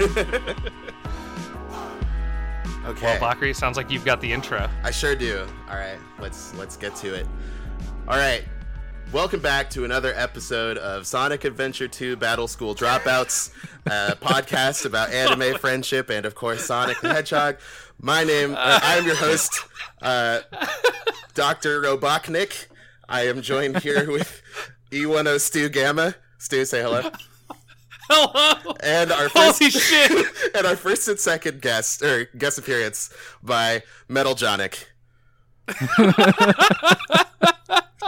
okay. Well, Bakari, sounds like you've got the intro. I sure do. All right, let's let's get to it. All right. Welcome back to another episode of Sonic Adventure 2 Battle School Dropouts, a podcast about anime friendship and, of course, Sonic the Hedgehog. My name, uh, I am your host, uh, Dr. Robotnik. I am joined here with E10 Stu Gamma. Stu, say hello. Hello. And our first, Holy shit. and our first and second guest or guest appearance by Metal Jonic.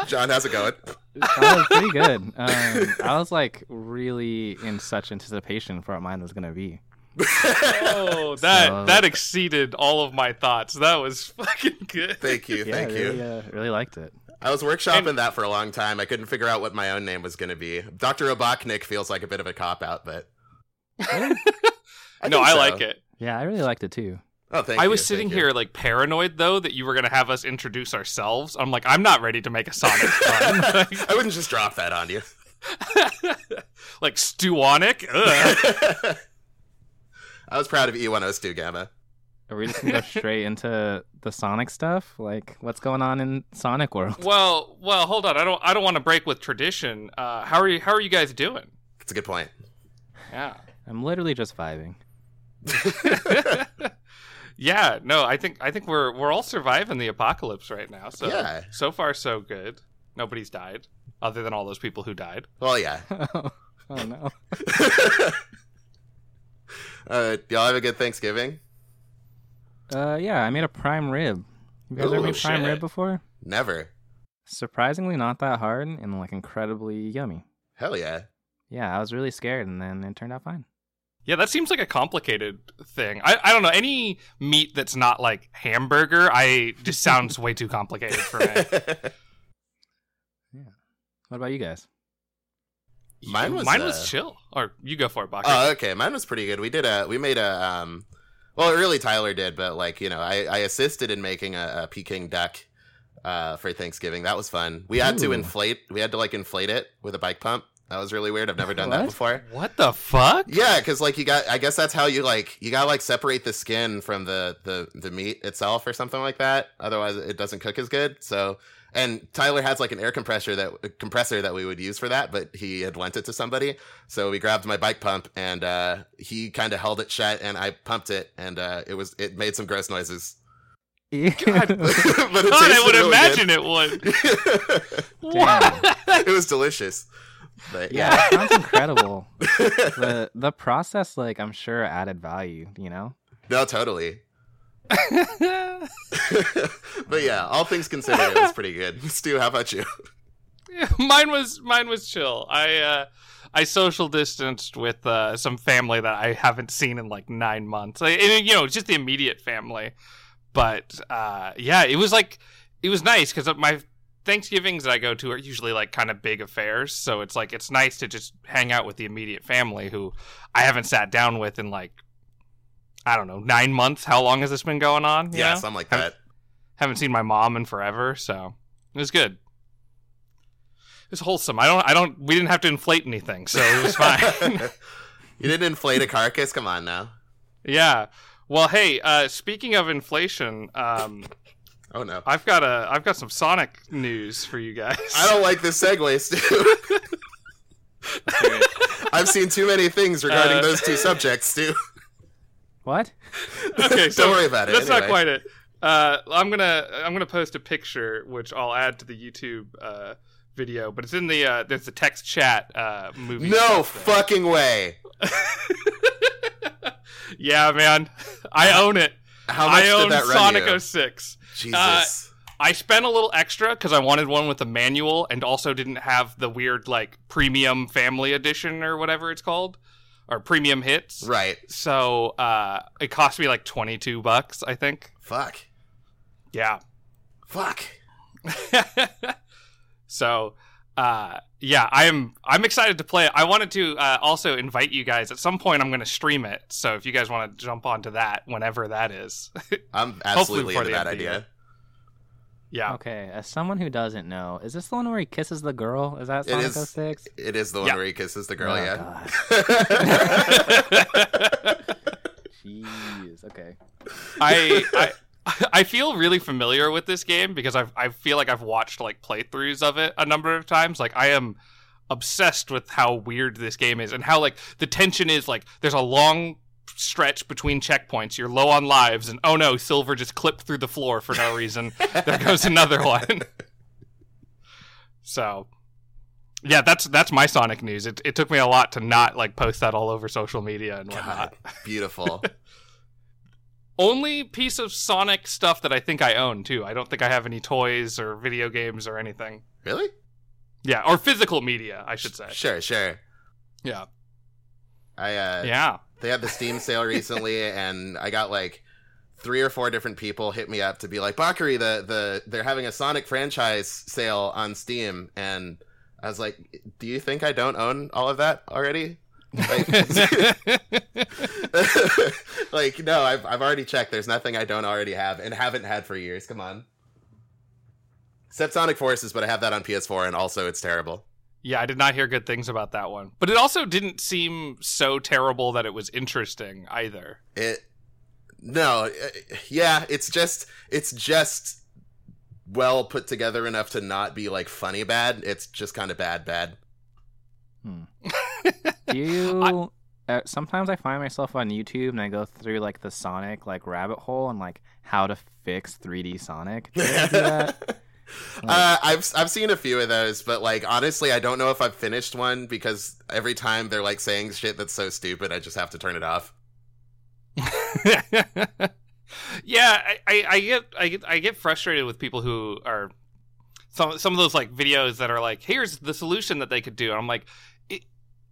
John, how's it going? That was pretty good. Um, I was like really in such anticipation for what mine was gonna be. Oh, that So- that exceeded all of my thoughts. That was fucking good. Thank you, Yeah, thank I you. uh, really liked it. I was workshopping And- that for a long time. I couldn't figure out what my own name was going to be. Dr. Robotnik feels like a bit of a cop out, but I no, I so. like it. Yeah, I really liked it too. Oh, thank I you, was thank sitting you. here like paranoid though that you were gonna have us introduce ourselves. I'm like, I'm not ready to make a Sonic pun. I wouldn't just drop that on you. like Stuonic. Ugh. I was proud of E10 Stu Gamma. Are we just gonna go straight into the Sonic stuff? Like, what's going on in Sonic World? well, well, hold on. I don't. I don't want to break with tradition. Uh, how are you? How are you guys doing? That's a good point. Yeah. I'm literally just vibing. yeah. No, I think I think we're we're all surviving the apocalypse right now. So Yeah. so far so good. Nobody's died other than all those people who died. Well, yeah. oh no. uh, y'all have a good Thanksgiving? Uh, yeah, I made a prime rib. You guys ever Ooh, made prime shit. rib before? Never. Surprisingly, not that hard and like incredibly yummy. Hell yeah. Yeah, I was really scared, and then it turned out fine. Yeah, that seems like a complicated thing. I, I don't know any meat that's not like hamburger. I just sounds way too complicated for me. Yeah. What about you guys? Mine was, mine was uh, chill. Or you go for it, Bakari. Oh, okay. Mine was pretty good. We did a, we made a, um, well, really Tyler did, but like, you know, I, I assisted in making a, a Peking duck, uh, for Thanksgiving. That was fun. We had to inflate, we had to like inflate it with a bike pump. That was really weird. I've never done that before. what the fuck? Yeah, because like you got, I guess that's how you like, you gotta like separate the skin from the, the, the meat itself or something like that. Otherwise it doesn't cook as good. So, and Tyler has like an air compressor that, a compressor that we would use for that, but he had lent it to somebody. So we grabbed my bike pump and, uh, he kind of held it shut and I pumped it and, uh, it was, it made some gross noises. God, but it God, I would really imagine good. it would. Damn. it was delicious. But yeah, yeah. it sounds incredible. the the process, like I'm sure, added value. You know. no, totally. but yeah, all things considered, it was pretty good. Stu, how about you? mine was mine was chill. I uh I social distanced with uh, some family that I haven't seen in like nine months. Like, and, you know, just the immediate family. But uh, yeah, it was like it was nice because my Thanksgivings that I go to are usually like kind of big affairs. So it's like it's nice to just hang out with the immediate family who I haven't sat down with in like I don't know nine months. How long has this been going on? Yeah, know? something like Haven't- that. haven't seen my mom in forever, so it was good. It was wholesome. I don't. I don't. We didn't have to inflate anything, so it was fine. you didn't inflate a carcass? Come on now. yeah. Well, hey. Uh, speaking of inflation, um, Oh no. I've got a. I've got some Sonic news for you guys. I don't like this segue, Stu. I've seen too many things regarding Uh, those two subjects, Stu. What? okay, so Don't worry about it. That's not quite it. Uh, I'm gonna. I'm gonna post a picture, which I'll add to the YouTube uh, video. But it's in the. Uh, there's the text chat uh, movie. No fucking way. yeah, man. I own it. How much I own did that run Sonic you? 06. Jesus. I spent a little extra because I wanted one with a manual and also didn't have the weird like premium family edition or whatever it's called or premium hits. right. So uh, it cost me like twenty two bucks, I think. Fuck. Yeah. Fuck. so uh, yeah, I'm I'm excited to play it. I wanted to uh, also invite you guys at some point. I'm going to stream it. So if you guys want to jump onto that whenever that is, I'm absolutely into the that idea. Year. yeah. Okay, as someone who doesn't know, is this the one where he kisses the girl? Is that It Sonic is. 06? It is the one Yeah. where he kisses the girl, Oh, yeah. God. Jeez. Okay. I, I I feel really familiar with this game because I I feel like I've watched like playthroughs of it a number of times. Like I am obsessed with how weird this game is and how like the tension is like there's a long stretch between checkpoints. You're low on lives and oh no, silver just clipped through the floor for no reason. there goes another one. so yeah, that's that's my Sonic news. It it took me a lot to not like post that all over social media and whatnot. God, beautiful. Only piece of Sonic stuff that I think I own too. I don't think I have any toys or video games or anything. really? Yeah, or physical media, I should say. Sure, sure. Yeah. I uh Yeah. They had the Steam sale recently, and I got like three or four different people hit me up to be like, Bakari, the the they're having a Sonic franchise sale on Steam, and I was like, Do you think I don't own all of that already? Like, like no, I've I've already checked. There's nothing I don't already have and haven't had for years. Come on. Except Sonic Forces, but I have that on PS4, and also it's terrible. Yeah, I did not hear good things about that one. But it also didn't seem so terrible that it was interesting either. It no, uh, yeah, it's just it's just well put together enough to not be like funny bad. It's just kind of bad bad. Do you? Uh, sometimes I find myself on YouTube and I go through like the Sonic like rabbit hole and like how to fix 3D Sonic. Do you ever do that? uh, I've I've seen a few of those, but like honestly, I don't know if I've finished one because every time they're like saying shit that's so stupid, I just have to turn it off. yeah, I, I, I get I get I get frustrated with people who are some some of those like videos that are like, here's the solution that they could do. And I'm like, it,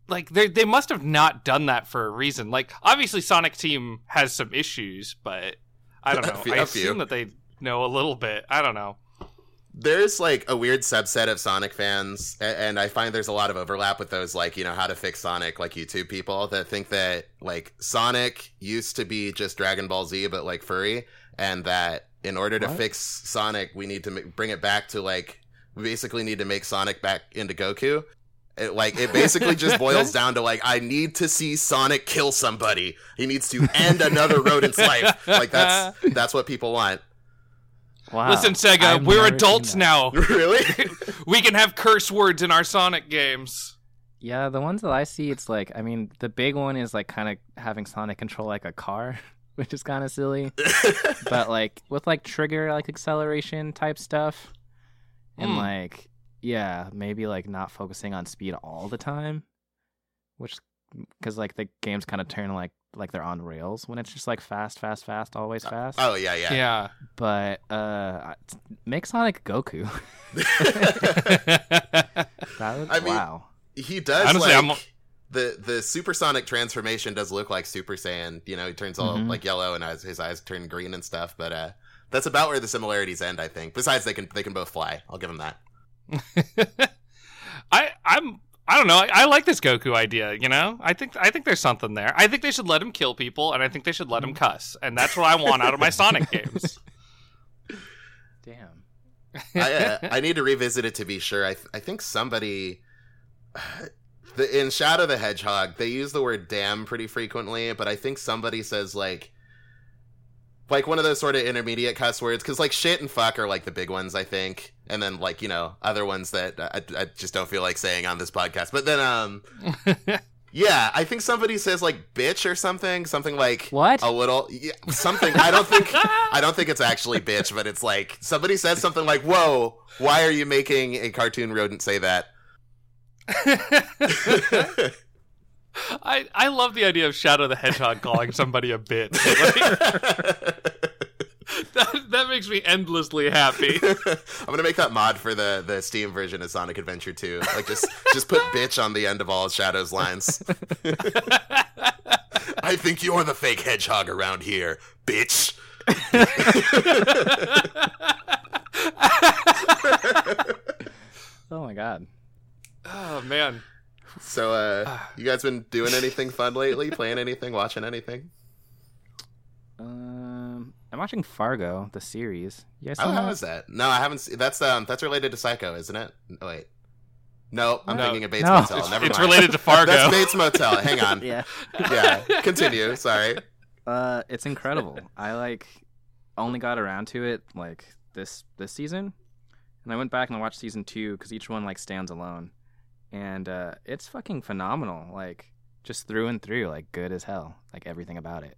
like they they must have not done that for a reason. Like obviously Sonic Team has some issues, but I don't A know. few- I a few. assume that they know a little bit. I don't know. There's like a weird subset of Sonic fans, and I find there's a lot of overlap with those like you know how to fix Sonic like YouTube people that think that like Sonic used to be just Dragon Ball Z but like furry, and that in order to fix Sonic we need to m- bring it back to like we basically need to make Sonic back into Goku. It, like it basically just boils down to like I need to see Sonic kill somebody. He needs to end another rodent's life. Like that's that's what people want. Wow. Listen, Sega, I've we're adults now. really? we can have curse words in our Sonic games. Yeah, the ones that I see, it's like I mean, the big one is like kind of having Sonic control like a car, which is kind of silly. but like with like trigger like acceleration type stuff, and Hmm. like yeah, maybe like not focusing on speed all the time, which because like the games kind of turn like like they're on rails when it's just like fast, fast, fast, always fast. oh yeah, yeah. Yeah. But uh, make Sonic Goku. that would I mean, wow. he does Honestly, like I'm- the the supersonic transformation does look like Super Saiyan. You know, he turns all Mhm. like yellow and his, his eyes turn green and stuff. But uh, that's about where the similarities end, I think. Besides, they can they can both fly. I'll give them that. I I'm I don't know. I, I like this Goku idea. You know, I think I think there's something there. I think they should let him kill people, and I think they should let him cuss, and that's what I want out of my Sonic games. Damn. I, uh, I need to revisit it to be sure. I th- I think somebody. The, in Shadow the Hedgehog, they use the word "damn" pretty frequently, but I think somebody says like, like one of those sort of intermediate cuss words, because like shit and fuck are like the big ones, I think, and then like you know other ones that I, I just don't feel like saying on this podcast. But then, um, yeah, I think somebody says like bitch or something, something like What? a little yeah, something. I don't think I don't think it's actually bitch, but it's like somebody says something like, "Whoa, why are you making a cartoon rodent say that?" I I love the idea of Shadow the Hedgehog calling somebody a bitch. Like, that that makes me endlessly happy. I'm gonna make that mod for the the Steam version of Sonic Adventure 2. Like just just put bitch on the end of all Shadow's lines. I think you're the fake hedgehog around here, bitch. Oh my god. oh man. So uh you guys been doing anything fun lately? Playing anything? Watching anything? Um, I'm watching Fargo, the series. You guys Oh, saw how that? is that? No, I haven't. Se- that's um, that's related to Psycho, isn't it? Oh, wait, no, I'm No. thinking of Bates No. Motel. It's, Never it's related to Fargo. That's Bates Motel. Hang on. Yeah. yeah, continue. Sorry. Uh, it's incredible. I like only got around to it like this this season, and I went back and I watched season two because each one like stands alone, and uh, it's fucking phenomenal. Like just through and through, like good as hell. Like everything about it.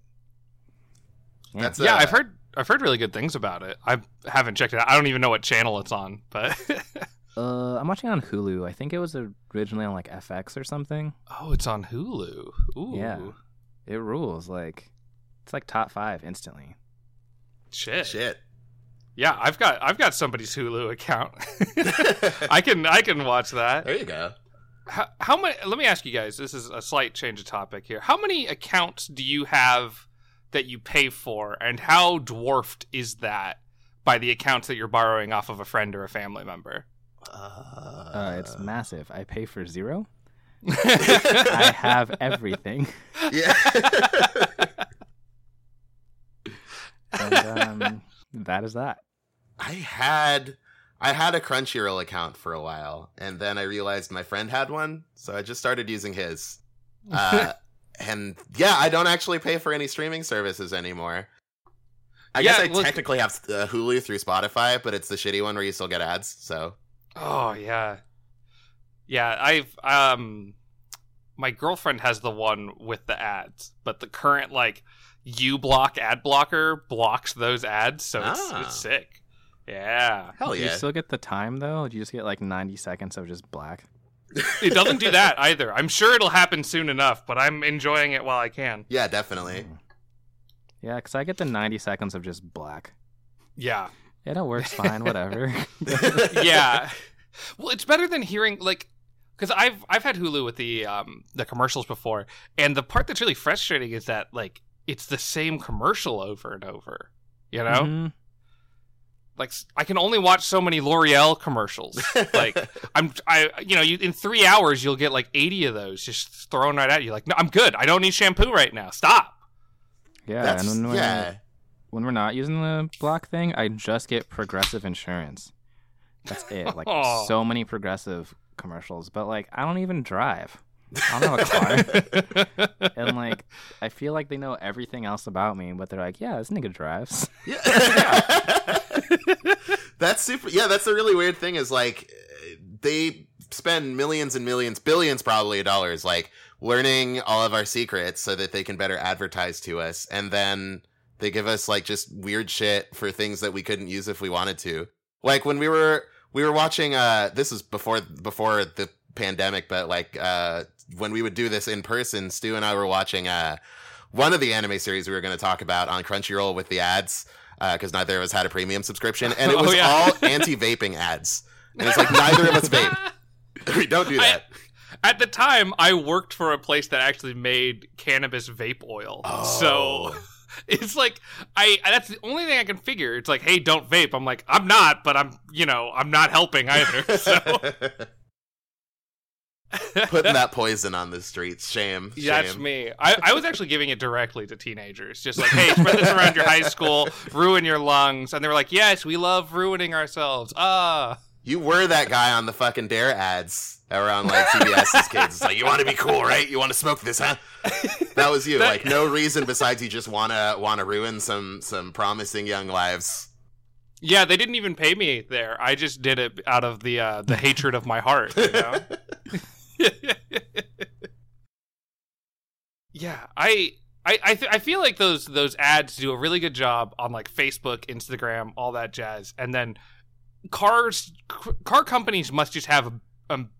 Yeah. That's yeah, uh, I've heard I've heard really good things about it. I haven't checked it out. I don't even know what channel it's on, but Uh, I'm watching on Hulu. I think it was originally on like FX or something. oh, it's on Hulu. Ooh, Yeah. It rules. Like it's like top five instantly. shit. Shit. Yeah, I've got I've got somebody's Hulu account. I can I can watch that. there you go. How, how many? Let me ask you guys. This is a slight change of topic here. How many accounts do you have that you pay for, and how dwarfed is that by the accounts that you're borrowing off of a friend or a family member? Uh, Uh, it's massive. I pay for zero. I have everything. yeah. And um, that is that. I had I had a Crunchyroll account for a while, and then I realized my friend had one, so I just started using his. Uh, and yeah, I don't actually pay for any streaming services anymore. I guess I well- technically have uh, Hulu through Spotify, but it's the shitty one where you still get ads. So Oh yeah, yeah. I've um, my girlfriend has the one with the ads, but the current like uBlock ad blocker blocks those ads, so it's, Ah. it's sick. Yeah, hell Do you still get the time though? Do you just get like 90 seconds of just black? It doesn't do that either. I'm sure it'll happen soon enough, but I'm enjoying it while I can. yeah, definitely. Yeah, because I get the 90 seconds of just black. Yeah, It that works fine. Whatever. yeah. Well, it's better than hearing like because I've I've had Hulu with the um the commercials before, and the part that's really frustrating is that like it's the same commercial over and over. You know, Mhm. Like I can only watch so many L'Oreal commercials. like I'm I you know you in three hours you'll get like eighty of those just thrown right at you. Like no, I'm good. I don't need shampoo right now. Stop. Yeah, That's and when we're, yeah. when we're not using the block thing, I just get progressive insurance. That's it. Like so many progressive commercials, but like I don't even drive. I don't have a car. and like I feel like they know everything else about me, but they're like, yeah, this nigga drives. Yeah. that's super. Yeah, that's the really weird thing is like they spend millions and millions, billions probably of dollars, like learning all of our secrets so that they can better advertise to us, and then they give us like just weird shit for things that we couldn't use if we wanted to. Like when we were we were watching. uh This is before before the pandemic, but like uh when we would do this in person, Stu and I were watching. uh one of the anime series we were going to talk about on Crunchyroll with the ads because neither of us had a premium subscription, and it Oh, was yeah. all anti-vaping ads. And it's like neither of us vape. we don't do that. At the time, I worked for a place that actually made cannabis vape oil. Oh. So it's like I that's the only thing I can figure. It's like, hey, don't vape. I'm like, I'm not, but I'm you know, I'm not helping either. So Putting that poison on the streets, shame. shame. that's me. I, I was actually giving it directly to teenagers, just like, hey, spread this around your high school, ruin your lungs, and they were like, yes, we love ruining ourselves. Ah, You were that guy on the fucking Dare ads around like CBS's kids. It's like you want to be cool, right? You want to smoke this, huh? That was you. That- Like no reason besides you just wanna wanna ruin some some promising young lives. yeah, they didn't even pay me there. I just did it out of the uh, the hatred of my heart. You know? yeah, I I I, th- I feel like those those ads do a really good job on like Facebook, Instagram, all that jazz, and then cars c- car companies must just have um,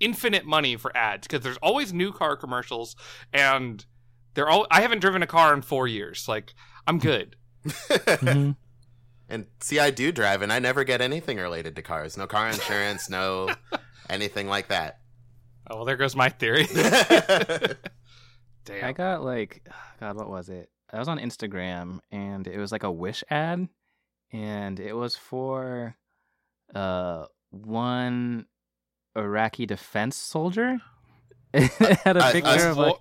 infinite money for ads because there's always new car commercials and they're all I haven't driven a car in 4 years like I'm good Mhm. And see, I do drive, and I never get anything related to cars. No car insurance, no anything like that. Oh well there goes my theory Damn. I got like, God, what was it? I was on Instagram and it was like a Wish ad, and it was for uh one Iraqi defense soldier. it had a picture of like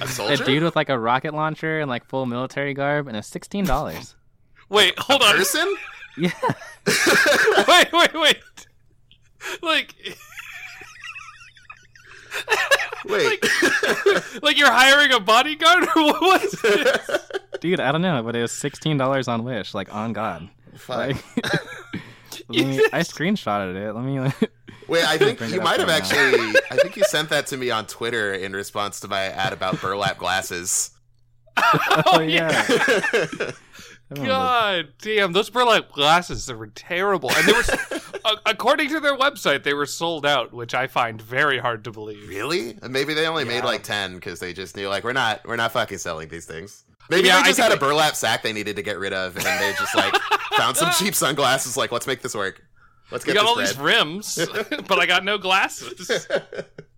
A a dude with like a rocket launcher and like full military garb, and it's sixteen dollars. wait hold a on person? yeah, wait, wait, wait. Like, Wait. like you're hiring a bodyguard what was this? Dude, I don't know, but it was sixteen dollars on Wish, like on God. Fuck. Like, let me, I screenshotted it. Let me. Wait, I think you might have right now. actually. I think you sent that to me on Twitter in response to my ad about burlap glasses. Oh, oh yeah. God damn, those burlap glasses they were terrible, and they were, a- according to their website, they were sold out, which I find very hard to believe. really? Maybe they only made like ten because they just knew like we're not we're not fucking selling these things. Maybe Yeah, I they just had a burlap sack they needed to get rid of, and they just like found some cheap sunglasses. Like, let's make this work. Let's We get got all this these rims, but I got no glasses.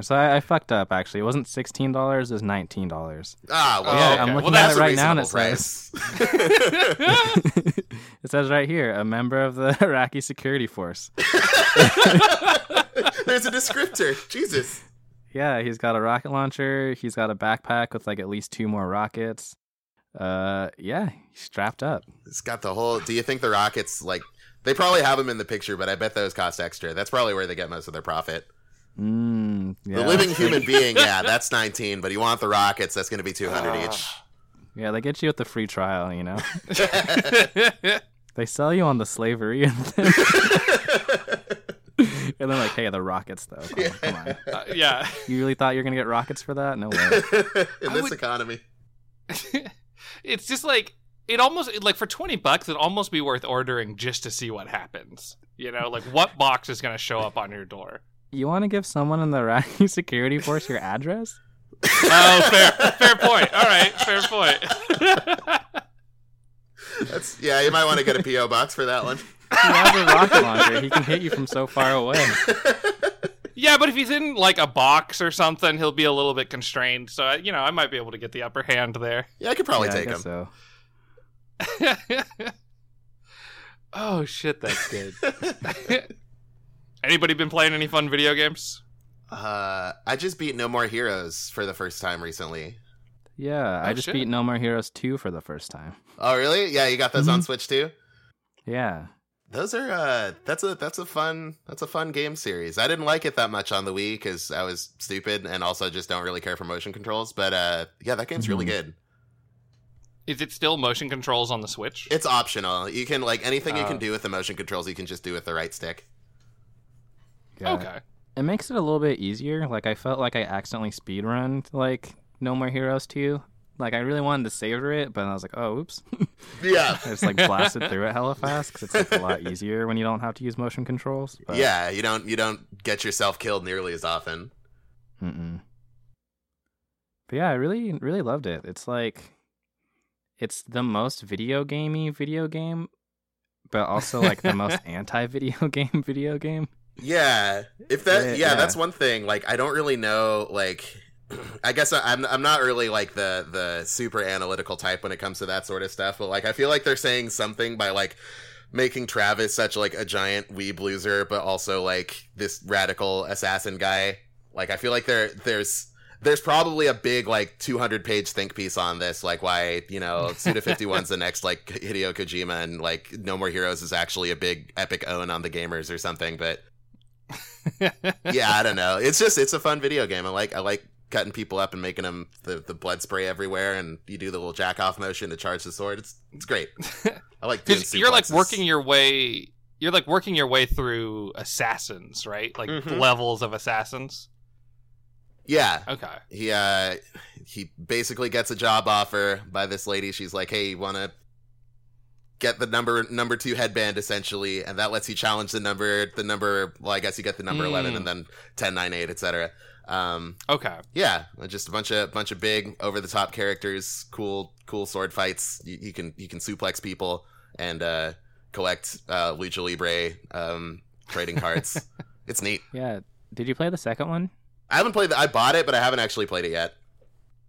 so I, I fucked up. Actually, it wasn't sixteen dollars. It was nineteen dollars. ah, well, Yeah, okay. I'm well, looking that's at it right now, and it says- price. it says right here, a member of the Iraqi security force. There's a descriptor. Jesus. Yeah, he's got a rocket launcher. He's got a backpack with like at least two more rockets. Uh, yeah, he's strapped up. It's got the whole. Do you think the rockets like? They probably have them in the picture, but I bet those cost extra. That's probably where they get most of their profit. Mm, yeah. The living human being, yeah, that's 19. But you want the rockets? That's going to be 200 each. Yeah, they get you with the free trial. You know, they sell you on the slavery, and then, and then like, hey, the rockets though. Come, on, come on. Uh, yeah. You really thought you were gonna get rockets for that? No way. in I this would- economy. it's just like it almost like for 20 bucks it'd almost be worth ordering just to see what happens you know like what box is going to show up on your door You want to give someone in the Iraqi security force your address? oh fair fair point all right fair point That's yeah. You might want to get a PO box for that one. He has a rocket launcher. He can hit you from so far away. yeah but if he's in like a box or something he'll be a little bit constrained so you know i might be able to get the upper hand there Yeah, I could probably yeah, I take guess them. so. oh shit that's good anybody been playing any fun video games Uh, I just beat No More Heroes for the first time recently. Yeah, I Oh, just shit. beat No More Heroes 2 for the first time. Oh, really? Yeah, you got those on Mhm. Switch too. Yeah. Those are uh, that's a that's a fun that's a fun game series. I didn't like it that much on the Wii because I was stupid and also just don't really care for motion controls. But uh, yeah, that game's really Mhm. good. is it still motion controls on the switch It's optional. You can like anything you Oh. can do with the motion controls, you can just do with the right stick. Okay It makes it a little bit easier. Like I felt like I accidentally speedrun like No More Heroes 2. Like I really wanted to savor it, but I was like, oh, oops. Yeah, I just like blasted through it hella fast because it's like a lot easier when you don't have to use motion controls. But, yeah. You don't you don't get yourself killed nearly as often. Mm-mm. But yeah, I really, really loved it. It's like, it's the most video gamey video game, but also like the most anti-video game video game. Yeah, if that Yeah, yeah, that's one thing. Like I don't really know like I guess I- I'm I'm not really like the the super analytical type when it comes to that sort of stuff, but like I feel like they're saying something by like making Travis such like a giant weeb loser, but also like this radical assassin guy. Like I feel like there there's there's probably a big like 200 page think piece on this, like why you know Suda 51's the next like Hideo Kojima and like No More Heroes is actually a big epic own on the gamers or something, but yeah, I don't know. It's just it's a fun video game. I like I like cutting people up and making them the, the blood spray everywhere, and you do the little jack off motion to charge the sword. It's it's great. I like doing Because you're like working your way. You're like working your way through assassins, right? Like Mhm. levels of assassins. Yeah, Okay. he uh he basically gets a job offer by this lady. She's like, "Hey, you want to get the number number two headband essentially?" And that lets you challenge the number the number. Well, I guess you get the number Mm. eleven and then ten, nine, eight, etc. Um, Okay. Yeah, just a bunch of bunch of big over the top characters, cool cool sword fights. You, you can you can suplex people and uh, collect uh, lucha libre um, trading cards. it's neat. Yeah. Did you play the second one? I haven't played. The, I bought it, but I haven't actually played it yet.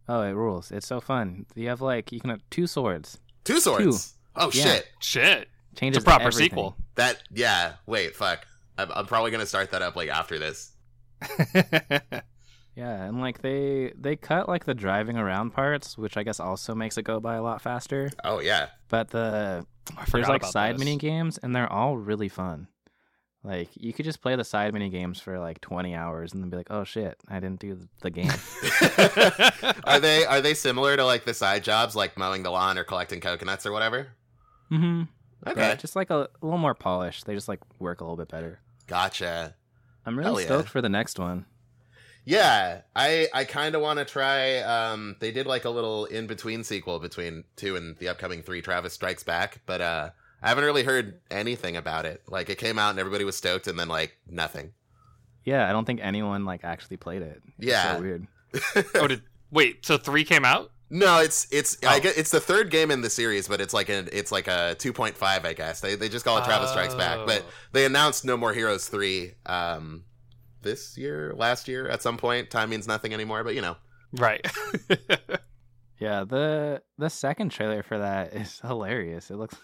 Oh, it rules. It's so fun. You have like you can have two swords. Two swords. Oh Yeah. shit! Shit. Changes It's a proper everything. sequel. That yeah. Wait, fuck. I'm, I'm probably gonna start that up like after this. Yeah, and like they they cut like the driving around parts, which I guess also makes it go by a lot faster. Oh yeah. But the I there's like side those. mini games, and they're all really fun. Like you could just play the side mini games for like 20 hours and then be like, "Oh shit, I didn't do the game." are they are they similar to like the side jobs like mowing the lawn or collecting coconuts or whatever? Mm-hmm. Okay, Yeah, just like a, a little more polished. They just like work a little bit better. gotcha. I'm Hell really yeah. stoked for the next one. Yeah, I I kind of want to try. Um, they did like a little in between sequel between two and the upcoming three. Travis Strikes Back, but uh, I haven't really heard anything about it. Like it came out and everybody was stoked, and then like nothing. Yeah, I don't think anyone like actually played it. It's Yeah. so weird. oh, did wait? So three came out. No, it's it's I guess it's the third game in the series, but it's like a it's like a two point five, I guess. They they just call it Travis Strikes Back, but Oh. they announced No More Heroes three um this year, last year at some point. Time means nothing anymore, but you know. right. Yeah, the the second trailer for that is hilarious. It looks.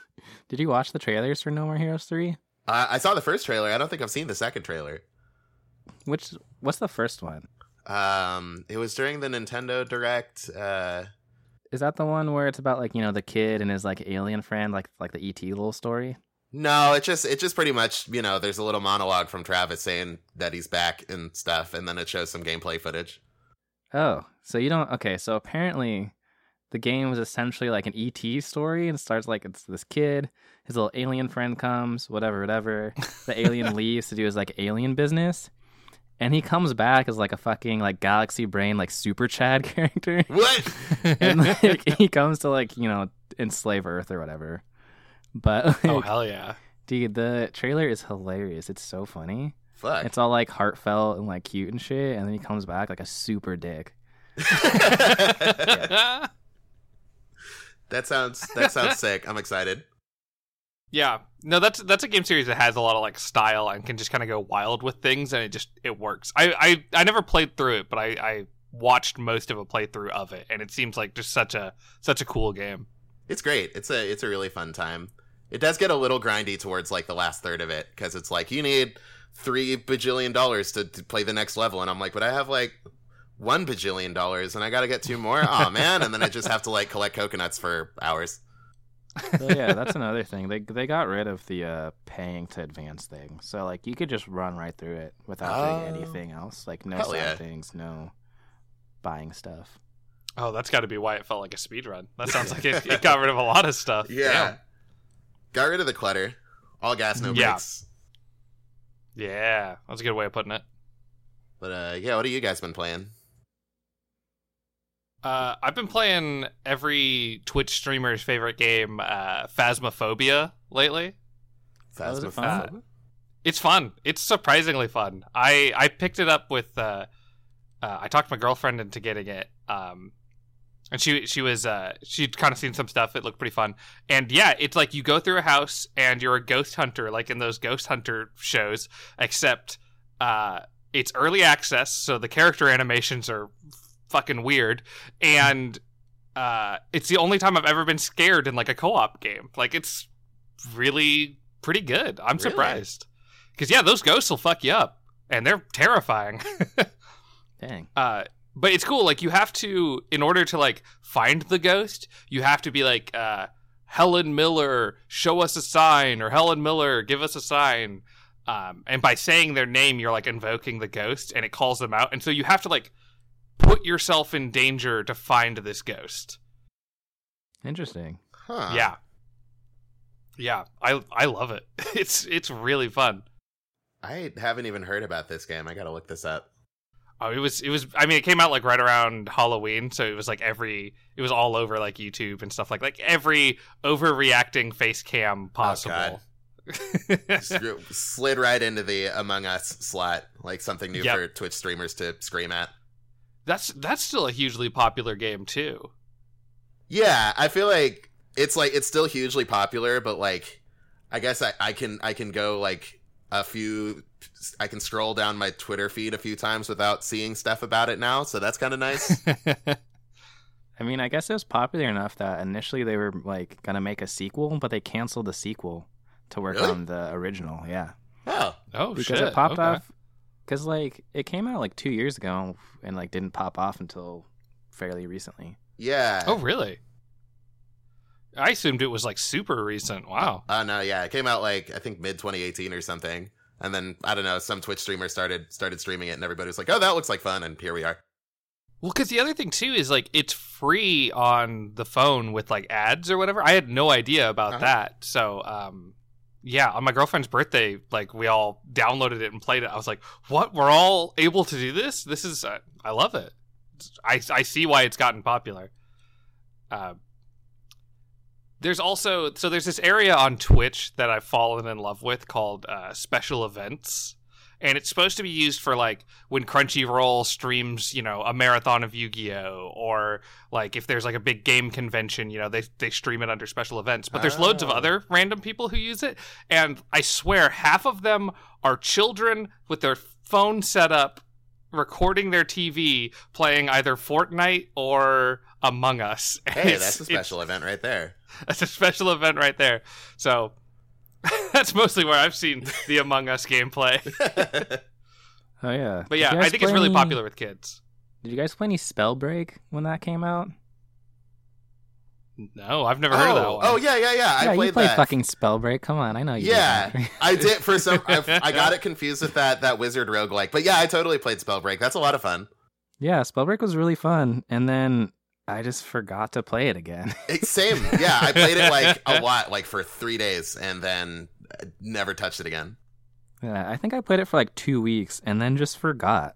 Did you watch the trailers for No More Heroes three? Uh, I saw the first trailer. I don't think I've seen the second trailer. Which what's the first one? Um, it was during the Nintendo Direct. Uh, Is that the one where it's about like you know the kid and his like alien friend, like like the ET little story? no, it just it just pretty much you know there's a little monologue from Travis saying that he's back and stuff, and then it shows some gameplay footage. Oh, so you don't? Okay, so apparently, the game was essentially like an ET story, and starts like it's this kid, his little alien friend comes, whatever, whatever. The alien leaves to do his like alien business, and he comes back as like a fucking like galaxy brain like super Chad character, What? and like he comes to like you know enslave Earth or whatever. But oh, like, oh hell yeah. dude, the trailer is hilarious. It's so funny. Fuck. It's all like heartfelt and like cute and shit, and then he comes back like a super dick. that sounds that sounds sick. I'm excited. Yeah, no, that's that's a game series that has a lot of like style and can just kind of go wild with things, and it just it works. I I, I never played through it, but I, I watched most of a playthrough of it, and it seems like just such a such a cool game. It's great. It's a it's a really fun time. It does get a little grindy towards like the last third of it because it's like you need three bajillion dollars to, to play the next level, and I'm like, but I have like one bajillion dollars, and I got to get two more. Oh man! And then I just have to like collect coconuts for hours. So yeah, that's another thing. They they got rid of the uh, paying to advance thing. So like you could just run right through it without Oh. doing anything else. Like no Hell side yeah. things, no buying stuff. Oh, that's got to be why it felt like a speed run. That sounds like it, it got rid of a lot of stuff. Yeah. Damn. Got rid of the clutter. All gas, no Yeah. brakes. yeah, that's a good way of putting it. But uh, yeah, what have you guys been playing? Uh, I've been playing every Twitch streamer's favorite game, uh, Phasmophobia, lately. Oh, is it Phasmophobia? Uh, it's fun. It's surprisingly fun. I I picked it up with. Uh, uh, I talked my girlfriend into getting it. Um, and she she was uh she'd kind of seen some stuff. It looked pretty fun. And yeah, it's like you go through a house and you're a ghost hunter, like in those ghost hunter shows. Except uh, it's early access, so the character animations are fucking weird, and uh, it's the only time I've ever been scared in like a co-op game. Like it's really pretty good. I'm Really? surprised because yeah, those ghosts will fuck you up, and they're terrifying. Dang. uh, but it's cool. Like you have to, in order to like find the ghost, you have to be like uh, Helen Miller, show us a sign, or Helen Miller, give us a sign. Um, and by saying their name, you're like invoking the ghost, and it calls them out. And so you have to like put yourself in danger to find this ghost. Interesting. Huh. Yeah, yeah, I I love it. It's it's really fun. I haven't even heard about this game. I gotta look this up. Oh, it was it was. I mean, it came out like right around Halloween, so it was like every. It was all over like YouTube and stuff like like every overreacting face cam oh, possible. Screw- Slid right into the Among Us slot, like something new Yep. for Twitch streamers to scream at. That's that's still a hugely popular game too. Yeah, I feel like it's like it's still hugely popular, but like I guess I, I can I can go like a few I can scroll down my Twitter feed a few times without seeing stuff about it now, so that's kind of nice. I mean, I guess it was popular enough that initially they were like gonna make a sequel, but they canceled the sequel to work Really? on the original. Yeah, oh, oh because shit! it popped okay. off. Because like it came out like two years ago and like didn't pop off until fairly recently. yeah. Oh really? I assumed it was like super recent. Wow. Oh no, yeah, it came out like I think mid 2018 or something. And then I don't know, some Twitch streamer started started streaming it, and everybody was like, "Oh, that looks like fun," and here we are. Well, because the other thing too is like it's free on the phone with like ads or whatever. I had no idea about Uh-huh. that. So, um, yeah, on my girlfriend's birthday, like we all downloaded it and played it. I was like, "What? We're all able to do this? This is uh, I love it. I I see why it's gotten popular." Uh, there's also so there's this area on Twitch that I've fallen in love with called uh, special events, and it's supposed to be used for like when Crunchyroll streams, you know, a marathon of Yu-Gi-Oh, or like if there's like a big game convention, you know, they they stream it under special events. But there's loads of Oh. other random people who use it, and I swear half of them are children with their phone set up recording their TV playing either Fortnite or Among Us. Hey, that's a special event right there. that's a special event right there. So that's mostly where I've seen the Among Us gameplay. Oh yeah. But yeah, I think it's really any- popular with kids. Did you guys play any Spellbreak when that came out? No, I've never heard of that oh, one. oh yeah, yeah, yeah. I yeah, played you played that. fucking Spellbreak. Come on, I know you. yeah, Zachary. I did for some. I, I got it confused with that that wizard roguelike, but yeah, I totally played Spellbreak. That's a lot of fun. yeah, Spellbreak was really fun, and then I just forgot to play it again. It, same, yeah. I played it like a lot, like for three days, and then uh, never touched it again. yeah, I think I played it for like two weeks, and then just forgot.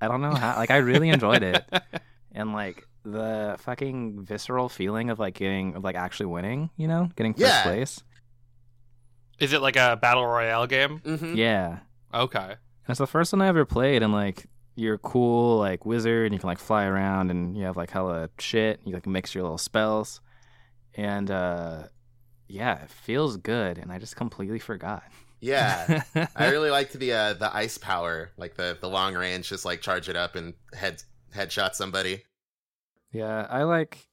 I don't know how. Like, I really enjoyed it, and like the fucking visceral feeling of like getting of like actually winning. You know, getting first Yeah. place. Is it like a battle royale game? hmm Yeah, Okay. It's the first one I ever played, and like you're a cool like wizard, and you can like fly around, and you have like hella shit. You like mix your little spells, and uh yeah, it feels good. And I just completely forgot. Yeah, I really liked the uh, the ice power, like the the long range, just like charge it up and head headshot somebody. yeah, I like.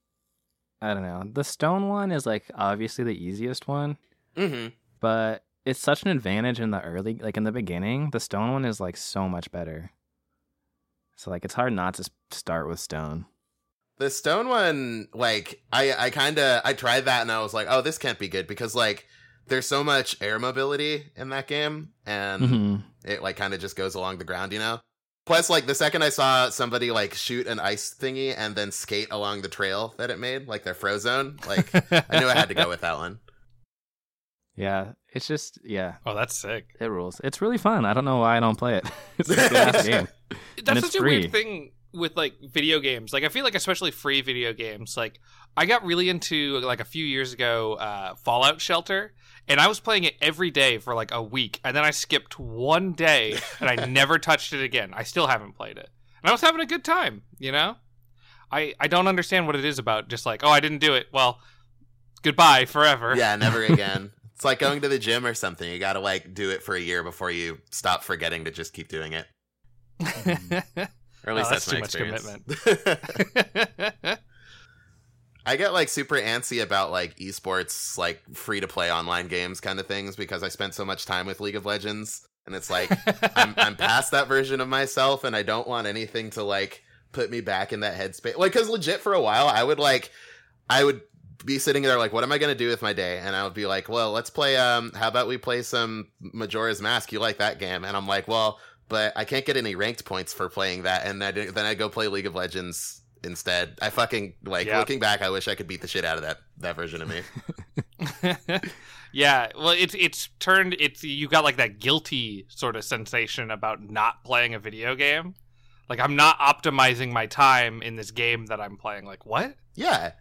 I don't know. The stone one is like obviously the easiest one, hmm but it's such an advantage in the early, like in the beginning. The stone one is like so much better. So like it's hard not to start with stone. The stone one, like I I kind of I tried that and I was like, oh, this can't be good because like there's so much air mobility in that game and hmm it like kind of just goes along the ground, you know. Plus, like the second I saw somebody like shoot an ice thingy and then skate along the trail that it made, like their Frozone, like I knew I had to go with that one. Yeah, it's just yeah, Oh, that's sick. it rules. It's really fun. I don't know why I don't play it. it's a ass game. That's it's such a free. weird thing with like video games. Like I feel like especially free video games. Like I got really into like a few years ago uh, Fallout Shelter, and I was playing it every day for like a week, and then I skipped one day and I never touched it again. I still haven't played it, and I was having a good time. You know, I I don't understand what it is about just like oh I didn't do it. Well, goodbye forever. Yeah, never again. It's like going to the gym or something. You got to like do it for a year before you stop forgetting to just keep doing it. Mm-hmm. Or at least Oh, that's, that's my too much experience. I get like super antsy about like esports, like free to play online games kind of things because I spent so much time with League of Legends, and it's like I'm I'm past that version of myself, and I don't want anything to like put me back in that headspace. Like, because legit for a while, I would like I would be sitting there like, what am I gonna do with my day? And I would be like, well, let's play. Um, how about we play some Majora's Mask? You like that game? And I'm like, well, but I can't get any ranked points for playing that, and I, then I go play League of Legends instead. I fucking like Yeah. looking back. I wish I could beat the shit out of that that version of me. yeah, well, it's it's turned it's you got like that guilty sort of sensation about not playing a video game. Like I'm not optimizing my time in this game that I'm playing. Like what? yeah,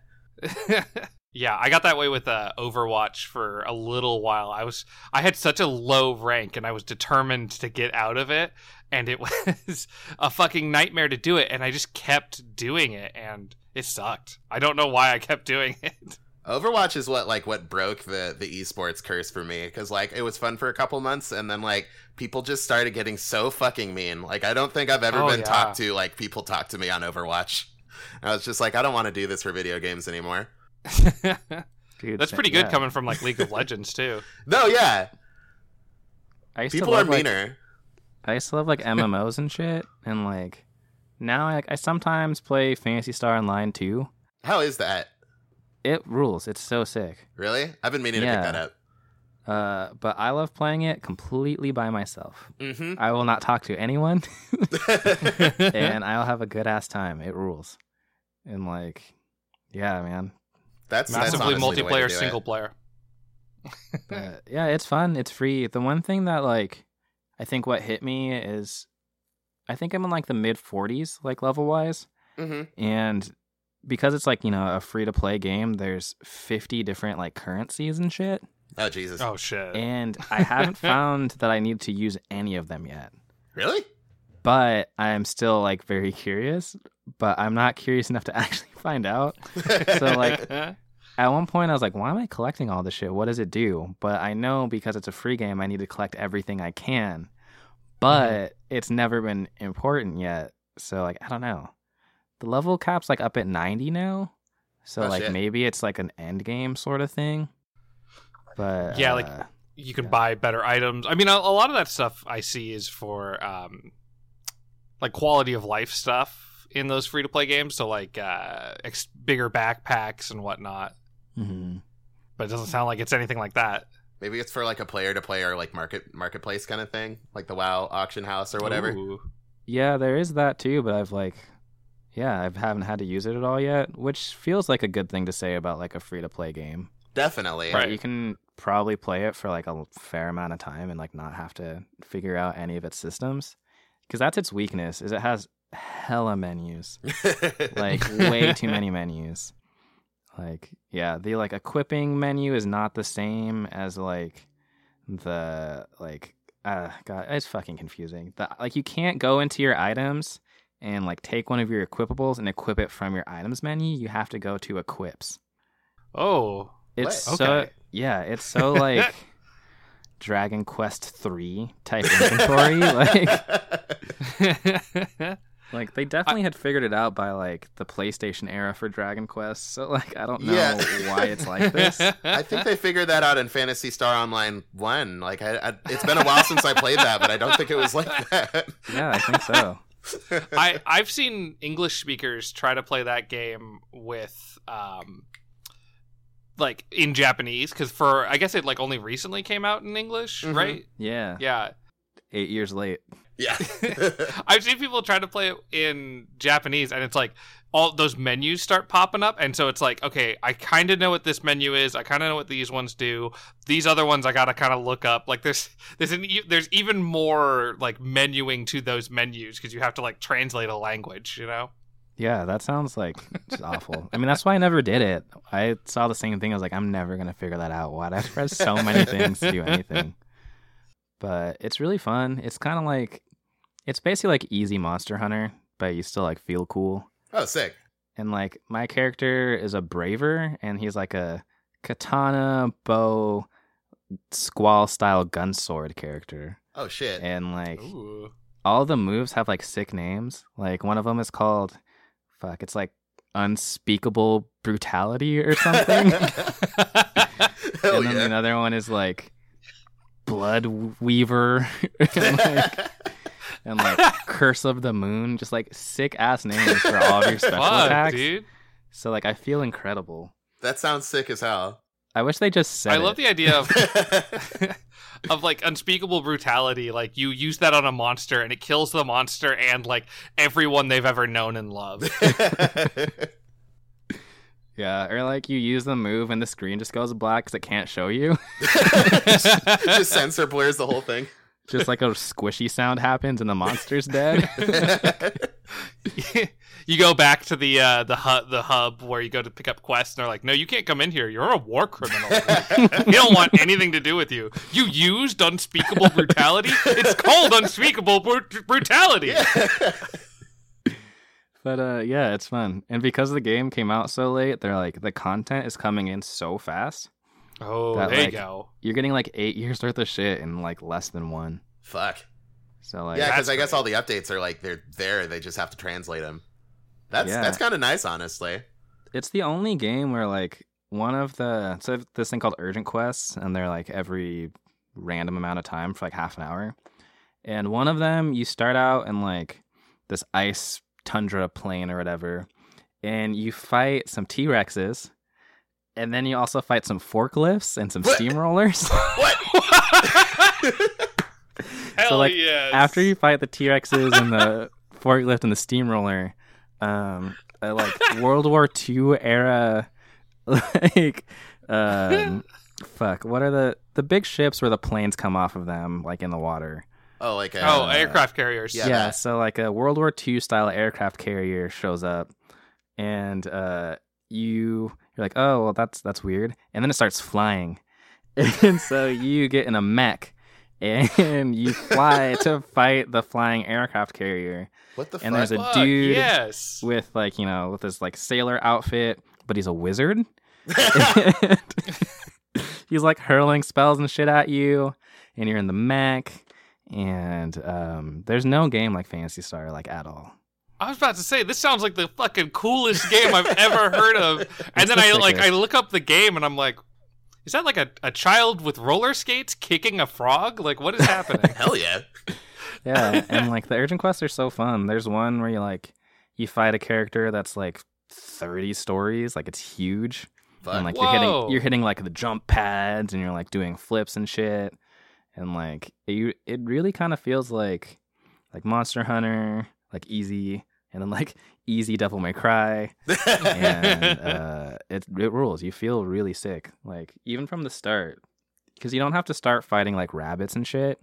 yeah, I got that way with uh, Overwatch for a little while. I was I had such a low rank and I was determined to get out of it and it was a fucking nightmare to do it and I just kept doing it and it sucked. I don't know why I kept doing it. Overwatch is what like what broke the the esports curse for me because like it was fun for a couple months and then like people just started getting so fucking mean. Like I don't think I've ever Oh, been yeah. talked to like people talk to me on Overwatch. I was just like I don't want to do this for video games anymore. Dude, That's pretty good yeah. coming from like League of Legends too. No, yeah, I used to people are love, like- meaner. I used to love like MMOs and shit, and like now like, I sometimes play Phantasy Star Online 2. How is that? It rules. It's so sick. Really? I've been meaning to pick that up. Uh, but I love playing it completely by myself. Mm-hmm. I will not talk to anyone, and I'll have a good ass time. It rules. And like, yeah, man. that's Massively that's honestly the way to multiplayer, do it. single player. But yeah, it's fun. It's free. The one thing that like, I think what hit me is, I think I'm in like the mid 40s, like level wise. Mhm. and because it's like you know a free to play game there's 50 different like currencies and shit Oh Jesus! Oh shit. and i haven't found that i need to use any of them yet Really? but i am still like very curious but i'm not curious enough to actually find out. So like at one point i was like why am i collecting all this shit? What does it do? But i know because it's a free game i need to collect everything i can. But it's never been important yet. So like i don't know. The level cap's like up at 90 now. So Oh, like shit. maybe it's like an end game sort of thing. But Yeah, like- uh, you can Yeah. buy better items. I mean, a, a lot of that stuff I see is for um, like quality of life stuff in those free to play games. So like uh, ex- bigger backpacks and whatnot. mhm. But it doesn't sound like it's anything like that. Maybe it's for like a player to player like market marketplace kind of thing, like the WoW auction house or whatever. Ooh. yeah there is that too but i've like yeah i haven't had to use it at all yet which feels like a good thing to say about like a free to play game Definitely. Right. you can probably play it for like a fair amount of time and like not have to figure out any of its systems because that's its weakness is it has hella menus like way too many menus like yeah the like equipping menu is not the same as like the like uh god it's fucking confusing the like you can't go into your items and like take one of your equipables and equip it from your items menu you have to go to equips Oh. it's so Okay. yeah, it's so like Dragon Quest three type inventory. like like they definitely had figured it out by like the PlayStation era for Dragon Quest. So like I don't know Yeah. why it's like this. I think they figured that out in Phantasy Star Online One. Like, I, I, it's been a while since I played that, but I don't think it was like that. Yeah, I think so. I I've seen English speakers try to play that game with um like in Japanese because for I guess it like only recently came out in English, Mhm. right? Yeah. Yeah. Eight years late. yeah. I've seen people try to play it in Japanese, and it's like all those menus start popping up, and so it's like, okay, I kind of know what this menu is. I kind of know what these ones do. These other ones I gotta kind of look up. Like there's there's an there's even more like menuing to those menus because you have to like translate a language. You know? Yeah, that sounds like just awful. I mean, that's why I never did it. I saw the same thing. I was like, I'm never gonna figure that out. Why? I've pressed so many things to do anything. But it's really fun. It's kind of like, it's basically like easy Monster Hunter, but you still like feel cool. oh, sick. And like my character is a braver, and he's like a katana bow squall style gun sword character. Oh shit. And like Ooh. all the moves have like sick names. Like one of them is called fuck, it's like unspeakable brutality or something. And then yeah. another one is like blood weaver and, like, and like curse of the moon. Just like sick ass names for all of your special Fuck, attacks. dude. So like I feel incredible. that sounds sick as hell. I wish they just said I love it. the idea of of like unspeakable brutality. Like you use that on a monster, and it kills the monster and like everyone they've ever known and loved. Yeah, or like you use the move and the screen just goes black because it can't show you. just censor blurs the whole thing. just like a squishy sound happens and the monster's dead. you go back to the uh, the hub the hub where you go to pick up quests, and they're like, "No, you can't come in here. You're a war criminal. we don't want anything to do with you. You used unspeakable brutality. It's called unspeakable bru- brutality." But uh yeah, it's fun. And because the game came out so late, they're like the content is coming in so fast. Oh, That, there like- you go. You're getting like 8 years worth of shit in like less than one. Fuck. So like yeah, because I guess all the updates are like they're there. They just have to translate them. That's Yeah. that's kind of nice, honestly. it's the only game where like one of the so this thing called urgent quests and they're like every random amount of time for like half an hour. And one of them you start out in like this ice tundra plain or whatever and you fight some T-Rexes and then you also fight some forklifts and some What? steamrollers. What? Hell like, yes. After you fight the T Rexes and the forklift and the steamroller, um, uh, like World War II era, like, um, fuck, what are the the big ships where the planes come off of them, like in the water? Oh, like a, oh, uh, aircraft carriers. yeah. Yeah, so like a World War II style aircraft carrier shows up, and uh, you you're like, oh well, that's that's weird, and then it starts flying, and so you get in a mech, and you fly to fight the flying aircraft carrier what the and fuck? there's a dude Yes. with like you know with this like sailor outfit, but he's a wizard. He's like hurling spells and shit at you, and you're in the mech. And um, there's no game like Phantasy Star like at all. I was about to say this sounds like the fucking coolest game I've ever heard of. And It's then the I like. I look up the game and I'm like, is that like a, a child with roller skates kicking a frog? Like what is happening? Hell yeah. Yeah, and like the urgent quests are so fun. There's one where you like you fight a character that's like 30 stories, like it's huge. Fuck. and like you're hitting you're hitting like the jump pads and you're like doing flips and shit and like you it really kind of feels like like monster hunter like easy and then like easy devil may cry and uh it, it rules. You feel really sick like even from the start because you don't have to start fighting like rabbits and shit.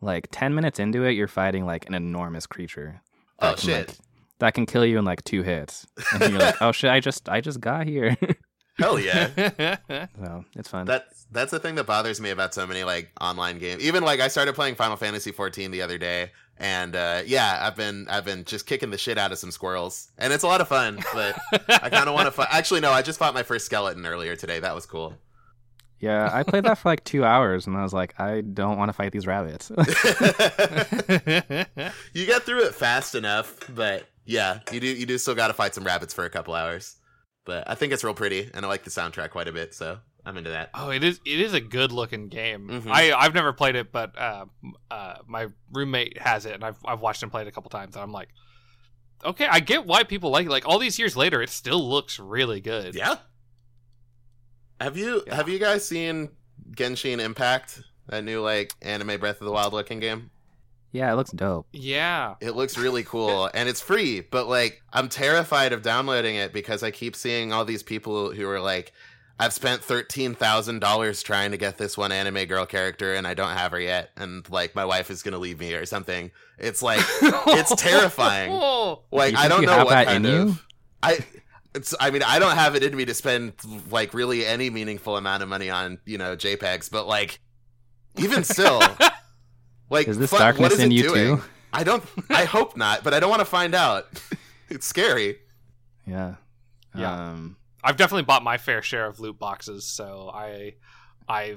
Like 10 minutes into it you're fighting like an enormous creature oh that can, shit. like, that can kill you in like two hits and you're like oh shit i just i just got here Hell yeah. so it's fun That's that's the thing that bothers me about so many like online games. Even like I started playing Final Fantasy 14 the other day, and uh, yeah, I've been I've been just kicking the shit out of some squirrels, and it's a lot of fun. But I kind of want to fight. Actually, no, I just fought my first skeleton earlier today. That was cool. Yeah, I played that for like two hours, and I was like, I don't want to fight these rabbits. you get through it fast enough, but yeah, you do you do still got to fight some rabbits for a couple hours. But I think it's real pretty, and I like the soundtrack quite a bit, so I'm into that. Oh, it is. It is a good looking game. Mhm. I I've never played it, but uh, uh, my roommate has it, and I've I've watched him play it a couple times, and I'm like, okay, I get why people like it. Like all these years later, it still looks really good. Yeah. Have you Yeah. have you guys seen Genshin Impact? That new like anime Breath of the Wild looking game? Yeah, it looks dope. Yeah. It looks really cool and it's free, but like I'm terrified of downloading it because I keep seeing all these people who are like I've spent $13,000 trying to get this one anime girl character and I don't have her yet and like my wife is going to leave me or something. It's like It's terrifying. like I don't know what kind of you? I it's I mean I don't have it in me to spend like really any meaningful amount of money on, you know, JPEGs, but like even still like Is this fuck, darkness is in it you doing? too? I don't I hope not, but I don't want to find out. it's scary. Yeah. Yeah. Um, I've definitely bought my fair share of loot boxes, so I, I,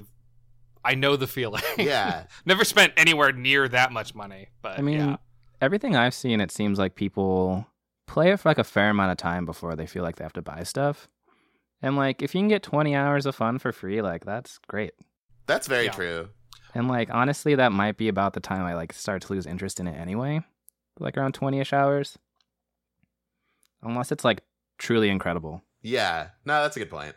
I know the feeling. Yeah. Never spent anywhere near that much money, but I mean, yeah. everything I've seen, it seems like people play it for like a fair amount of time before they feel like they have to buy stuff. And like, if you can get 20 hours of fun for free, like that's great. That's very Yeah. true. And like, honestly, that might be about the time I like start to lose interest in it anyway. Like around 20 ish hours. Unless it's like truly incredible. Yeah. No, that's a good point.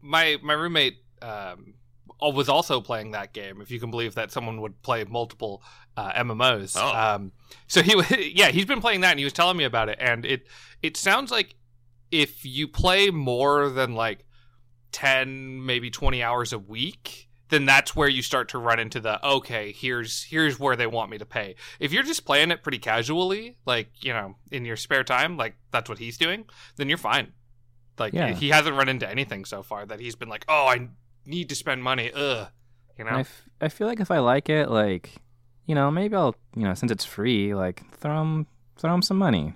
my my roommate um, was also playing that game. If you can believe that someone would play multiple uh, MMOs. Oh. Um, so he was yeah he's been playing that and he was telling me about it and it it sounds like if you play more than like ten maybe twenty hours a week. Then that's where you start to run into the okay. Here's here's where they want me to pay. If you're just playing it pretty casually, like you know, in your spare time, like that's what he's doing, then you're fine. Like Yeah. he hasn't run into anything so far that he's been like, "Oh, I need to spend money." Ugh, you know. I, f- I feel like if I like it, like, you know, maybe I'll, you know, since it's free, like, throw him throw him some money.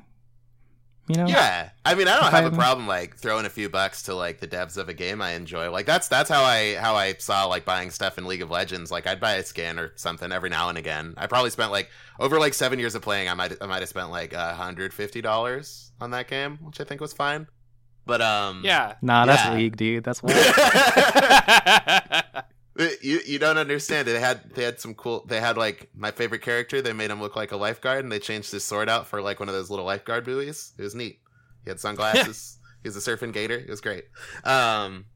You know? Yeah. I mean, I don't If have I a haven't- problem like throwing a few bucks to like the devs of a game I enjoy. Like that's that's how I how I saw like buying stuff in League of Legends. Like I'd buy a skin or something every now and again. I probably spent like over like 7 years of playing, I might I might have spent like uh, $150 on that game, which I think was fine. But um yeah. Nah, that's Yeah. league, dude. That's what. you you don't understand. They had they had some cool. They had like my favorite character. They made him look like a lifeguard, and they changed his sword out for like one of those little lifeguard buoys. It was neat. He had sunglasses. he was a surfing gator. It was great. Um,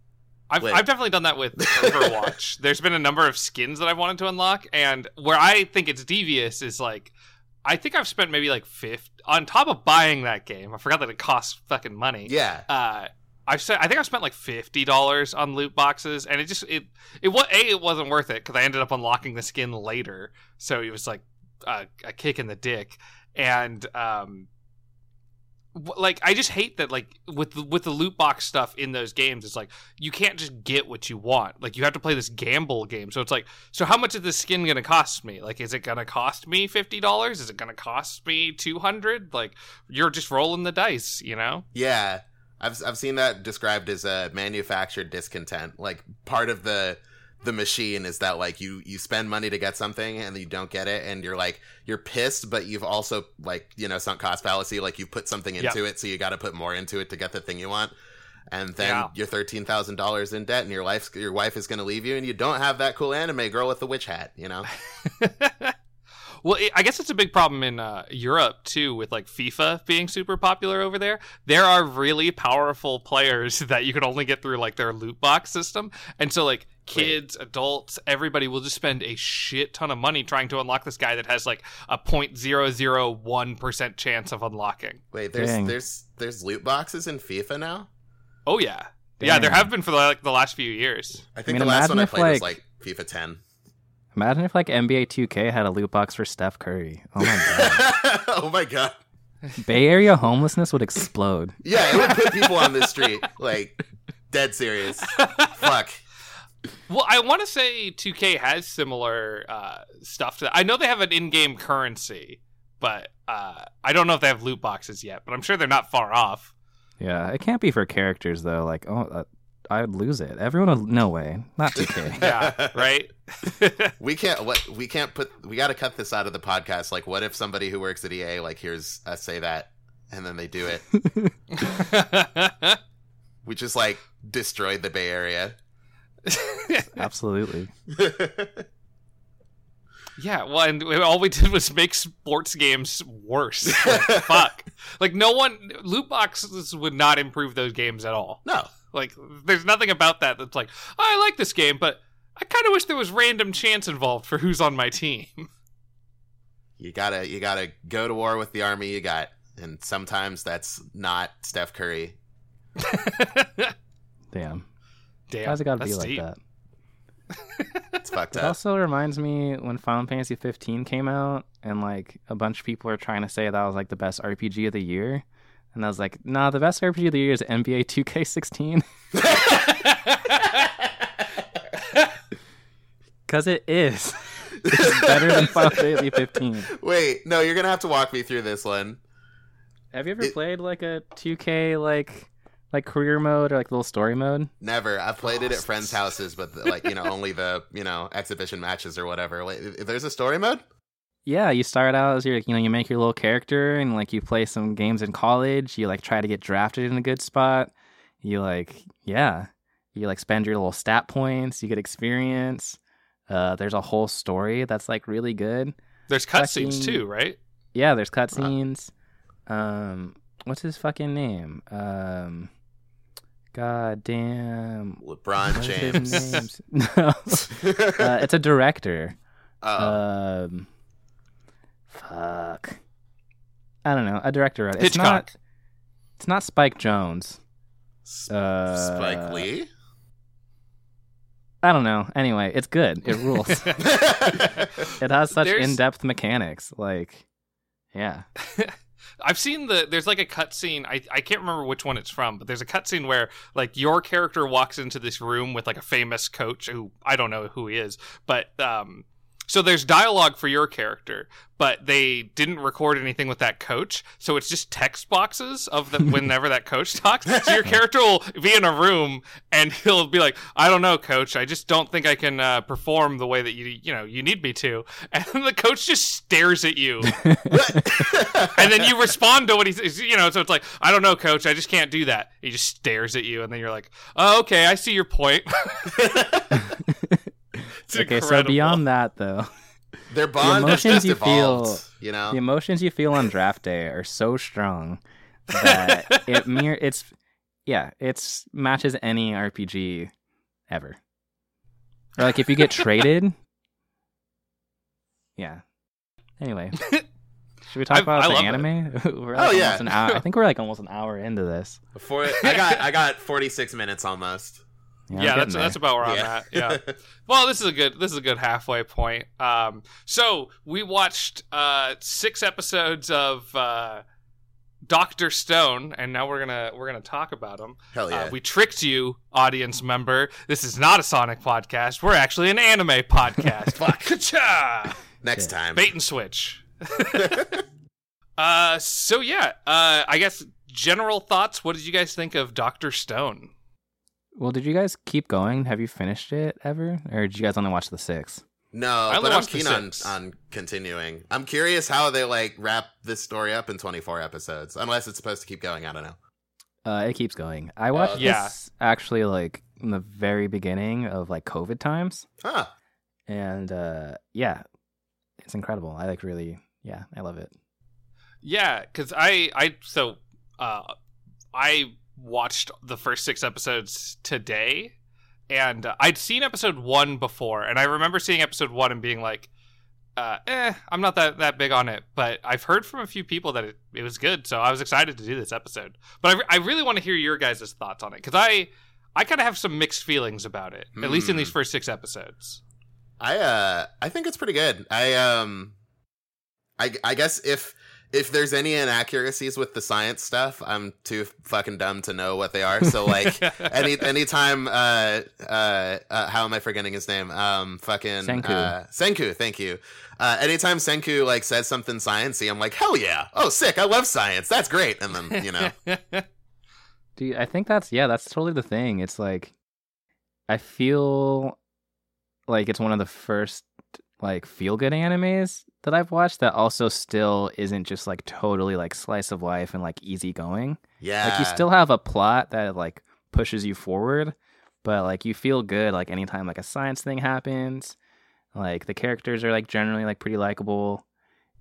I've, Wait. I've definitely done that with Overwatch. There's been a number of skins that I've wanted to unlock, and where I think it's devious is like, I think I've spent maybe like fifth on top of buying that game. I forgot that it costs fucking money. Yeah. Uh, I've said I think I've spent like fifty dollars on loot boxes, and it just it it was a it wasn't worth it because I ended up unlocking the skin later, so it was like a, a kick in the dick, and um, like I just hate that like with the, with the loot box stuff in those games, it's like you can't just get what you want. Like you have to play this gamble game. So it's like, so how much is this skin to cost me? Like, is it to cost me fifty dollars? Is it to cost me two hundred? Like you're just rolling the dice, you know? Yeah, I've I've seen that described as a manufactured discontent. Like part of the the machine is that like you you spend money to get something and you don't get it and you're like you're pissed but you've also like you know sunk cost fallacy like you put something into Yeah. it so you got to put more into it to get the thing you want and then Yeah. you're thirteen thousand dollars in debt and your life your wife is going to leave you and you don't have that cool anime girl with the witch hat you know well, it, I guess it's a big problem in uh, Europe too, with like FIFA being super popular over there. There are really powerful players that you could only get through like their loot box system, and so like kids, adults, everybody will just spend a shit ton of money trying to unlock this guy that has like a point zero zero one percent chance of unlocking. wait there's Dang. there's there's loot boxes in FIFA now Oh yeah, yeah, there have been for like the last few years. I think mean, the last one I if, played was like- like FIFA 10 Imagine if like NBA 2K had a loot box for Steph Curry. Oh my god. oh my god Bay Area homelessness would explode. Yeah, it would put people on the street. Like, dead serious. Fuck. Well, I want to say 2K has similar uh, stuff to. I know they have an in-game currency, but uh, I don't know if they have loot boxes yet. But I'm sure they're not far off. Yeah, it can't be for characters though. Like, oh, uh, I'd lose it. Everyone would. No way. Not 2K. Yeah, right. We can't. What we can't put. We got to cut this out of the podcast. Like, what if somebody who works at EA like hears us say that, and then they do it? We just like destroyed the Bay Area. Absolutely. yeah. Well, and all we did was make sports games worse. Like, fuck. Like no one loot boxes would not improve those games at all. no. Like there's nothing about that that's like oh, I like this game, but I kind of wish there was random chance involved for who's on my team. You gotta. You gotta go to war with the army you got, and sometimes that's not Steph Curry. Damn. Damn, Why's it gotta be that's like deep. that? It's fucked It up. also reminds me when Final Fantasy 15 came out, and like a bunch of people are trying to say that was like the best RPG of the year, and I was like, nah, the best RPG of the year is NBA 2K16 because it is. it's better than Final Fantasy 15. Wait, no, you're gonna have to walk me through this one. Have you ever It- played like a 2K like like career mode or like little story mode? Never. I've played it at Oh, friends' houses, but like you know, only the you know exhibition matches or whatever. Like, if there's a story mode. Yeah, you start out as your, you know, you make your little character and like you play some games in college. You like try to get drafted in a good spot. You like, yeah, you like spend your little stat points. You get experience. Uh, there's a whole story that's like really good. There's cutscenes Fucking- too, right? Yeah, there's cutscenes. Um, what's his fucking name? Um, God damn. LeBron What is his James. names? no, uh, it's a director. oh, Um, fuck. I don't know. A director wrote it. It's Hitchcock. not. It's not Spike Jonze. S- Uh, Spike Lee. I don't know. Anyway, it's good. It rules. it has such There's- in-depth mechanics. Like, yeah. I've seen the there's like a cutscene. I I can't remember which one it's from, but there's a cutscene where like your character walks into this room with like a famous coach who I don't know who he is, but um. So there's dialogue for your character, but they didn't record anything with that coach, so it's just text boxes of the whenever that coach talks. So your character will be in a room and he'll be like, "I don't know, coach. I just don't think I can uh, perform the way that you you know you need me to." And the coach just stares at you and then you respond to what he says. You know, so it's like, I don't know, coach. I just can't do that. He just stares at you, and then you're like, Oh, okay, I see your point. It's okay, so beyond that, though, Their bond has emotions just you evolved. feel- you know. the emotions you feel on draft day are so strong that it mere it's yeah, it's matches any RPG ever. Or like if you get traded. Yeah. Anyway, should we talk I- about I the anime? we're Oh, yeah. an hour. I think we're like almost an hour into this. Before I got I got 46 minutes almost. Yeah, Yeah, that's getting that's about where I'm at. Yeah. Well, this is a good this is a good halfway point. Um, so we watched uh, six episodes of uh, Doctor Stone, and now we're gonna we're gonna talk about them. Hell yeah. Uh, we tricked you, audience member. This is not a Sonic podcast. We're actually an anime podcast. Fuck. Ka-cha! Next Yeah. time. Bait and switch. uh, so yeah, uh, I guess general thoughts. What did you guys think of Doctor Stone? Well, did you guys keep going? Have you finished it ever, or did you guys only watch the six? No, only but I'm watched keen on, on continuing. I'm curious how they like wrap this story up in 24 episodes, unless it's supposed to keep going. I don't know. Uh, it keeps going. I watched yeah. this actually like in the very beginning of like COVID times, Huh? and uh, yeah, it's incredible. I like really, yeah, I love it. Yeah, because I I so uh I watched the first six episodes today, and uh, I'd seen episode one before, and I remember seeing episode one and being like, uh, "Eh, I'm not that that big on it." But I've heard from a few people that it, it was good, so I was excited to do this episode. But I, re- I really want to hear your guys' thoughts on it because I I kind of have some mixed feelings about it, at least in Hmm. these first six episodes. I uh I think it's pretty good. I um I I guess if if there's any inaccuracies with the science stuff, I'm too fucking dumb to know what they are. So like any anytime uh uh, uh how am I forgetting his name? Um fucking Senku. uh Senku, thank you. Uh anytime Senku like says something sciencey, I'm like, hell yeah. Oh sick, I love science. That's great. And then, you know. Dude, I think that's yeah, that's totally the thing. It's like I feel like it's one of the first like feel good animes that I've watched that also still isn't just like totally like slice of life and like easy going. Yeah. Like you still have a plot that like pushes you forward, but like you feel good like anytime like a science thing happens. Like the characters are like generally like pretty likable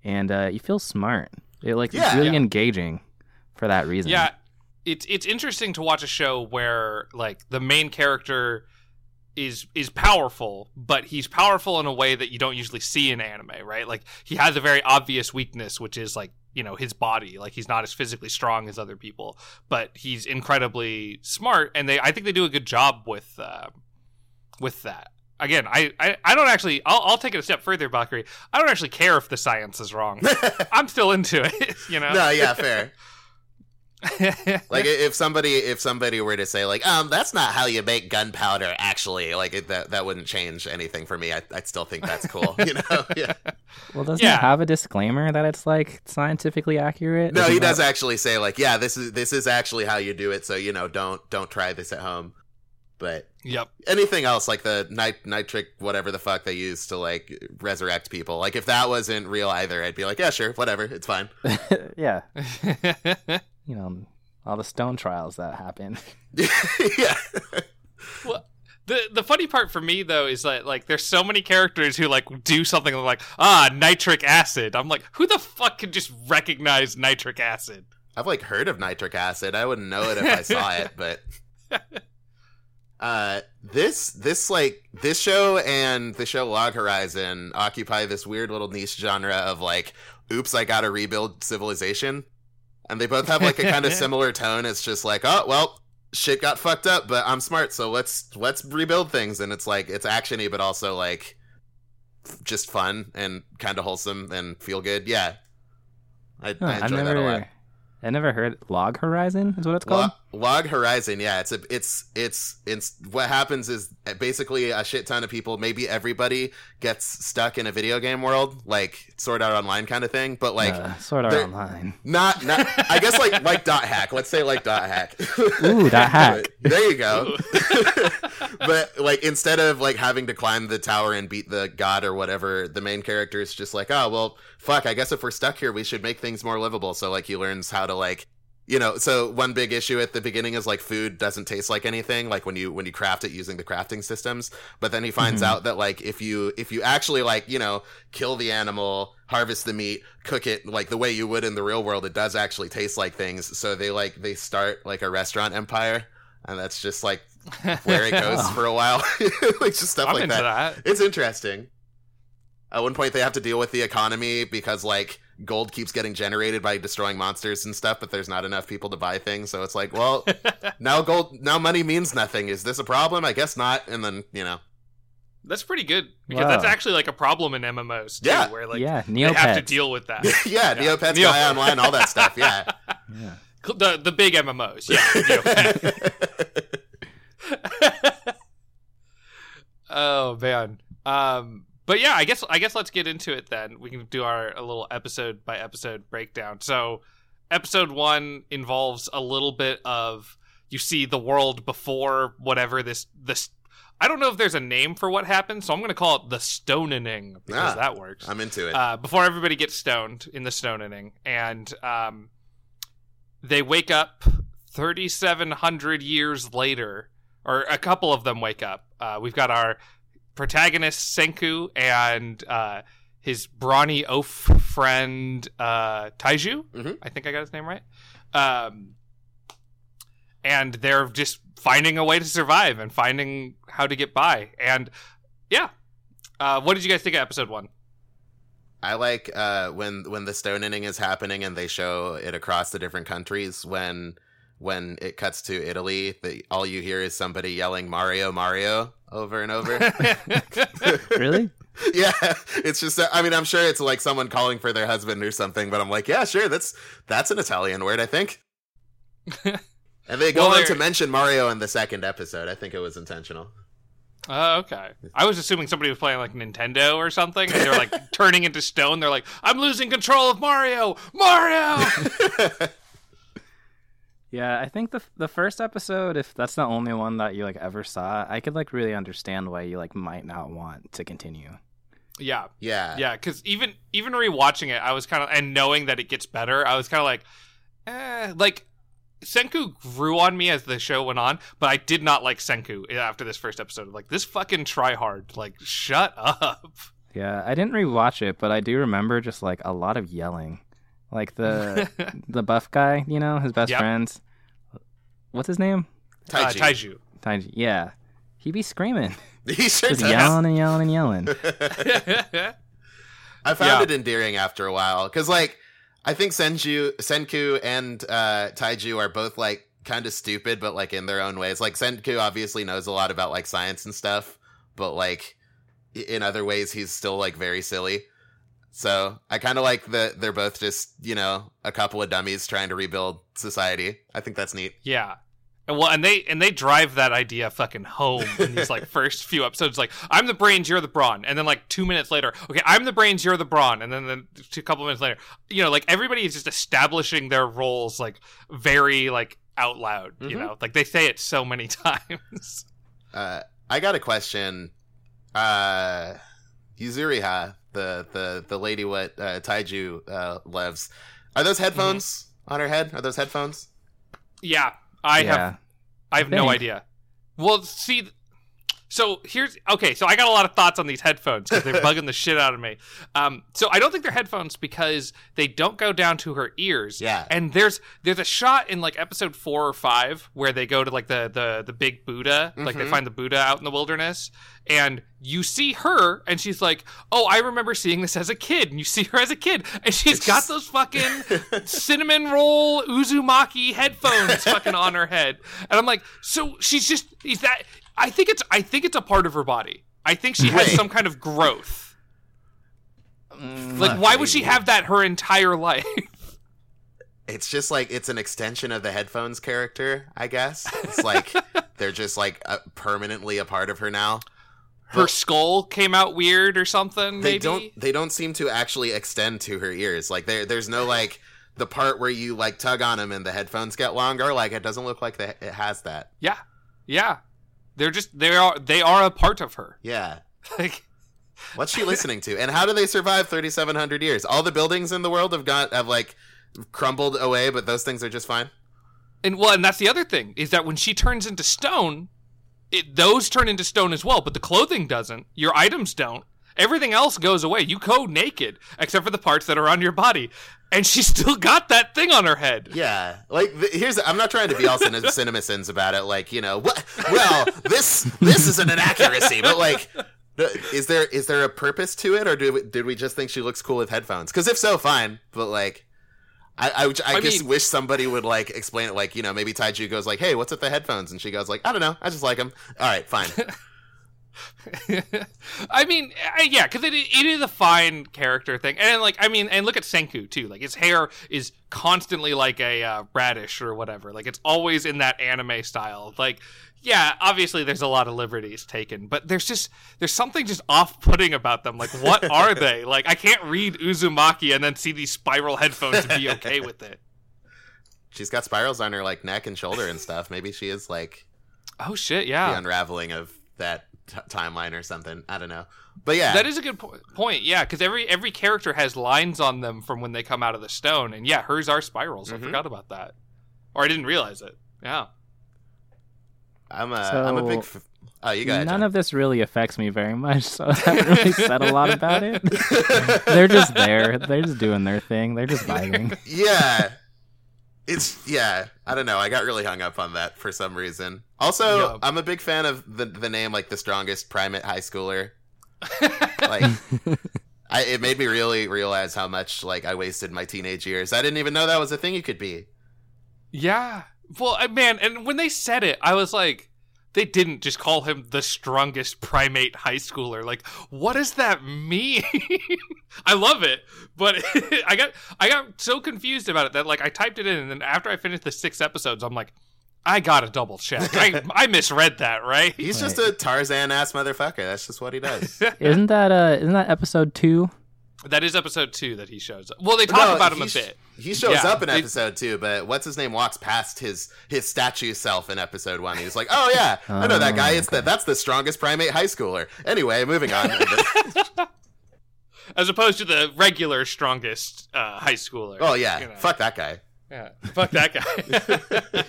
and uh you feel smart. It like Yeah. it's really Yeah. engaging for that reason. Yeah, it's it's interesting to watch a show where like the main character is is powerful, but he's powerful in a way that you don't usually see in anime, right? Like he has a very obvious weakness, which is like you know his body. Like he's not as physically strong as other people, but he's incredibly smart, and they I think they do a good job with uh, with that. Again, I, I, I don't actually. I'll, I'll take it a step further, Bakari. I don't actually care if the science is wrong. I'm still into it. You know. no, yeah, fair. like if somebody if somebody were to say like um that's not how you make gunpowder actually like it, that that wouldn't change anything for me. I, i'd still think that's cool you know? Yeah. Well, doesn't Yeah. it have a disclaimer that it's like scientifically accurate? no Isn't he that- does actually say like yeah this is this is actually how you do it so you know don't don't try this at home. But yep. anything else like the nit- nitric whatever the fuck they use to like resurrect people like if that wasn't real either i'd be like yeah sure whatever it's fine. Yeah, you know, all the stone trials that happen. yeah well, the the funny part for me though is that like there's so many characters who like do something like ah nitric acid. I'm like, who the fuck can just recognize nitric acid? I've like heard of nitric acid. I wouldn't know it if I saw it, but uh this this like this show and the show Log Horizon occupy this weird little niche genre of like oops, I got to rebuild civilization. And they both have like a kind of similar tone. It's just like, "Oh, well, shit got fucked up, but I'm smart, so let's let's rebuild things." And it's like it's actiony but also like just fun and kind of wholesome and feel good. Yeah. I, Huh, I enjoy that a lot. never, I never heard Log Horizon is what it's called. Log, Log Horizon, yeah, it's a, it's it's it's what happens is basically a shit ton of people, maybe everybody gets stuck in a video game world, like Sword Art Online kind of thing, but like uh, Sword Art Online. not not I guess like like dot hack. Let's say like dot hack. Ooh, dot hack. there you go. but like instead of like having to climb the tower and beat the god or whatever, the main character is just like, oh well, fuck. I guess if we're stuck here, we should make things more livable. So like he learns how to like. You know, so one big issue at the beginning is like food doesn't taste like anything, like when you when you craft it using the crafting systems. But then he finds Mhm. out that like if you if you actually like you know kill the animal, harvest the meat, cook it like the way you would in the real world, it does actually taste like things. So they like they start like a restaurant empire, and that's just like where it goes Oh. for a while. like just stuff I'm like that. that. It's interesting. At one point, they have to deal with the economy because like gold keeps getting generated by destroying monsters and stuff, but there's not enough people to buy things. So it's like, well, now gold, now money means nothing. Is this a problem? I guess not. And then you know, That's pretty good because that's actually like a problem in MMOs too, Yeah. where like yeah, they have to deal with that. yeah, Yeah. Neopets, Neo- Gaia Online, all that stuff. Yeah. Yeah. The the big MMOs, yeah. Oh man. Um but yeah, I guess I guess let's get into it then. We can do our a little episode by episode breakdown. So episode 1 involves a little bit of you see the world before whatever this this I don't know if there's a name for what happened, so I'm going to call it the stonening because Ah, that works I'm into it. uh, before everybody gets stoned in the stone inning, and um, they wake up 3,700 years later, or a couple of them wake up. Uh, we've got our protagonist Senku and uh, his brawny oaf friend uh, Taiju. Mhm. I think I got his name right. Um, and they're just finding a way to survive and finding how to get by. And yeah, uh, what did you guys think of episode one? I like uh, when when the stone inning is happening and they show it across the different countries. When when it cuts to Italy, the, all you hear is somebody yelling Mario, Mario over and over. Really? yeah, it's just. I mean, I'm sure it's like someone calling for their husband or something. But I'm like, yeah, sure. That's that's an Italian word, I think. And they go Well, on they're- to mention Mario in the second episode. I think it was intentional. Oh, okay. I was assuming somebody was playing like Nintendo or something. And they were like turning into stone. They're like, I'm losing control of Mario! Mario! Yeah, I think the the first episode, if that's the only one that you like ever saw, I could like really understand why you like might not want to continue. yeah. yeah, Yeah. Because even, even rewatching it, I was kind of, and knowing that it gets better, I was kind of like, eh. Like, Senku grew on me as the show went on, but I did not like Senku after this first episode. Like, this fucking tryhard. Like, shut up. Yeah, I didn't rewatch it, but I do remember just like a lot of yelling. Like the the buff guy, you know, his best Yep. friends. What's his name? Uh, Taiji. Taiju. Yeah. He be screaming. he sure Just does. yelling and yelling and yelling. I found Yeah. it endearing after a while because, like, I think Senju, Senku and uh, Taiju are both like kind of stupid, but like in their own ways. Like Senku obviously knows a lot about like science and stuff, but like in other ways he's still like very silly. So I kind of like that they're both just you know a couple of dummies trying to rebuild society. I think that's neat. Yeah. And well, and they and they drive that idea fucking home in these like first few episodes. Like, I'm the brains, you're the brawn, and then like two minutes later, okay, I'm the brains, you're the brawn, and then then a couple minutes later, you know, like everybody is just establishing their roles like very like out loud. You Mhm. know, like they say it so many times. Uh, I got a question. Uh, Yuzuriha, the the the lady what uh, Taiju uh, loves, are those headphones on her head? Are those headphones? yeah, I yeah. have I have no think. idea. Well, see, so here's okay. So I got a lot of thoughts on these headphones because they're bugging the shit out of me. Um, so I don't think they're headphones because they don't go down to her ears. Yeah. And there's there's a shot in like episode four or five where they go to like the the the big Buddha, like they Mhm. find the Buddha out in the wilderness, and you see her, and she's like, "Oh, I remember seeing this as a kid." And you see her as a kid, and she's It's got those fucking cinnamon roll Uzumaki headphones fucking on her head, and I'm like, so she's just is that? I think it's I think it's a part of her body. I think she has Wait. some kind of growth. Mm, Like, why would she have that her entire life? It's just like it's an extension of the headphones character, I guess. It's like they're just like uh, permanently a part of her now. Her skull came out weird or something. They maybe. don't they don't seem to actually extend to her ears. Like there there's no like the part where you like tug on them and the headphones get longer. Like it doesn't look like the, it has that. Yeah, yeah. They're just they are they are a part of her. Yeah. Like What's she listening to? And how do they survive 3700 years? All the buildings in the world have got have like crumbled away, but those things are just fine. And well, and that's the other thing is that when she turns into stone, it, those turn into stone as well, but the clothing doesn't. Your items don't. Everything else goes away. You go naked, except for the parts that are on your body. And she still got that thing on her head. Yeah, like here's I'm not trying to be all cin- CinemaSins about it. Like you know, what? Well, this this is an inaccuracy, but like, is there is there a purpose to it, or did we, did we just think she looks cool with headphones? Because if so, fine. But like, I I, I I just mean- wish somebody would like explain it. Like you know, maybe Taiju goes like, "Hey, what's with the headphones?" And she goes like, "I don't know, I just like them." All right, fine. I mean, yeah, because it, it is a fine character thing, and like, I mean, and look at Senku too. Like, his hair is constantly like a uh, radish or whatever. Like, it's always in that anime style. Like, yeah, obviously there's a lot of liberties taken, but there's just there's something just off-putting about them. Like, what are they? Like, I can't read Uzumaki and then see these spiral headphones and be okay with it. She's got spirals on her like neck and shoulder and stuff. Maybe she is like Oh shit, yeah, the unraveling of that t- timeline or something. I don't know, but yeah, That is a good po- point. Yeah, because every every character has lines on them from when they come out of the stone, and yeah, hers are spirals. I Mhm. forgot about that, or I didn't realize it. Yeah. I'm a am a big. So, F- oh, you got None of this really affects me very much, so I haven't really said a lot about it. They're just there. They're just doing their thing. They're just vibing. yeah it's yeah i don't know i got really hung up on that for some reason also Yeah. i'm a big fan of the the name like the strongest primate high schooler like I, it made me really realize how much like i wasted my teenage years i didn't even know that was a thing you could be yeah. Well, I- man, and when they said it, I was like, they didn't just call him the strongest primate high schooler. Like, what does that mean? I love it, but I got I got so confused about it that like I typed it in, and then after I finished the six episodes, I'm like, I gotta double check. I I misread that, right? he's just a tarzan ass motherfucker that's just what he does Isn't that uh? Isn't that episode two? That is episode two that he shows up. Well, they talk No, about him he a sh- bit. he shows Yeah, up in they- episode two but what's his name walks past his his statue self in episode one he's like oh yeah i know that guy Oh, it's the, that's the strongest primate high schooler anyway moving on As opposed to the regular strongest uh, high schooler. oh yeah you know. fuck that guy Yeah, fuck that guy.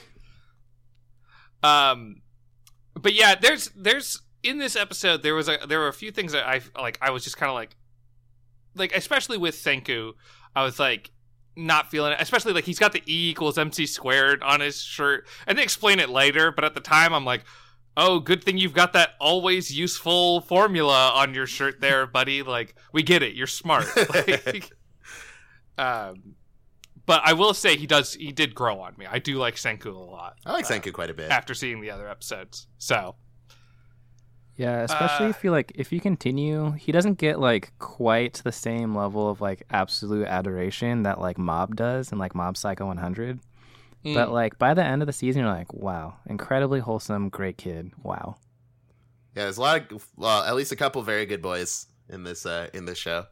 Um, but yeah, there's there's in this episode there was a there were a few things that I like. I was just kind of like, like especially with Senku, I was like not feeling it. Especially like he's got the E equals MC squared on his shirt, and they explain it later. But at the time, I'm like. Oh, good thing you've got that always useful formula on your shirt there, buddy. Like, we get it. You're smart. Like, um, but I will say he does he did grow on me. I do like Senku a lot i like Uh, senku quite a bit after seeing the other episodes. So Yeah, especially Uh, if you like if you continue, he doesn't get like quite the same level of like absolute adoration that like Mob does in like Mob Psycho 100. mm, But like by the end of the season, you're like, wow, incredibly wholesome, great kid. Wow. Yeah, there's a lot of well, at least a couple very good boys in this uh in this show.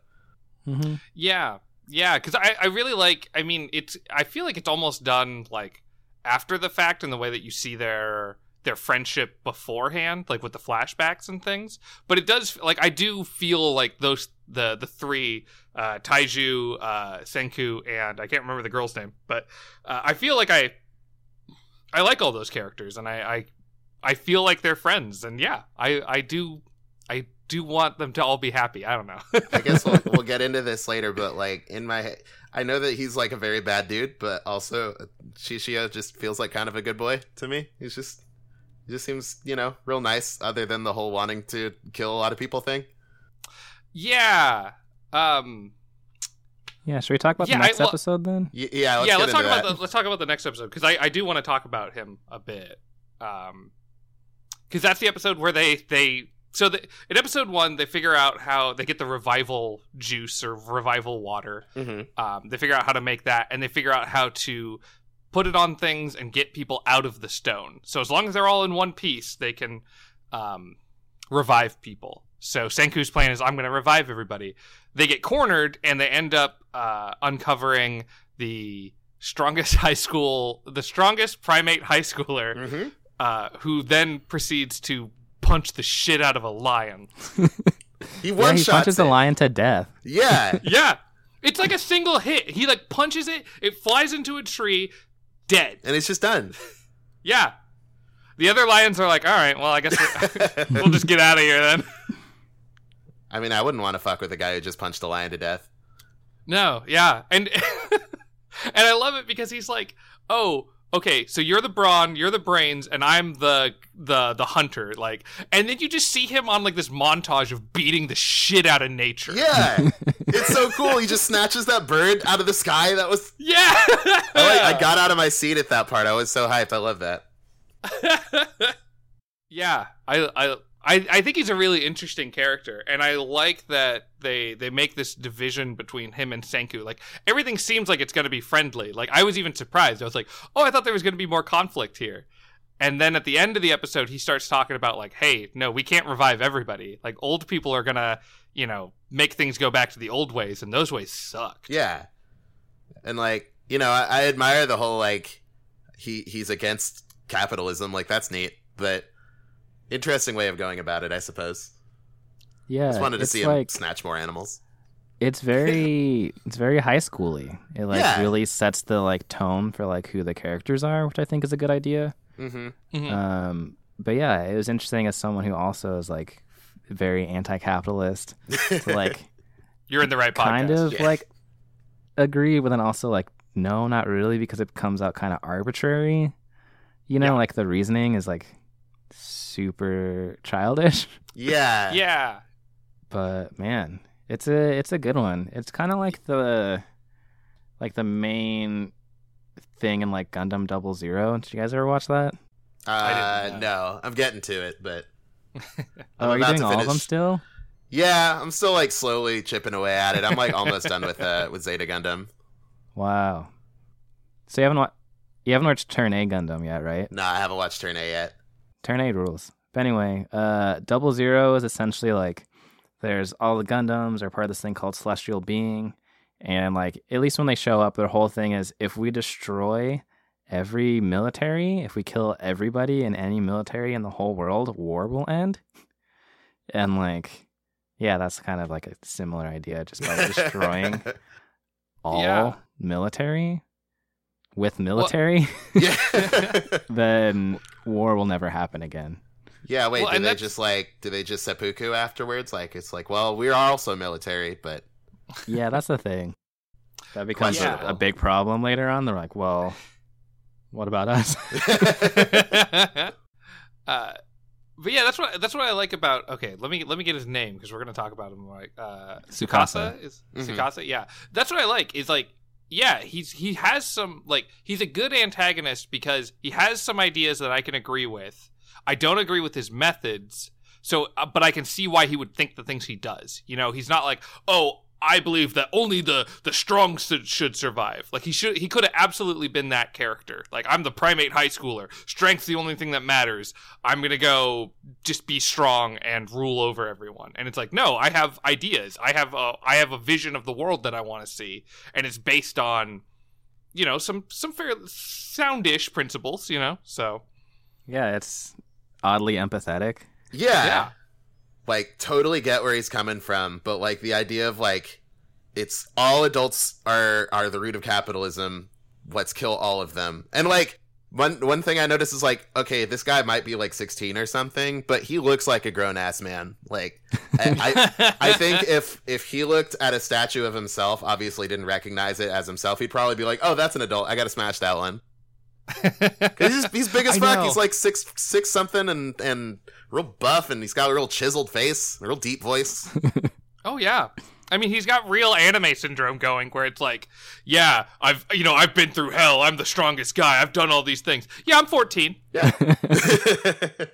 Mm-hmm. yeah, yeah, because I I really like. I mean, it's I feel like it's almost done like after the fact in the way that you see their their friendship beforehand, like with the flashbacks and things. But it does like I do feel like those the the three uh, Taiju, uh, Senku, and I can't remember the girl's name, but uh, I feel like I I like all those characters, and I I, I feel like they're friends, and yeah, I I do I do want them to all be happy. I don't know. I guess we'll, we'll get into this later, but like in my head, I know that he's like a very bad dude, but also Shishio just feels like kind of a good boy to me. He's just he just seems you know real nice, other than the whole wanting to kill a lot of people thing. yeah. Um. Yeah, should we talk about Yeah, the I- next well- episode then? Y- yeah, let's yeah. get Let's talk into about that. the let's talk about the next episode because I I do want to talk about him a bit. Um. Because that's the episode where they they so the, in episode one they figure out how they get the revival juice or revival water. Mhm. Um, they figure out how to make that, and they figure out how to put it on things and get people out of the stone. So as long as they're all in one piece, they can um, revive people. So Senku's plan is, I'm going to revive everybody. They get cornered, and they end up uh, uncovering the strongest high school, the strongest primate high schooler, Mhm. uh, who then proceeds to punch the shit out of a lion. He Yeah, one he shots punches the lion to death. Yeah, Yeah. It's like a single hit. He like punches it, it flies into a tree, dead. and it's just done. Yeah. The other lions are like, all right, well, I guess we're, we'll just get out of here then. I mean, I wouldn't want to fuck with a guy who just punched a lion to death. No, yeah, and and I love it because he's like, oh, okay, so you're the brawn, you're the brains, and I'm the the the hunter. Like, and then you just see him on like this montage of beating the shit out of nature. Yeah, it's so cool. He just snatches that bird out of the sky. That was yeah. I, like, I got out of my seat at that part. I was so hyped. I love that. yeah, I I. I, I think he's a really interesting character, and I like that they they make this division between him and Senku. Like everything seems like it's going to be friendly. Like I was even surprised. I was like, oh, I thought there was going to be more conflict here. And then at the end of the episode, he starts talking about like, hey, no, we can't revive everybody. Like old people are gonna, you know, make things go back to the old ways, and those ways suck. Yeah, and like you know, I, I admire the whole like he he's against capitalism. Like that's neat, but interesting way of going about it, I suppose. Yeah, Just wanted to it's see like, him snatch more animals. It's very it's very high schooly. It like Yeah. really sets the like tone for like who the characters are, which I think is a good idea. Mm-hmm. Mhm. Um, but yeah, it was interesting as someone who also is like very anti-capitalist to like You're in the right podcast. kind of yeah. like agree, but then also like no, not really, because it comes out kind of arbitrary. You know, Yeah. like the reasoning is like super childish. yeah, Yeah. But man, it's a it's a good one. It's kind of like the like the main thing in like Gundam Double Zero. Did you guys ever watch that? Uh, no, I'm getting to it, but I'm Oh, are you doing all of them still? yeah, I'm still like slowly chipping away at it. I'm like almost done with uh with Zeta Gundam. Wow. So you haven't wa- you haven't watched Turn A Gundam yet, right? No, I haven't watched Turn A yet. Turn A rules. But anyway, uh, Double Zero is essentially like there's all the Gundams are part of this thing called Celestial Being, and like at least when they show up, their whole thing is if we destroy every military, if we kill everybody in any military in the whole world, war will end. And like, yeah, that's kind of like a similar idea, just by destroying all Yeah. military with military, yeah. then war will never happen again. Yeah, wait, Well, do they that's- just like do they just seppuku afterwards? Like it's like, well, we're also military, but Yeah, that's the thing. That becomes a, a big problem later on. They're like, well, what about us? uh, but yeah, that's what that's what I like about. Okay, let me let me get his name because we're gonna talk about him. Like uh, Tsukasa. Tsukasa is Mhm. Tsukasa. Yeah, that's what I like. Is like yeah, he's he has some like he's a good antagonist because he has some ideas that I can agree with. I don't agree with his methods. So, uh, but I can see why he would think the things he does. You know, he's not like, oh, I believe that only the the strong should, should survive. Like he should, he could have absolutely been that character. Like I'm the primate high schooler. Strength's the only thing that matters. I'm gonna go just be strong and rule over everyone. And it's like, no, I have ideas. I have a, I have a vision of the world that I want to see, and it's based on, you know, some some fair soundish principles. You know, so yeah, it's oddly empathetic. yeah. yeah. like totally get where he's coming from, but like the idea of like it's all adults are are the root of capitalism. Let's kill all of them. And like one one thing I noticed is like, okay, this guy might be like 16 or something, but he looks like a grown ass man. Like I, I I think if if he looked at a statue of himself, obviously didn't recognize it as himself, he'd probably be like, "Oh, that's an adult. I got to smash that one." Cause he's, he's big as fuck. He's like six six something and and real buff, and he's got a real chiseled face, a real deep voice. Oh yeah. I mean, he's got real anime syndrome going where it's like, yeah, I've you know, I've been through hell. I'm the strongest guy. I've done all these things. Yeah, I'm 14. Yeah.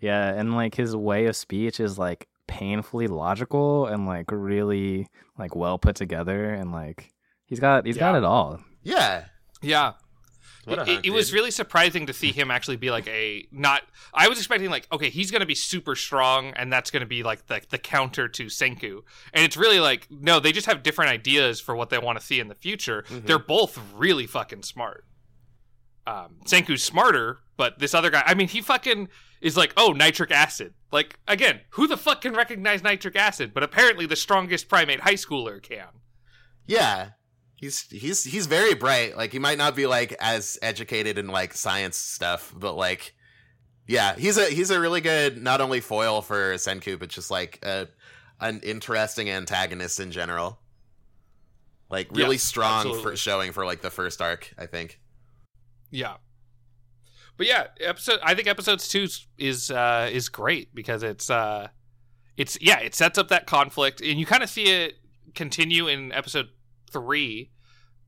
Yeah, and like his way of speech is like painfully logical and like really like well put together and like he's got he's got it all. yeah. Yeah. What a it, hunk, it was really surprising to see him actually be like a not I was expecting like okay he's gonna be super strong and that's gonna be like the, the counter to Senku. And it's really like no they just have different ideas for what they want to see in the future. Mhm. they're both really fucking smart. Um, Senku's smarter but this other guy I mean he fucking is like oh nitric acid. Like again who the fuck can recognize nitric acid? But apparently the strongest primate high schooler can. Yeah. He's he's he's very bright. Like he might not be like as educated in like science stuff, but like yeah, he's a he's a really good not only foil for Senku, but just like a an interesting antagonist in general. Like really Yeah, strong absolutely. for showing for like the first arc, I think. Yeah. But yeah, episode I think episodes 2 is- is uh is great because it's uh it's yeah, it sets up that conflict and you kind of see it continue in episode 3.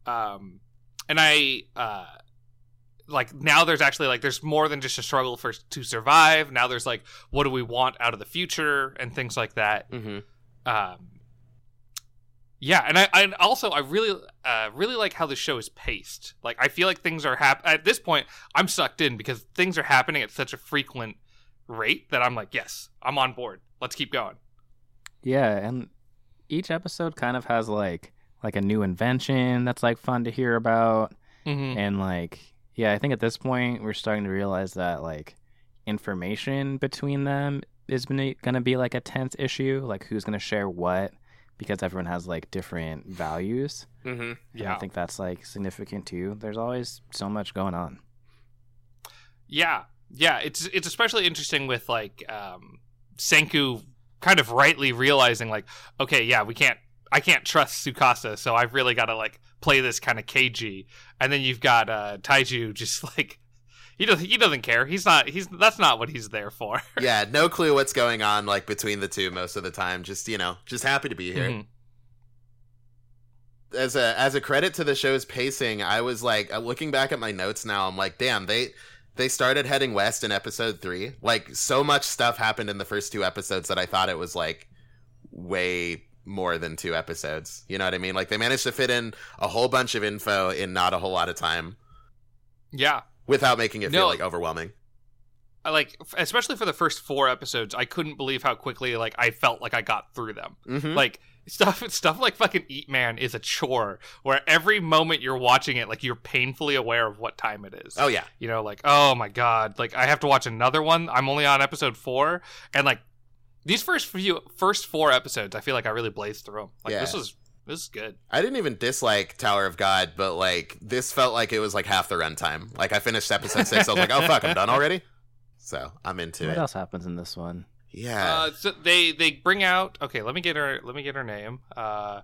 Um and I uh like now there's actually like there's more than just a struggle for to survive. Now there's like what do we want out of the future and things like that Mm-hmm. um yeah and i and also i really uh really like how the show is paced like i feel like things are hap- at this point i'm sucked in because things are happening at such a frequent rate that i'm like yes i'm on board let's keep going Yeah, and each episode kind of has like like a new invention that's like fun to hear about. mm-hmm. and like yeah i think at this point we're starting to realize that like information between them is going to be like a tense issue. Like who's going to share what? Because everyone has like different values. Mm-hmm. And yeah. i think that's like significant too. There's always so much going on. Yeah. Yeah. It's it's especially interesting with like um senku kind of rightly realizing like okay yeah we can't i can't trust tsukasa so i've really got to like play this kind of cagey and then you've got uh taiju just like he doesn't he doesn't care he's not he's that's not what he's there for yeah, no clue what's going on like between the two most of the time. Just you know, just happy to be here. Mhm. As a as a credit to the show's pacing, I was like uh, looking back at my notes now. I'm like, damn, they they started heading west in episode three. Like so much stuff happened in the first two episodes that I thought it was like way more than two episodes. You know what I mean? Like they managed to fit in a whole bunch of info in not a whole lot of time yeah without making it feel like overwhelming. I like especially for the first four episodes i couldn't believe how quickly like i felt like i got through them Mm-hmm. like stuff stuff like fucking eat man is a chore where every moment you're watching it like you're painfully aware of what time it is oh yeah, you know like oh my god like i have to watch another one i'm only on episode four and like these first few first four episodes i feel like i really blazed through them like Yeah. this is this is good I didn't even dislike Tower of God, but like this felt like it was like half the runtime. Like I finished episode six, I was like, oh fuck, I'm done already. So I'm into what it. What else happens in this one Yeah, uh so they they bring out okay let me get her let me get her name uh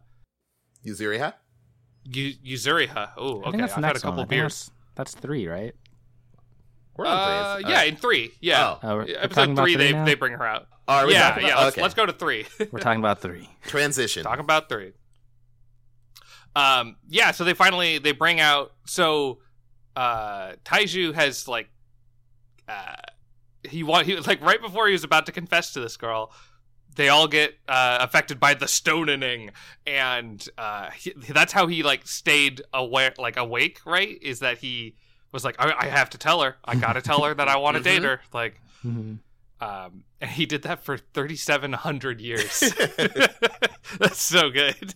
Yuzuriha. Yu- Yuzuriha. Oh, okay. that's the I've had a next one couple I beers. that's, that's three right We're Uh, three. yeah, in three. Yeah. Oh. oh, we're, we're talking Episode about three, three they now? they bring her out. Are we yeah, yeah. about- Let's, okay. let's go to three. we're talking about three Transition. Talking about three. Um, yeah. So they finally they bring out. So, uh, Taiju has like, uh, he want he like right before he was about to confess to this girl. They all get uh, affected by the stonening, and uh, he, that's how he like stayed aware, like awake. Right? Is that he was like, I, I have to tell her. I gotta tell her that I want to date Mhm. her. Like, Mhm. Um, and he did that for 3,700 years. That's so good.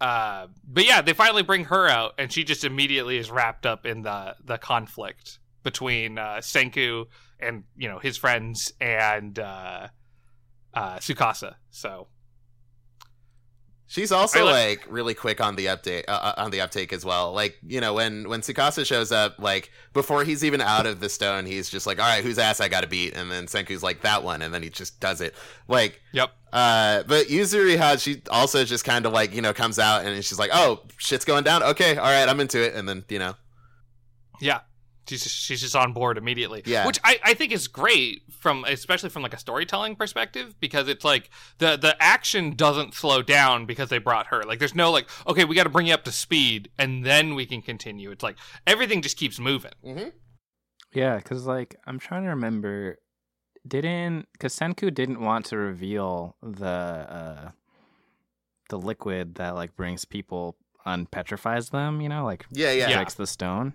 Uh, but yeah, they finally bring her out, and she just immediately is wrapped up in the the conflict between uh, Senku and you know his friends and uh, uh, Tsukasa. So She's also I like really quick on the update uh, uh, on the uptake as well. Like you know when when Tsukasa shows up, like before he's even out of the stone, he's just like, "All right, whose ass I got to beat?" And then Senku's like, "That one," and then he just does it. Like, yep, uh, but Yuzuri has she also just kind of like you know comes out and she's like, "Oh, shit's going down. Okay, all right, I'm into it." And then you know, yeah. She's just, she's just on board immediately. Yeah. Which I, I think is great from especially from like a storytelling perspective because it's like the the action doesn't slow down because they brought her. Like there's no like okay we got to bring you up to speed and then we can continue. It's like everything just keeps moving. mm-hmm. Yeah, because like I'm trying to remember, didn't because Senku didn't want to reveal the uh the liquid that like brings people unpetrifies them, you know, like yeah, yeah, Yeah. breaks the stone.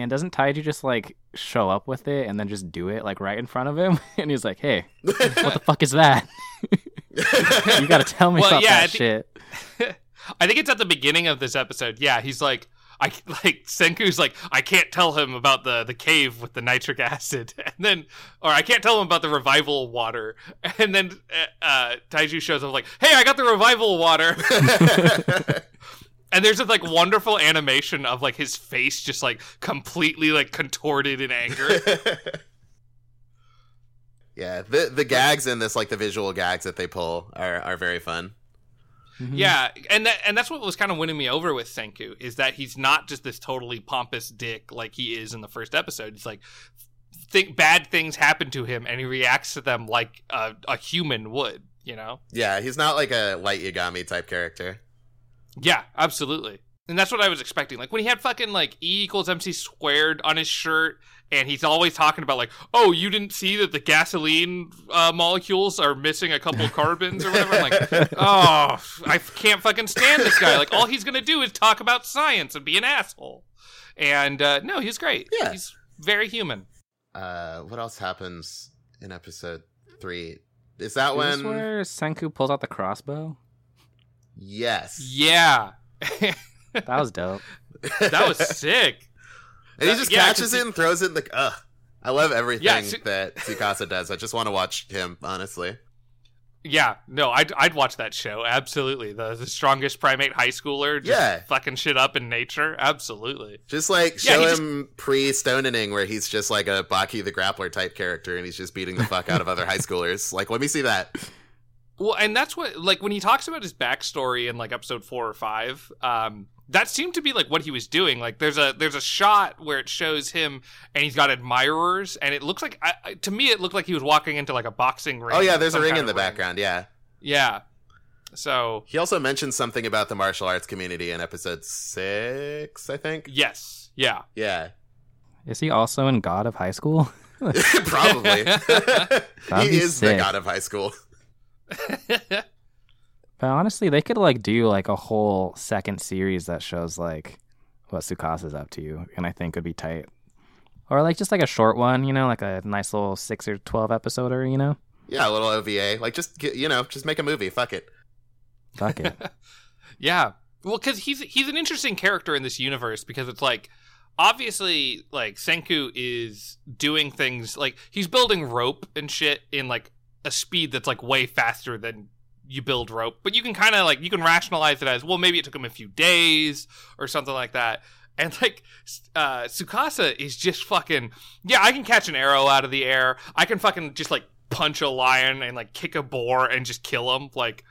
And doesn't Taiju just like show up with it and then just do it like right in front of him? and he's like, "Hey, what the fuck is that? you gotta tell me Well, about yeah, I that think- shit." I think it's at the beginning of this episode. Yeah, he's like I like Senku's like I can't tell him about the the cave with the nitric acid, and then or I can't tell him about the revival water, and then uh, uh, Taiju shows up like, "Hey, I got the revival water," and there's this like wonderful animation of like his face just like completely like contorted in anger. Yeah, the the gags in this, like the visual gags that they pull, are are very fun. Mhm. Yeah, and that and that's what was kind of winning me over with Senku is that he's not just this totally pompous dick like he is in the first episode. He's like, think bad things happen to him, and he reacts to them like a, a human would. You know? Yeah, he's not like a light Yagami type character. Yeah, absolutely. And that's what I was expecting. Like when he had fucking like E equals MC squared on his shirt, and he's always talking about like, oh, you didn't see that the gasoline uh, molecules are missing a couple carbons or whatever. I'm like, oh, I can't fucking stand this guy. Like all he's gonna do is talk about science and be an asshole. And uh, no, he's great. Yeah. he's very human. Uh, what else happens in episode three? Is that Is when? this where Senku pulls out the crossbow? Yes. Yeah, That was dope. that was sick. and he just yeah, catches 'cause it and throws it in the. Ugh. I love everything Yeah, Su- that Tsukasa does. I just want to watch him, honestly. Yeah, no, I'd I'd watch that show absolutely. The the strongest primate high schooler, just Yeah. fucking shit up in nature, absolutely. Just like Yeah, show just- him pre stonening where he's just like a Baki the Grappler type character and he's just beating the fuck out of other high schoolers. Like, let me see that. Well, and that's what like when he talks about his backstory in like episode four or five. Um, that seemed to be like what he was doing. Like there's a there's a shot where it shows him and he's got admirers, and it looks like I, I- to me it looked like he was walking into like a boxing ring. Oh yeah, there's a ring in the ring. background. Yeah. Yeah. So He also mentioned something about the martial arts community in episode six, I think. yes, yeah. Yeah, Is he also in God of High School? probably. he be is the god of high school. But honestly, they could like do like a whole second series that shows like what Tsukasa's up to, and I think would be tight. Or like just like a short one, you know, like a nice little six or twelve episode, or you know. Yeah, a little OVA. Like, just get, you know, just make a movie. Fuck it. Fuck it. Yeah. Well, because he's he's an interesting character in this universe because it's like obviously like Senku is doing things like he's building rope and shit in like a speed that's like way faster than you build rope, but you can kind of like you can rationalize it as well. Maybe it took him a few days or something like that. And like uh, Tsukasa is just fucking yeah. I can catch an arrow out of the air. I can fucking just like punch a lion and like kick a boar and just kill him. Like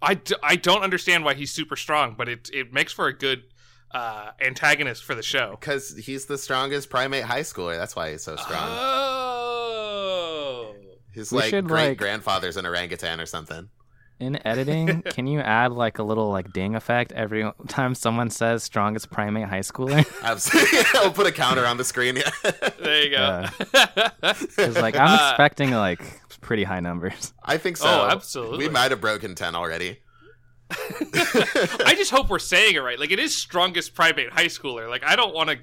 I, d- I don't understand why he's super strong, but it it makes for a good uh, antagonist for the show. Because he's the strongest primate high schooler. That's why he's so strong. Oh, His We like should, great like- grandfather's an orangutan or something. In editing, can you add like a little like ding effect every time someone says strongest primate high schooler? Absolutely. I'll put a counter on the screen. Yeah. there you go. Because like I'm Uh, expecting like pretty high numbers. I think so. Oh, absolutely. We might have broken 10 already. I just hope we're saying it right. Like it is strongest primate high schooler. Like I don't want to,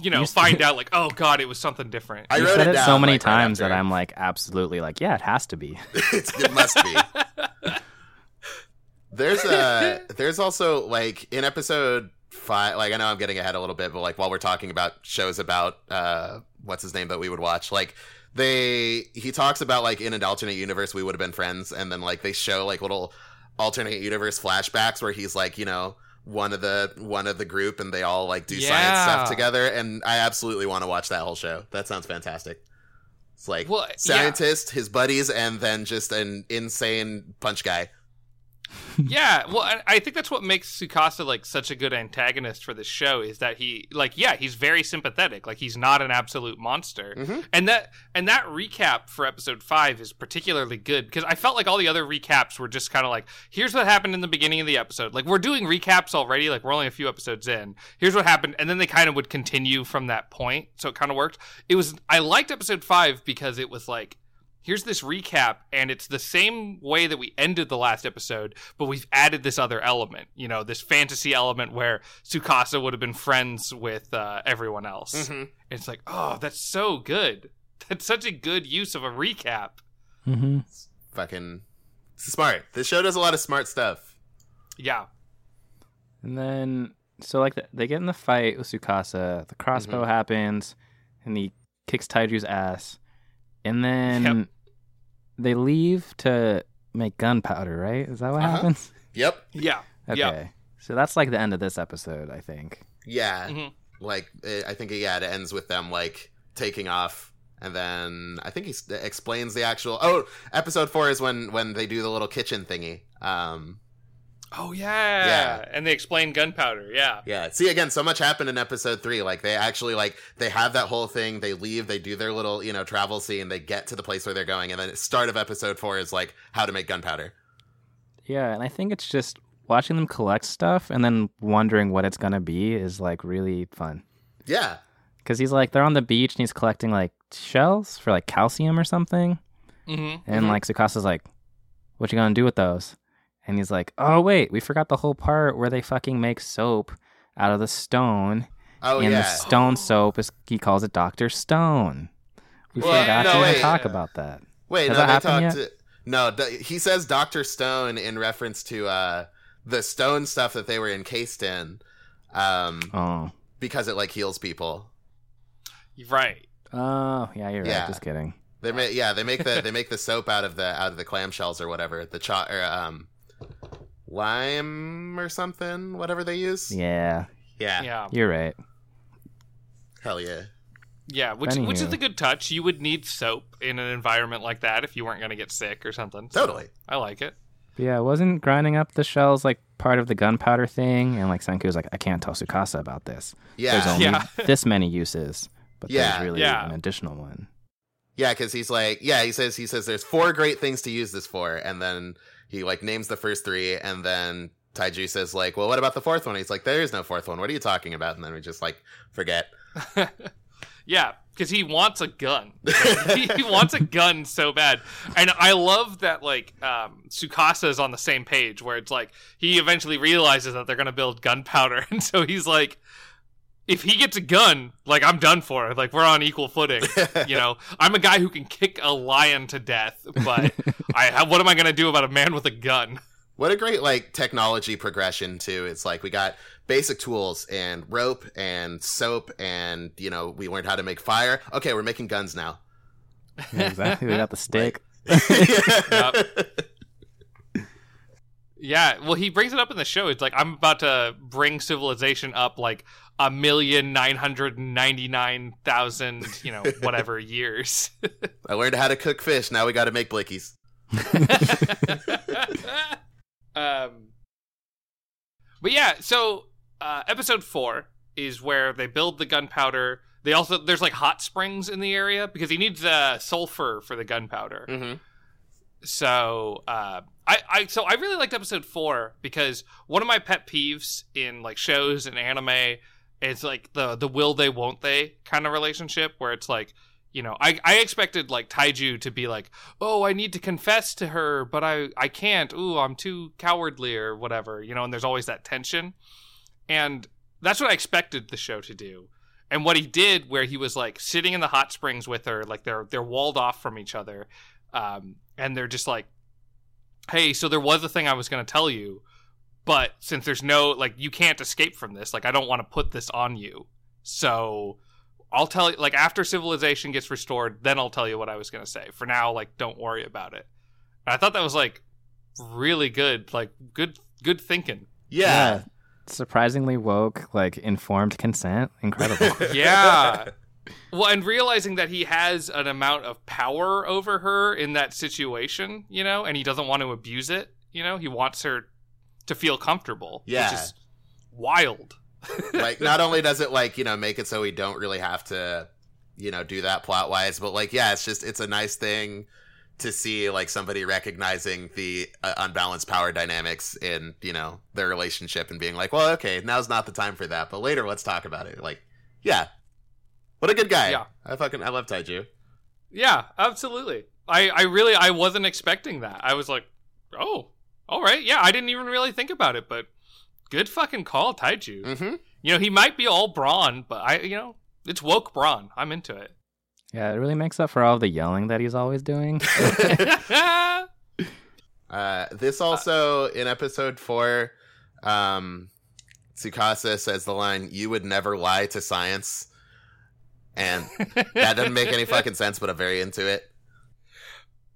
you know, You- find out like oh god, it was something different. I you wrote said it it, down, so many like, right times that. I'm like absolutely like yeah, it has to be. It must be. There's a there's also like in episode five. Like I know I'm getting ahead a little bit, but like while we're talking about shows about uh what's his name that we would watch, like they he talks about like in an alternate universe we would have been friends, and then like they show like little alternate universe flashbacks where he's like you know one of the one of the group and they all like do science stuff together and i absolutely want to watch that whole show. That sounds fantastic. It's like Well, yeah. scientist his buddies and then just an insane punch guy yeah, well, I, I think that's what makes Tsukasa like such a good antagonist for this show is that he like yeah he's very sympathetic. Like he's not an absolute monster. Mhm. and that and that recap for episode five is particularly good because I felt like all the other recaps were just kind of like here's what happened in the beginning of the episode. Like we're doing recaps already. Like we're only a few episodes in. Here's what happened. And then they kind of would continue from that point. So it kind of worked. It was I liked episode five because it was like here's this recap and it's the same way that we ended the last episode but we've added this other element you know this fantasy element where Tsukasa would have been friends with uh, everyone else it's like oh that's so good that's such a good use of a recap mm-hmm. fucking smart this show does a lot of smart stuff yeah And then so like the, they get in the fight with Tsukasa. The crossbow Mm-hmm. happens, and he kicks Taiju's ass. And then Yep. They leave to make gunpowder. Right? Is that what Uh-huh. happens? yep yeah Okay. Yep. So that's like the end of this episode, I think. yeah Mhm. like i think yeah it ends with them like taking off and then I think he explains the actual. Oh, episode four is when when they do the little kitchen thingy. Um, Oh yeah. Yeah. And they explain gunpowder. Yeah. yeah. See, again, so much happened in episode three. Like they actually like they have that whole thing. They leave. They do their little you know travel scene. They get to the place where they're going, and then the start of episode four is like how to make gunpowder. Yeah, and I think it's just watching them collect stuff and then wondering what it's gonna be is like really fun. Yeah. Because he's like they're on the beach and he's collecting like shells for like calcium or something, Mm-hmm. and Mhm. like Tsukasa's like, "What you gonna do with those?" And he's like, "Oh wait, we forgot the whole part where they fucking make soap out of the stone, Oh and yeah. the stone soap is he calls it Doctor Stone." We Well, forgot no, to wait. talk about that. Wait, Has no, that they happened talked. To, no, d- he says Doctor Stone in reference to uh, the stone stuff that they were encased in, um, Oh, because it like heals people. Right. oh yeah, you're right. Yeah. Just kidding. They make yeah, they make the they make the soap out of the out of the clamshells or whatever, the cho- or um, lime or something, whatever they use. Yeah, Yeah, Yeah. you're right. hell yeah. Yeah. Which which is a good touch. You would need soap in an environment like that if you weren't going to get sick or something. So Totally. I like it. But yeah, wasn't grinding up the shells like part of the gunpowder thing? And like Senku was like, I can't tell Tsukasa about this. Yeah. There's only Yeah. this many uses, but Yeah, there's really yeah. an additional one. yeah, because he's like, yeah, he says he says there's four great things to use this for, and then he like names the first three, and then Taiju says like, well, what about the fourth one? He's like, there is no fourth one. What are you talking about? And then we just like forget. Yeah, because he wants a gun. he, wants a gun so bad, and I love that like um, Tsukasa is on the same page where it's like he eventually realizes that they're gonna build gunpowder, and so he's like, if he gets a gun, like I'm done for. Like we're on equal footing. You know, I'm a guy who can kick a lion to death, but I have what am I gonna do about a man with a gun? What a great like technology progression too. It's like we got basic tools and rope and soap and you know we learned how to make fire. Okay, we're making guns now. Yeah, exactly. we got the stick. Yeah, well, he brings it up in the show. It's like I'm about to bring civilization up like a million nine hundred ninety nine thousand, you know, whatever years. I learned how to cook fish. Now we got to make blickies. um, but yeah, so uh, episode four is where they build the gunpowder. They also there's like hot springs in the area because he needs uh, sulfur for the gunpowder. Mm-hmm. So uh, I, I so I really liked episode four because one of my pet peeves in like shows and anime is like the the will they won't they kind of relationship where it's like you know I, I expected like Taiju to be like oh I need to confess to her but I I can't. Ooh I'm too cowardly or whatever you know and there's always that tension. And that's what I expected the show to do. And what he did where he was like sitting in the hot springs with her like they're they're walled off from each other um, and they're just like, "Hey, so there was a thing I was going to tell you, but since there's no like, you can't escape from this. Like, I don't want to put this on you. So I'll tell you. Like, after civilization gets restored, then I'll tell you what I was going to say. For now, like, don't worry about it." And I thought that was like really good. Like, good good thinking. Yeah. Surprisingly woke, like informed consent. Incredible. Yeah. Well, and realizing that he has an amount of power over her in that situation, you know, and he doesn't want to abuse it, you know, he wants her to feel comfortable. Yeah. Which is wild. like not only does it like you know make it so we don't really have to you know do that plot wise but like yeah it's just it's a nice thing to see like somebody recognizing the uh, unbalanced power dynamics in you know their relationship and being like well okay now's not the time for that but later let's talk about it like yeah what a good guy Yeah. i fucking i love taiju Yeah, absolutely. I, I really I wasn't expecting that. I was like, oh, all right, yeah. I didn't even really think about it, but good fucking call, Taiju. mm-hmm You know, he might be all brawn, but I, you know, it's woke brawn. I'm into it. yeah, it really makes up for all the yelling that he's always doing. Uh, this also in episode four, um, Tsukasa says the line, "You would never lie to science," and that doesn't make any fucking sense, but I'm very into it.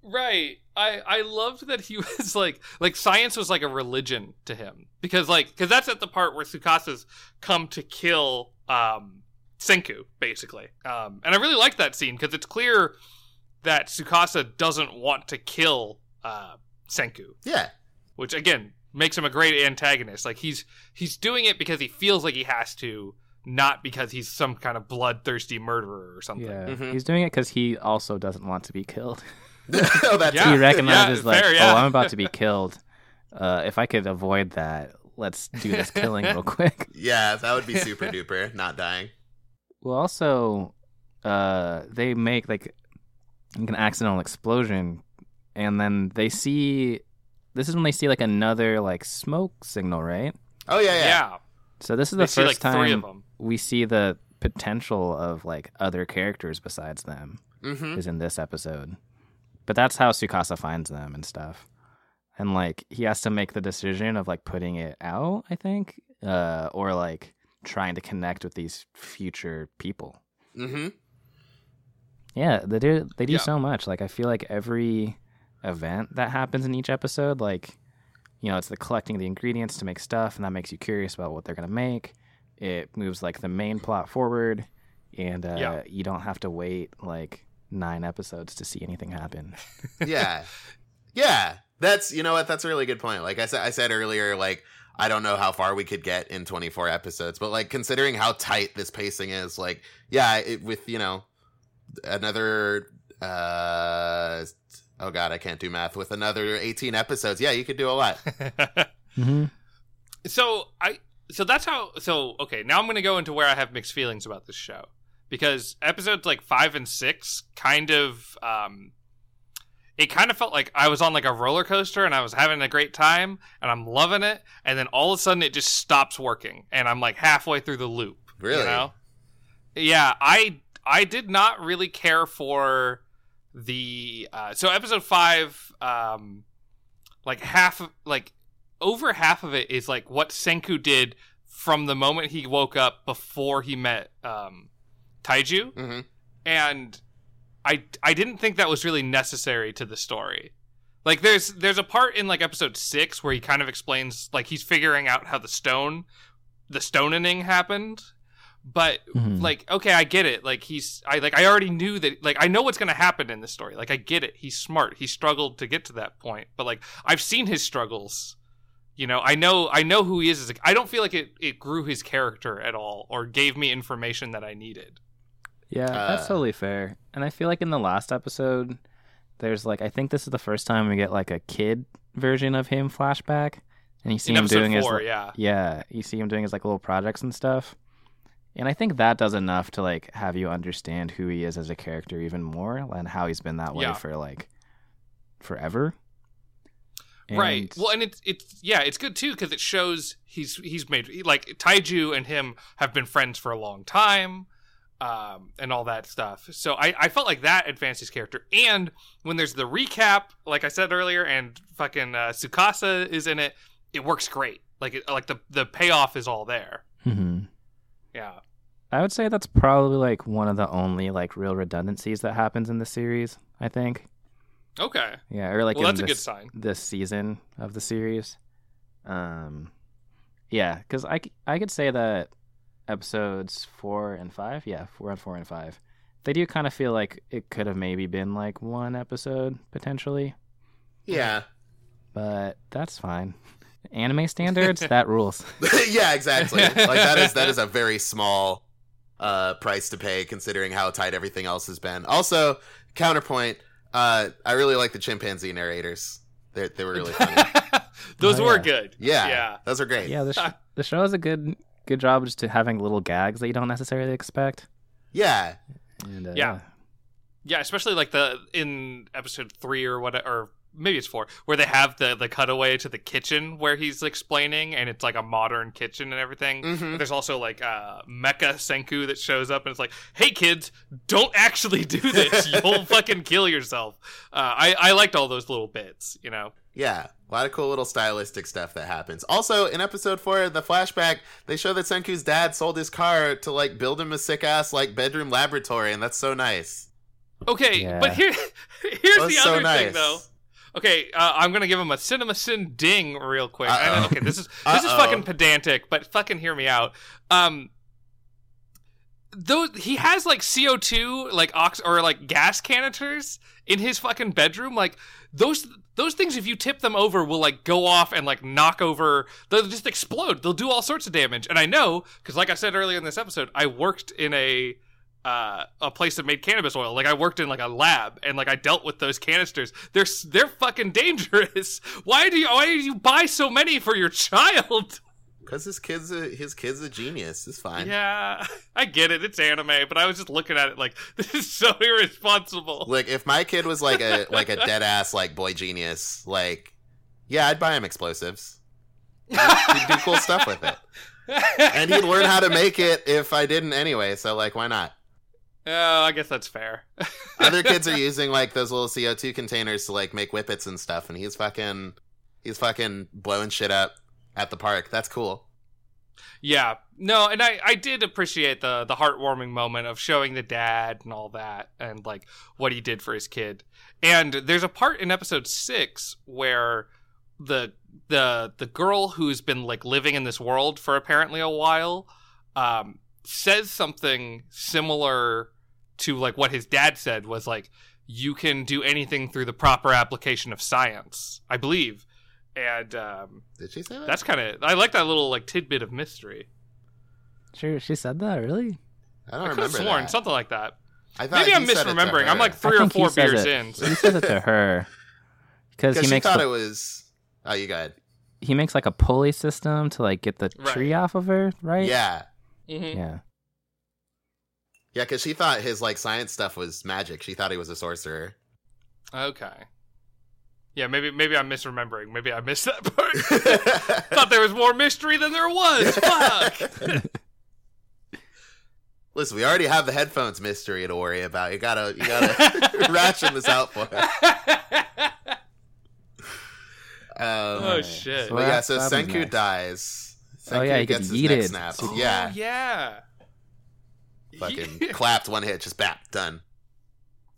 Right. I I loved that he was like like science was like a religion to him because like because that's at the part where Tsukasa's come to kill um Senku, basically. Um, and I really like that scene because it's clear that Tsukasa doesn't want to kill uh, Senku, Yeah. which again makes him a great antagonist. Like he's he's doing it because he feels like he has to, not because he's some kind of bloodthirsty murderer or something. Yeah, Mhm. he's doing it because he also doesn't want to be killed. oh, that's Yeah. he recognizes like, fair, yeah. oh, I'm about to be killed. Uh, if I could avoid that, let's do this killing real quick. Yeah, that would be super duper. Not dying. Well, also, uh, they make like like an accidental explosion, and then they see. This is when they see like another like smoke signal, right? Oh yeah, yeah. yeah. So this is They the see first like time we see the potential of like other characters besides them Mm-hmm. is in this episode. But that's how Tsukasa finds them and stuff. And like he has to make the decision of like putting it out, I think, uh, or like trying to connect with these future people. Mm-hmm. Yeah, they do. They do Yeah. so much. Like I feel like every event that happens in each episode, like you know, it's the collecting the ingredients to make stuff, and that makes you curious about what they're gonna make. It moves like the main plot forward, and uh, Yeah. you don't have to wait like nine episodes to see anything happen. yeah. Yeah. That's you know what? That's a really good point. Like i said i said earlier like i don't know how far we could get in 24 episodes but like considering how tight this pacing is like yeah it, with you know another uh oh god i can't do math with another 18 episodes yeah you could do a lot. Mm-hmm. so I so that's how so okay now I'm gonna go into where I have mixed feelings about this show because episodes like five and six kind of um it kind of felt like I was on like a roller coaster and I was having a great time and I'm loving it and then all of a sudden it just stops working and I'm like halfway through the loop. Really? You know? Yeah, I I did not really care for the uh so episode 5 um like half like over half of it is like what Senku did from the moment he woke up before he met um Taiju hmm and I I didn't think that was really necessary to the story. Like there's there's a part in like episode 6 where he kind of explains like he's figuring out how the stone the stonening happened. But Mhm. like okay, I get it. Like he's I like I already knew that like I know what's going to happen in the story. Like I get it. He's smart. He struggled to get to that point. But like I've seen his struggles. You know, I know I know who he is. as a- I don't feel like it it grew his character at all or gave me information that I needed. Yeah, that's Uh, totally fair. And I feel like in the last episode, there's like I think this is the first time we get like a kid version of him flashback, and you see him doing his 4, like- yeah. yeah, you see him doing his like little projects and stuff. And I think that does enough to like have you understand who he is as a character even more and how he's been that way Yeah. for like forever. right well and it's it's yeah it's good too because it shows he's he's made like taiju and him have been friends for a long time um and all that stuff so i i felt like that advanced his character and when there's the recap like i said earlier and fucking uh, tsukasa is in it it works great like it, like the the payoff is all there Mhm. yeah I would say that's probably like one of the only like real redundancies that happens in the series. I think. okay Yeah, or like well in that's a good sign this season of the series. Um, yeah, because I I could say that episodes four and five, yeah, four and four and five, they do kind of feel like it could have maybe been like one episode potentially, yeah. But that's fine. Anime standards, that rules. yeah exactly. Like that is that is a very small uh price to pay considering how tight everything else has been. Also counterpoint uh i really like the chimpanzee narrators. They they were really funny. Those Oh, were yeah. good. Yeah yeah. those are great. Yeah, the sh- the show has a good good job just to having little gags that you don't necessarily expect. yeah And, uh, Yeah. Yeah, especially like the in episode three or what, or maybe it's four, where they have the the cutaway to the kitchen where he's explaining, and it's like a modern kitchen and everything. Mhm. There's also like uh, Mecha Senku that shows up and it's like, "Hey kids, don't actually do this. You'll fucking kill yourself." Uh, I I liked all those little bits, you know. Yeah, a lot of cool little stylistic stuff that happens. Also, in episode four, the flashback, they show that Senku's dad sold his car to like build him a sick ass like bedroom laboratory, and that's so nice. Okay, Yeah. but here here's That's the so other nice. thing though. Okay, uh, I'm gonna give him a cinema sin ding real quick. Okay, this is this is fucking pedantic, but fucking hear me out. Um, though he has like CO2 like ox or like gas canisters in his fucking bedroom like those those things if you tip them over will like go off and like knock over they'll just explode they'll do all sorts of damage and I know cuz like I said earlier in this episode I worked in a uh, a place that made cannabis oil. Like I worked in like a lab and like I dealt with those canisters. They're they're fucking dangerous. Why do you why do you buy so many for your child? Because his kid's a his kid's a genius. It's fine. Yeah, I get it. It's anime, but I was just looking at it like this is so irresponsible. Like if my kid was like a like a dead ass like boy genius, like yeah, I'd buy him explosives. He'd do cool stuff with it, and he'd learn how to make it if I didn't anyway. So like, why not? Oh, I guess that's fair. Other kids are using like those little CO two containers to like make whippets and stuff, and he's fucking he's fucking blowing shit up at the park. That's cool. Yeah, no, and I I did appreciate the the heartwarming moment of showing the dad and all that, and like what he did for his kid. And there's a part in episode six where the the the girl who's been like living in this world for apparently a while um says something similar to like what his dad said was like you can do anything through the proper application of science i believe and um Did she say that? that's kind of i like that little like tidbit of mystery Sure, she said that really. I don't i remember sworn that. something like that I thought maybe i'm he said it to misremembering i'm like three or four beers it. in so- He says it to her because he because she makes thought the, it was. Oh, you got it. he makes like a pulley system to like get the Right. tree off of her, right? Yeah, Mhm. Yeah. Yeah, because she thought his like science stuff was magic. She thought he was a sorcerer. okay yeah maybe maybe i'm misremembering maybe i missed that part thought there was more mystery than there was fuck Listen, we already have the headphones mystery to worry about. You gotta, you gotta ration this out for us. Um, oh shit So but yeah, so Senku nice. dies. Senku Oh, yeah, he gets his neck yeeted. snapped. Oh, yeah, yeah fucking clapped one hit, just bap, done.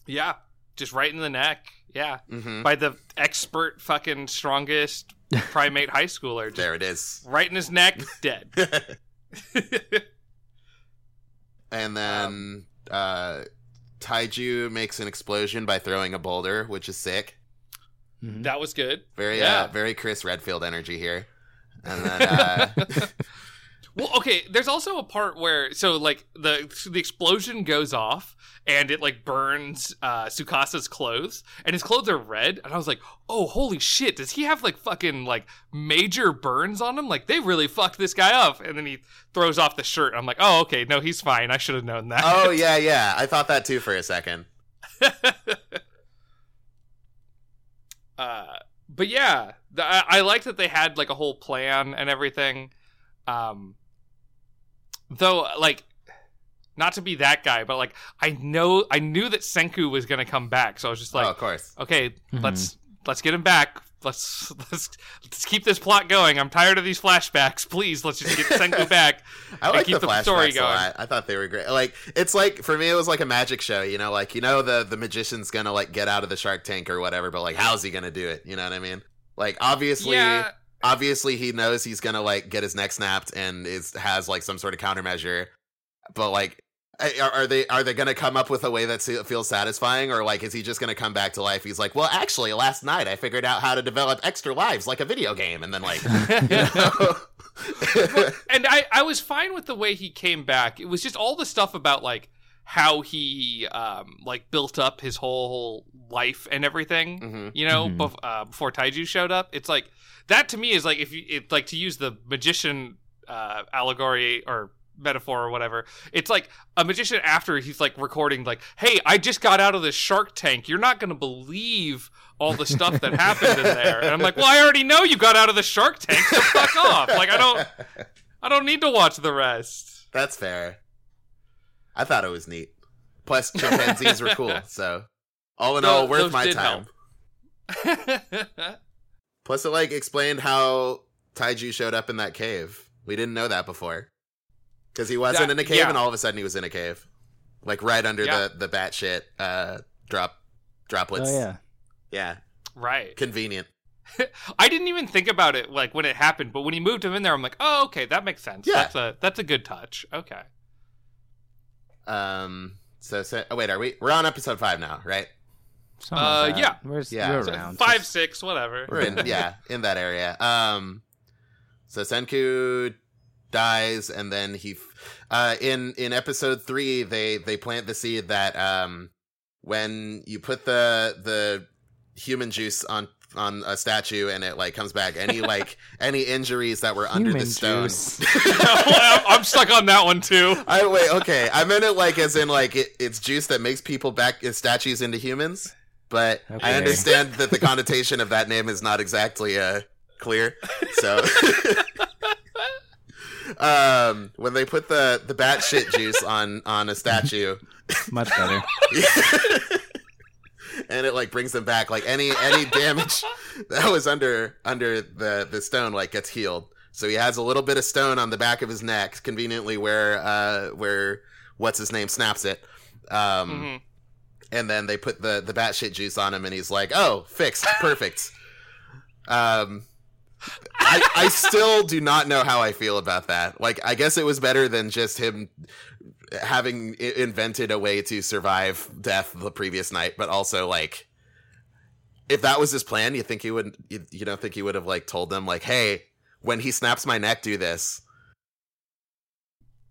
yeah just right in the neck yeah hmm by the expert fucking strongest primate high schooler There it is. right in his neck dead and then uh, Taiju makes an explosion by throwing a boulder, which is sick. That was good Very, Yeah. uh, very Chris Redfield energy here. And then, uh, Well, okay. There's also a part where so like the the explosion goes off and it like burns uh, Tsukasa's clothes and his clothes are red and I was like, oh holy shit! Does he have like fucking like major burns on him? Like they really fucked this guy up. And then he throws off the shirt. I'm like, oh okay, no, he's fine. I should have known that. oh yeah, yeah, I thought that too for a second. uh, but yeah, the, I, I like that they had like a whole plan and everything. Um, though, like, not to be that guy, but like, I know I knew that Senku was gonna come back, so I was just like, oh, of course. okay, Mhm. let's let's get him back. Let's let's let's keep this plot going. I'm tired of these flashbacks. Please, let's just get Senku back. I and like keep the, the story flashbacks a going. lot. I thought they were great. Like it's like for me, it was like a magic show. You know, like you know the the magician's gonna like get out of the Shark Tank or whatever, but like how's he gonna do it? You know what I mean? Like obviously, Yeah, obviously he knows he's gonna like get his neck snapped and is has like some sort of countermeasure, but like. Are, are they are they gonna come up with a way that feels satisfying, or like is he just gonna come back to life? He's like, well, actually, last night I figured out how to develop extra lives like a video game, and then like, you know? and I, I was fine with the way he came back. It was just all the stuff about like how he um like built up his whole life and everything. Mhm. You know, Mhm. bef- uh, before Taiju showed up, it's like that to me is like if you it, like to use the magician uh, allegory or metaphor or whatever. It's like a magician after he's like recording like, "Hey, I just got out of this Shark Tank. You're not gonna believe all the stuff that happened in there." And I'm like, "Well, I already know you got out of the Shark Tank. So fuck off. Like I don't." I don't need to watch the rest. That's fair. I thought it was neat. Plus, chimpanzees were cool, so all in all, worth my time. Plus, it like explained how Taiju showed up in that cave. We didn't know that before because he wasn't That- in a cave, yeah. and all of a sudden he was in a cave, like right under Yeah. the the batshit uh, drop droplets. Oh yeah. yeah, right. convenient. I didn't even think about it like when it happened, but when he moved him in there, I'm like, oh, okay, that makes sense. Yeah. That's a that's a good touch. Okay. Um. So, so oh, wait, are we? We're on episode five now, right? Something Uh, like that. yeah. Where's Yeah. you're So around? five, six, whatever. We're in, yeah, in that area. Um. So Senku dies, and then he, f- uh, in in episode three, they they plant the seed that um, when you put the the human juice on on a statue and it like comes back, any like any injuries that were under the Human stone. I'm I'm stuck on that one too. I wait, okay. I meant it like as in like it, it's juice that makes people back statues into humans, but I understand that the connotation of that name is not exactly uh clear. So um when they put the the bat shit juice on on a statue Much better. and it like brings them back like any any damage that was under under the the stone like gets healed so he has a little bit of stone on the back of his neck conveniently where uh where what's his name snaps it um Mhm. And then they put the the batshit juice on him and he's like oh fixed perfect um I, I still do not know how I feel about that. Like, I guess it was better than just him having invented a way to survive death the previous night, but also like, if that was his plan, you think he would? You, you don't think he would have like told them like, "Hey, when he snaps my neck, do this."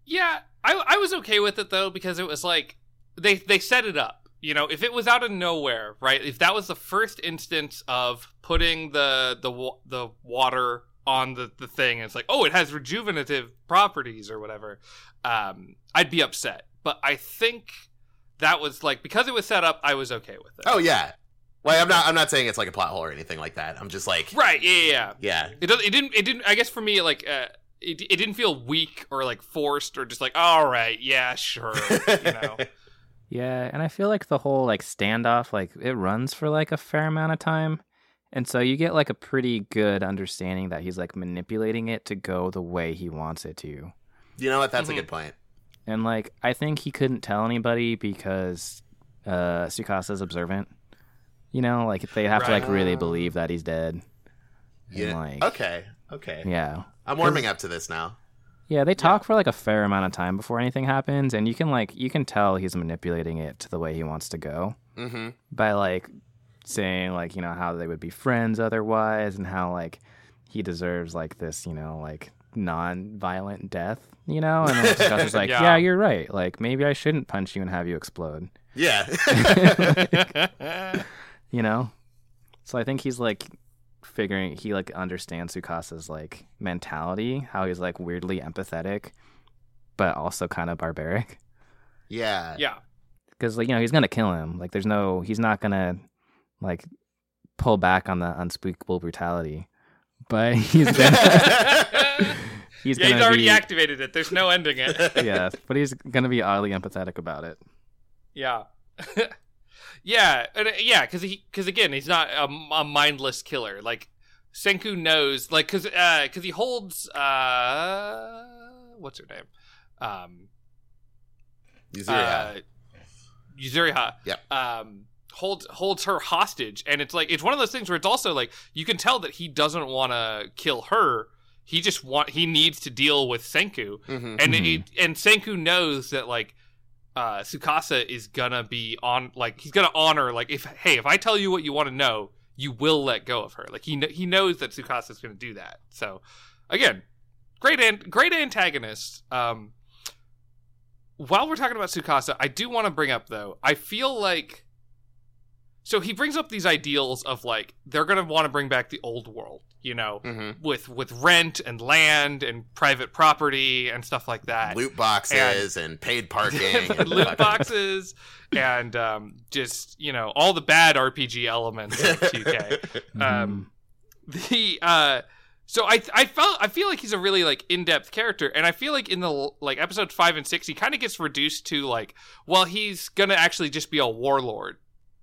Yeah, I I was okay with it though because it was like they they set it up. You know, if it was out of nowhere, right? If that was the first instance of putting the the the water on the the thing, and it's like, oh, it has rejuvenative properties or whatever, um, I'd be upset. But I think that was like because it was set up, I was okay with it. Oh yeah, like I'm not. I'm not saying it's like a plot hole or anything like that. I'm just like, right, yeah, yeah. yeah. yeah, It does. It didn't. It didn't. I guess for me, like, uh, it it didn't feel weak or like forced or just like, all right, yeah, sure, you know. Yeah, and I feel like the whole like standoff, like it runs for like a fair amount of time. And so you get like a pretty good understanding that he's like manipulating it to go the way he wants it to. you know what? That's Mhm. a good point. And like I think he couldn't tell anybody because uh Tsukasa's observant. You know, like they have to like really believe that he's dead. And, Yeah. like okay. Okay. yeah. I'm warming up to this now. Yeah, they talk for like a fair amount of time before anything happens and you can like you can tell he's manipulating it to the way he wants to go. Mm-hmm. by like saying like you know how they would be friends otherwise and how like he deserves like this you know like non-violent death you know and like, Scott's like Yeah. yeah. you're right like maybe i shouldn't punch you and have you explode Yeah. you know so i think he's like figuring he like understands tsukasa's like mentality how he's like weirdly empathetic but also kind of barbaric yeah. yeah. because like you know he's gonna kill him like there's no he's not gonna like pull back on the unspeakable brutality but he's gonna he's yeah, gonna he's already be, activated it. There's no ending it. yeah but he's gonna be oddly empathetic about it Yeah. Yeah, and, uh, yeah, because he, because again, he's not a, a mindless killer. Like Senku knows, like, because, uh, because he holds, uh, what's her name, um, Yuzuriha. uh, Yuzuriha. Yep. Um, holds holds her hostage, and it's like it's one of those things where it's also like you can tell that he doesn't want to kill her. He just want he needs to deal with Senku, Mhm. and Mhm. it, and Senku knows that like uh Tsukasa is gonna be on like he's gonna honor like if hey if I tell you what you want to know you will let go of her. Like he kn- he knows that Tsukasa is gonna do that. So again great an- great antagonist. Um while we're talking about Tsukasa I do want to bring up though I feel like so he brings up these ideals of like they're gonna want to bring back the old world you know Mhm. with with rent and land and private property and stuff like that. Loot boxes and, paid parking. and loot boxes and um, just you know all the bad RPG elements of 2K. Mm-hmm. Um, the uh, so I I felt I feel like he's a really like in depth character, and I feel like in the like episode five and six he kind of gets reduced to like well he's gonna actually just be a warlord.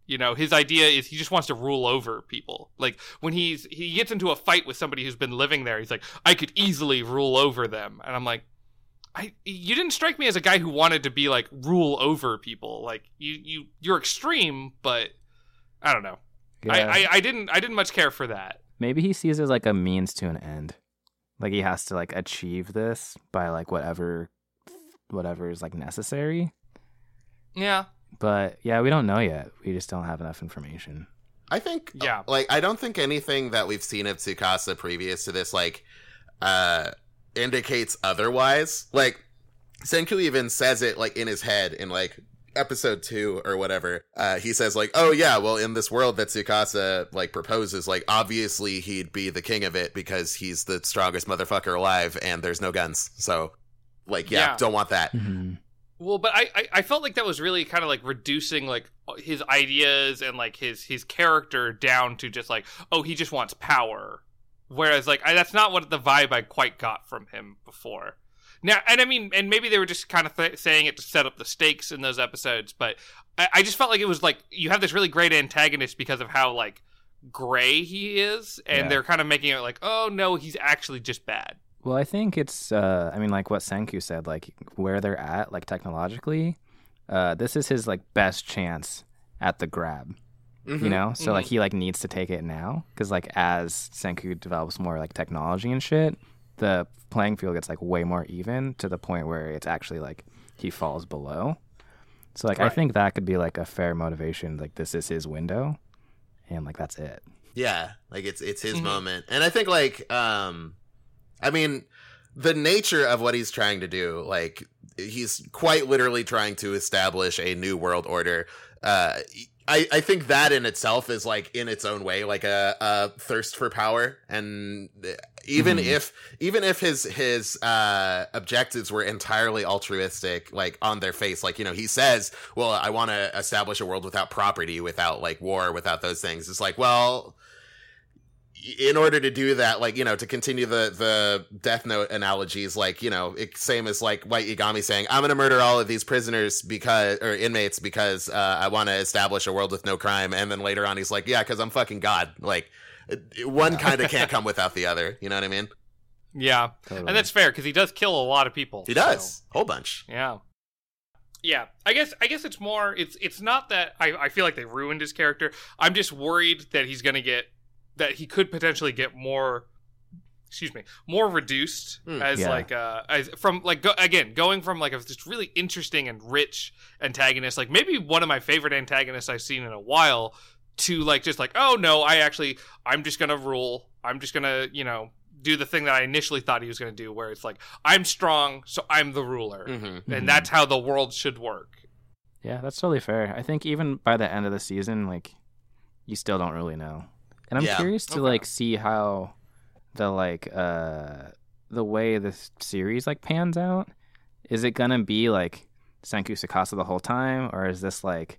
You know, his idea is he just wants to rule over people. Like when he's he gets into a fight with somebody who's been living there, he's like, I could easily rule over them, and I'm like, I you didn't strike me as a guy who wanted to be like rule over people. Like you you you're extreme, but I don't know. yeah. I, I I didn't I didn't much care for that. maybe he sees it as like a means to an end like he has to like achieve this by like whatever whatever is like necessary Yeah. But yeah, we don't know yet. We just don't have enough information. I think Yeah. like I don't think anything that we've seen of Tsukasa previous to this like uh indicates otherwise. Like Senku even says it like in his head in like episode 2 or whatever. Uh he says like, "Oh yeah, well in this world that Tsukasa like proposes, like obviously he'd be the king of it because he's the strongest motherfucker alive and there's no guns." So like yeah, Yeah. don't want that. Mm-hmm. Well, but I, I, I felt like that was really kind of like reducing like uh, his ideas and like his his character down to just like oh he just wants power, whereas like I, that's not what the vibe I quite got from him before. Now, and I mean, and maybe they were just kind of th- saying it to set up the stakes in those episodes, but I, I just felt like it was like you have this really great antagonist because of how like gray he is, and Yeah. they're kind of making it like oh no he's actually just bad. Well, I think it's. Uh, I mean, like what Senku said, like where they're at, like technologically, uh, this is his like best chance at the grab. Mhm. You know, so like he like needs to take it now because like as Senku develops more like technology and shit, the playing field gets like way more even to the point where it's actually like he falls below. So like I think that could be like a fair motivation. Like this is his window, and like that's it. Yeah, like it's it's his Mhm. moment. And I think like um I mean the nature of what he's trying to do, like he's quite literally trying to establish a new world order. Uh I, I think that in itself is like in its own way like a, a thirst for power and even Mhm. if even if his his uh objectives were entirely altruistic like on their face like you know he says well i want to establish a world without property without like war without those things it's like well in order to do that, like you know, to continue the the Death Note analogies, like you know, it, same as like Light Yagami saying, "I'm going to murder all of these prisoners because or inmates because uh, I want to establish a world with no crime," and then later on, he's like, "Yeah, because I'm fucking God." Like it- one kind of can't come without the other. You know what I mean? Yeah, Totally. and that's fair because he does kill a lot of people. He so- does whole bunch. Yeah. Yeah, I guess I guess it's more it's it's not that I, I feel like they ruined his character. I'm just worried that he's gonna get that he could potentially get more excuse me, more reduced Hmm. as Yeah. like uh as from like go, again, going from like a just really interesting and rich antagonist, like maybe one of my favorite antagonists I've seen in a while to like just like, oh no, I actually I'm just gonna rule. I'm just gonna, you know, do the thing that I initially thought he was gonna do, where it's like, I'm strong, so I'm the ruler hmm Mhm. and that's how the world should work. Yeah, that's totally fair. I think even by the end of the season, like you still don't really know. And I'm Yeah. curious to Okay. like see how the like uh the way this series like pans out. Is it gonna be like Senku Tsukasa the whole time, or is this like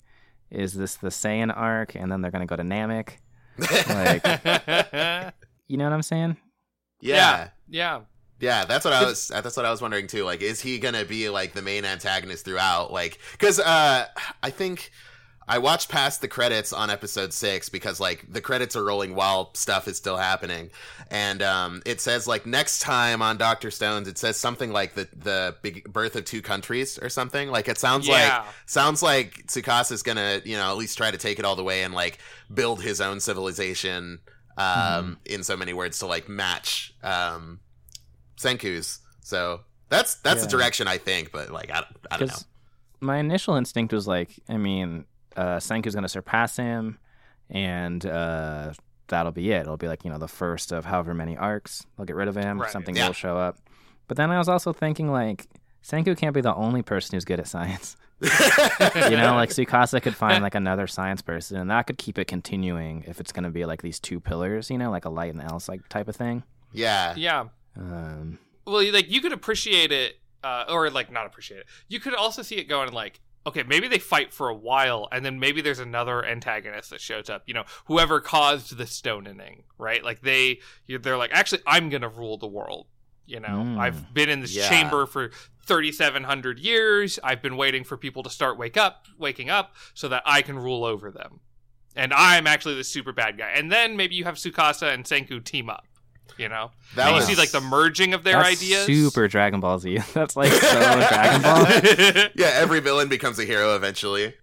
is this the Saiyan arc and then they're gonna go to Namek? Like you know what I'm saying? yeah. yeah, Yeah, that's what I was. That's what I was wondering too. Like, is he gonna be like the main antagonist throughout? Like, because uh, I think I watched past the credits on episode six because like the credits are rolling while stuff is still happening, and um, it says like next time on Doctor Stones, it says something like the the big birth of two countries or something. Like, it sounds like sounds like Tsukasa's gonna you know at least try to take it all the way and like build his own civilization um in so many words to like match um senku's. So that's that's the direction i think but like i, I don't know. My initial instinct was like, I mean, uh, Senku's going to surpass him, and uh, that'll be it. It'll be like you know the first of however many arcs. They'll get rid of him. Right. Something Yeah. will show up. But then I was also thinking like, Senku can't be the only person who's good at science. you know, like Tsukasa could find like another science person, and that could keep it continuing if it's going to be like these two pillars. You know, like a light and else like type of thing. yeah yeah. Um, Well, like you could appreciate it, uh, or like not appreciate it. You could also see it going like, okay, maybe they fight for a while, and then maybe there's another antagonist that shows up. You know, whoever caused the stoning, right? Like they, they're like, actually, I'm gonna rule the world. You know, Mm. I've been in this Yeah. chamber for 3,700 years. I've been waiting for people to start wake up, waking up, so that I can rule over them. And I'm actually the super bad guy. And then maybe you have Tsukasa and Senku team up. You know, that and was you see like the merging of their that's ideas. super Dragon Ball Z. that's like so Dragon Ball. yeah every villain becomes a hero eventually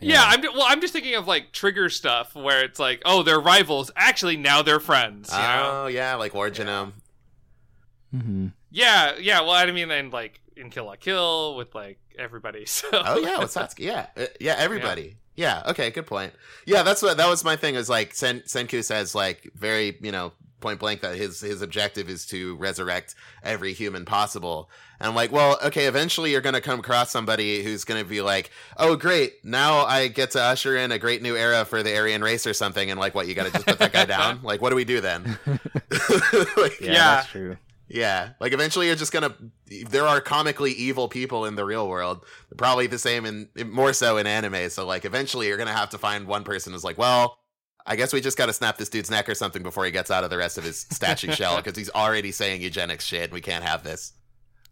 Yeah, I'm well. I'm just thinking of like trigger stuff where it's like, oh, they're rivals. Actually, now they're friends. You know? oh yeah like lord genome hmm Yeah, yeah. Well, I mean, and like in Kill la Kill with like everybody. So Oh yeah, what's that? Yeah, uh, yeah, everybody. Yeah. Okay, good point. Yeah, that's what that was my thing. Is like Sen- Senku says, like very you know point blank that his his objective is to resurrect every human possible. And I'm like, well, okay, eventually you're gonna come across somebody who's gonna be like, oh great, now I get to usher in a great new era for the Aryan race or something. And like, what you gotta just put that guy down? Like, what do we do then? Like, Yeah, Yeah. that's true. yeah, like eventually you're just gonna. There are comically evil people in the real world. Probably the same in more so in anime. So like eventually you're gonna have to find one person who's like, well, I guess we just gotta snap this dude's neck or something before he gets out of the rest of his statue shell because he's already saying eugenics shit. We can't have this.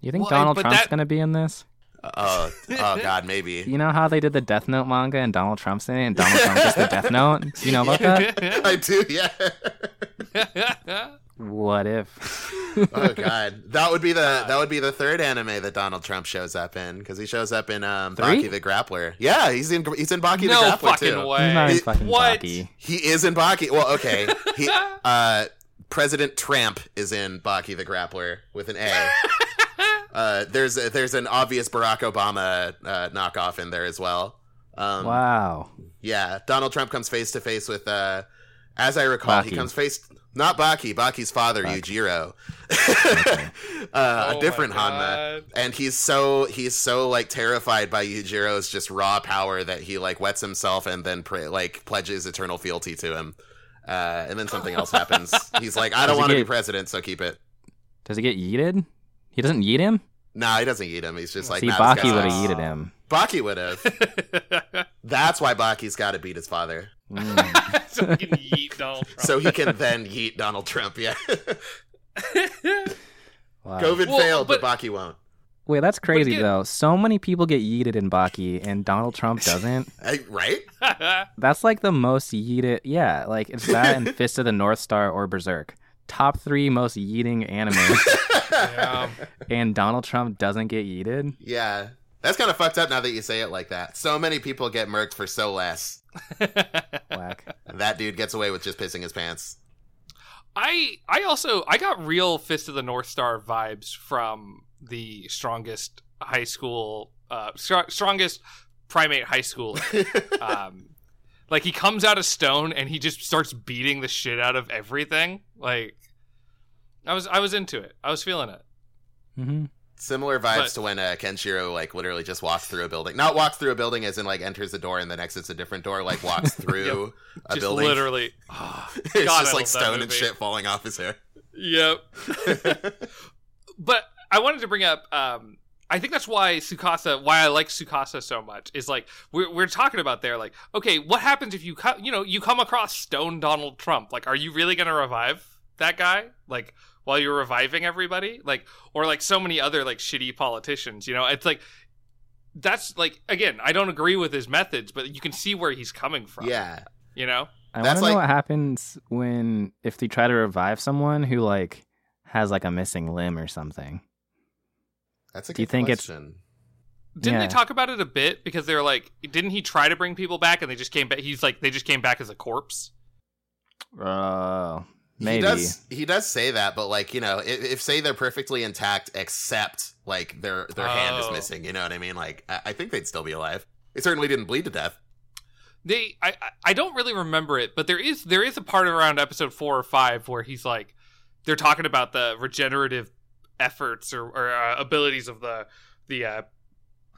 You think Well, Donald but Trump's that- gonna be in this? Oh, oh God, maybe. You know how they did the Death Note manga and Donald Trump's in it, and Donald Trump is the Death Note? Do you know about that? I do, yeah. What if? oh God, that would be the that would be the third anime that Donald Trump shows up in because he shows up in um, Three? Baki the Grappler. Yeah, he's in he's in Baki no the Grappler fucking too. way. He's not in It- fucking what? Baki. He is in Baki. Well, okay. He uh President Tramp is in Baki the Grappler with an A. Uh there's a, there's an obvious Barack Obama uh, knockoff in there as well. Um Wow. yeah, Donald Trump comes face to face with uh as I recall, he comes face not Baki, Baki's father, Baki. Yujiro. uh, Oh a different Hanma and he's so he's so like terrified by Yujiro's just raw power that he like wets himself and then pray, like pledges eternal fealty to him. Uh, and then something else happens. He's like, I don't want to be president, so keep it. Does he get yeeted? He doesn't yeet him? Nah, he doesn't eat him. He's just like, See, nah, this Baki would have sucks. yeeted him. Baki would have. That's why Baki's got to beat his father, Mm. so we can yeet Donald Trump. so he can then yeet Donald Trump. Yeah, Wow. COVID Well, failed, but, but- Baki won't. Wait, that's crazy again- though. So many people get yeeted in Baki, and Donald Trump doesn't. Right? That's like the most yeeted. Yeah, like it's that and Fist of the North Star or Berserk. Top three most yeeting anime, yeah. and Donald Trump doesn't get yeeted. Yeah, that's kind of fucked up now that you say it like that. So many people get murked for so less. Whack. That dude gets away with just pissing his pants. I I also I got real Fist of the North Star vibes from the strongest high school, uh, str- strongest primate high school. um, like he comes out of stone and he just starts beating the shit out of everything. Like I was I was into it. I was feeling it. hmm Similar vibes But- to when uh, Kenshiro like literally just walks through a building. Not walks through a building as in like enters the door and then exits a different door. Like walks through a just building. literally. Oh, it's God, just love like stone and shit falling off his hair. Yep. but I wanted to bring up. Um, I think that's why Tsukasa, why I like Tsukasa so much, is like we're we're talking about there. Like, okay, what happens if you co- you know you come across Stone Donald Trump? Like, are you really gonna revive that guy? Like, while you're reviving everybody, like, or like so many other like shitty politicians. You know, it's like that's like again, I don't agree with his methods, but you can see where he's coming from. yeah. you know. I want to know like- what happens when if they try to revive someone who like has like a missing limb or something. That's a good Do you think it's- Didn't they talk about it a bit because they're like, didn't he try to bring people back and they just came back? He's like, they just came back as a corpse. Uh, maybe. He does. He does say that, but like you know, if, if say they're perfectly intact, except like their their hand is Oh. missing, you know what I mean? Like I, I think they'd still be alive. They certainly didn't bleed to death. They, I, I- I don't really remember it, but there is there is a part around episode four or five where he's like, they're talking about the regenerative efforts or, or uh, abilities of the the uh,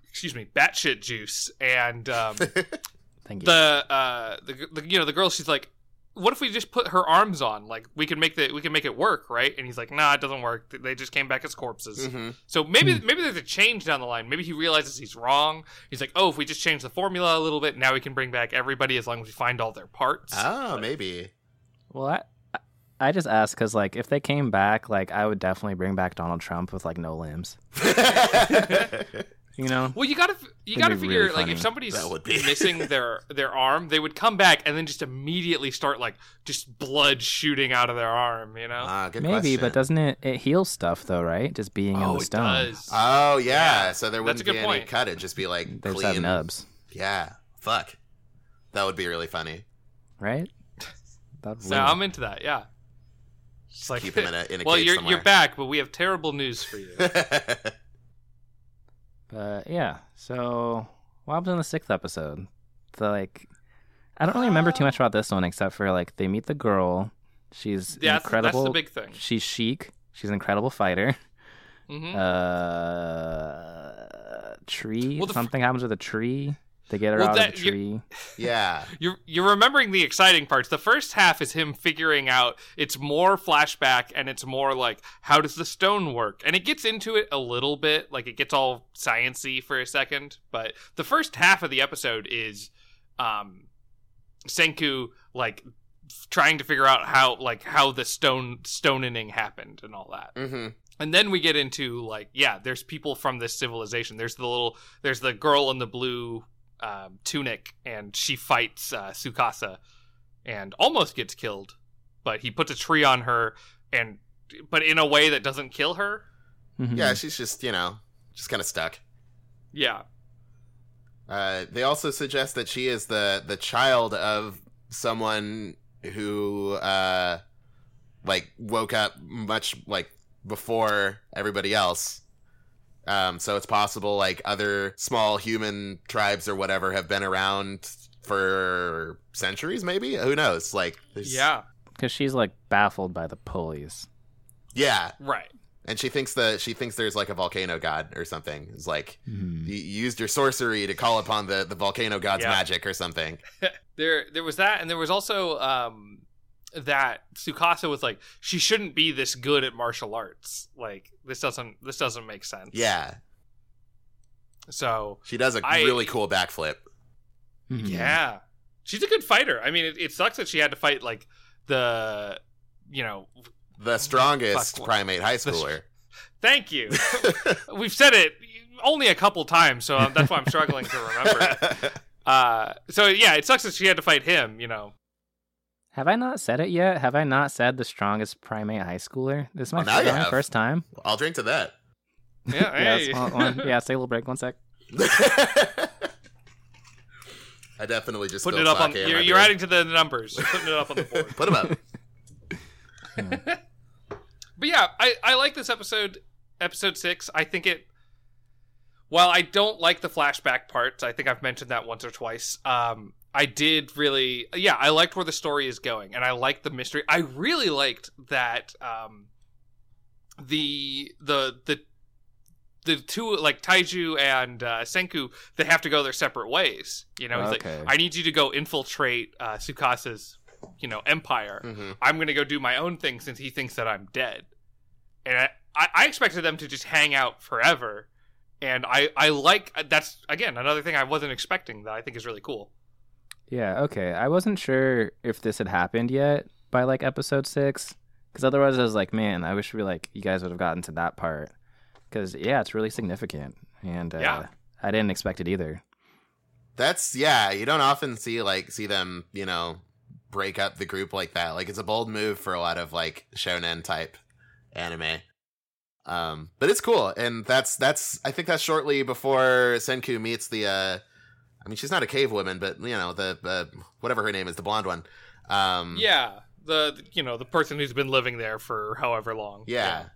excuse me batshit juice. And um, Thank you. the uh the, the you know the girl she's like what if we just put her arms on? Like we can make the we can make it work right? And he's like nah it doesn't work. They just came back as corpses. Mhm. so maybe maybe there's a change down the line. Maybe he realizes he's wrong. He's like oh if we just change the formula a little bit now we can bring back everybody as long as we find all their parts. Oh, maybe. Well, I I just asked because like if they came back, like I would definitely bring back Donald Trump with like no limbs. You know? well you gotta you That'd gotta figure really like if somebody's That would be. missing their their arm they would come back and then just immediately start like just blood shooting out of their arm you know ah, good Maybe, question. but doesn't it? It heals stuff though, right? Just being in oh the it stone. does Oh yeah, Yeah, so there wouldn't a good be any point. cut. It'd just be like They just clean. have nubs, Yeah, fuck. That would be really funny. right? That'd so i'm into that yeah It's like, Keep him in a in a well, cage you're somewhere. you're back, but we have terrible news for you. But yeah, so what happens in the sixth episode? The like, I don't really remember too much about this one except for like they meet the girl. She's yeah, that's, that's the big thing. She's chic. She's an incredible fighter. hmm Uh, tree. Well, the f- Something happens with a tree. They get her Well, out that- of the you- tree. yeah. You're you're remembering the exciting parts. The first half is him figuring out. It's more flashback, and it's more like how does the stone work, and it gets into it a little bit. Like it gets all sciency for a second, but the first half of the episode is, um, Senku like trying to figure out how like how the stone stonening happened and all that. hmm And then we get into like, yeah, there's people from this civilization. There's the little, there's the girl in the blue um, tunic, and she fights uh, Tsukasa, and almost gets killed, but he puts a tree on her, and but in a way that doesn't kill her. Mhm. Yeah, she's just you know just kind of stuck. Yeah, Uh, they also suggest that she is the the child of someone who uh, like woke up much like before everybody else. Um, so it's possible like other small human tribes or whatever have been around for centuries, maybe. Who knows? Like, there's- yeah, Because she's like baffled by the pulleys. yeah, right. and she thinks that she thinks there's like a volcano god or something. It's like you you used your sorcery to call upon the the volcano god's Yeah. magic or something. there there was that and there was also um that Tsukasa was like she shouldn't be this good at martial arts like this doesn't this doesn't make sense Yeah, so she does a I- really cool backflip. Mhm. yeah she's a good fighter I mean it, it sucks that she had to fight like the you know The strongest Fuck. primate high The- schooler. thank you we've said it only a couple times so um, that's why I'm struggling to remember it uh so yeah it sucks that she had to fight him you know Have I not said it yet? Have I not said the strongest primate high schooler? This is my, Oh, now you this is my have. first time. I'll drink to that. yeah Yes, hey. one- one- yeah, take a little break. One sec. I definitely just putting it up on sake you're, you're adding to the numbers putting it up on the board Put them up. But yeah, I, I like this episode, episode six. I think it. While I don't like the flashback parts, I think I've mentioned that once or twice. Um, I did really, yeah, I liked where the story is going, and I liked the mystery. I really liked that um, the the the the two like Taiju and uh, Senku they have to go their separate ways. You know, he's Okay. like, I need you to go infiltrate uh, Tsukasa's you know empire. hmm I'm going to go do my own thing since he thinks that I'm dead. And I, I, I expected them to just hang out forever. And I, I like that's again another thing I wasn't expecting that I think is really cool. Yeah, okay. I wasn't sure if this had happened yet by like episode six, because otherwise I was like, man, I wish we like you guys would have gotten to that part, because yeah, it's really significant, and uh, Yeah. I didn't expect it either. That's yeah. You don't often see like see them you know break up the group like that. Like it's a bold move for a lot of like shonen type anime. Um, but it's cool, and that's that's I think that's shortly before Senku meets the. uh I mean, she's not a cave woman, but you know the uh, whatever her name is, the blonde one. Um, Yeah, the you know the person who's been living there for however long. Yeah.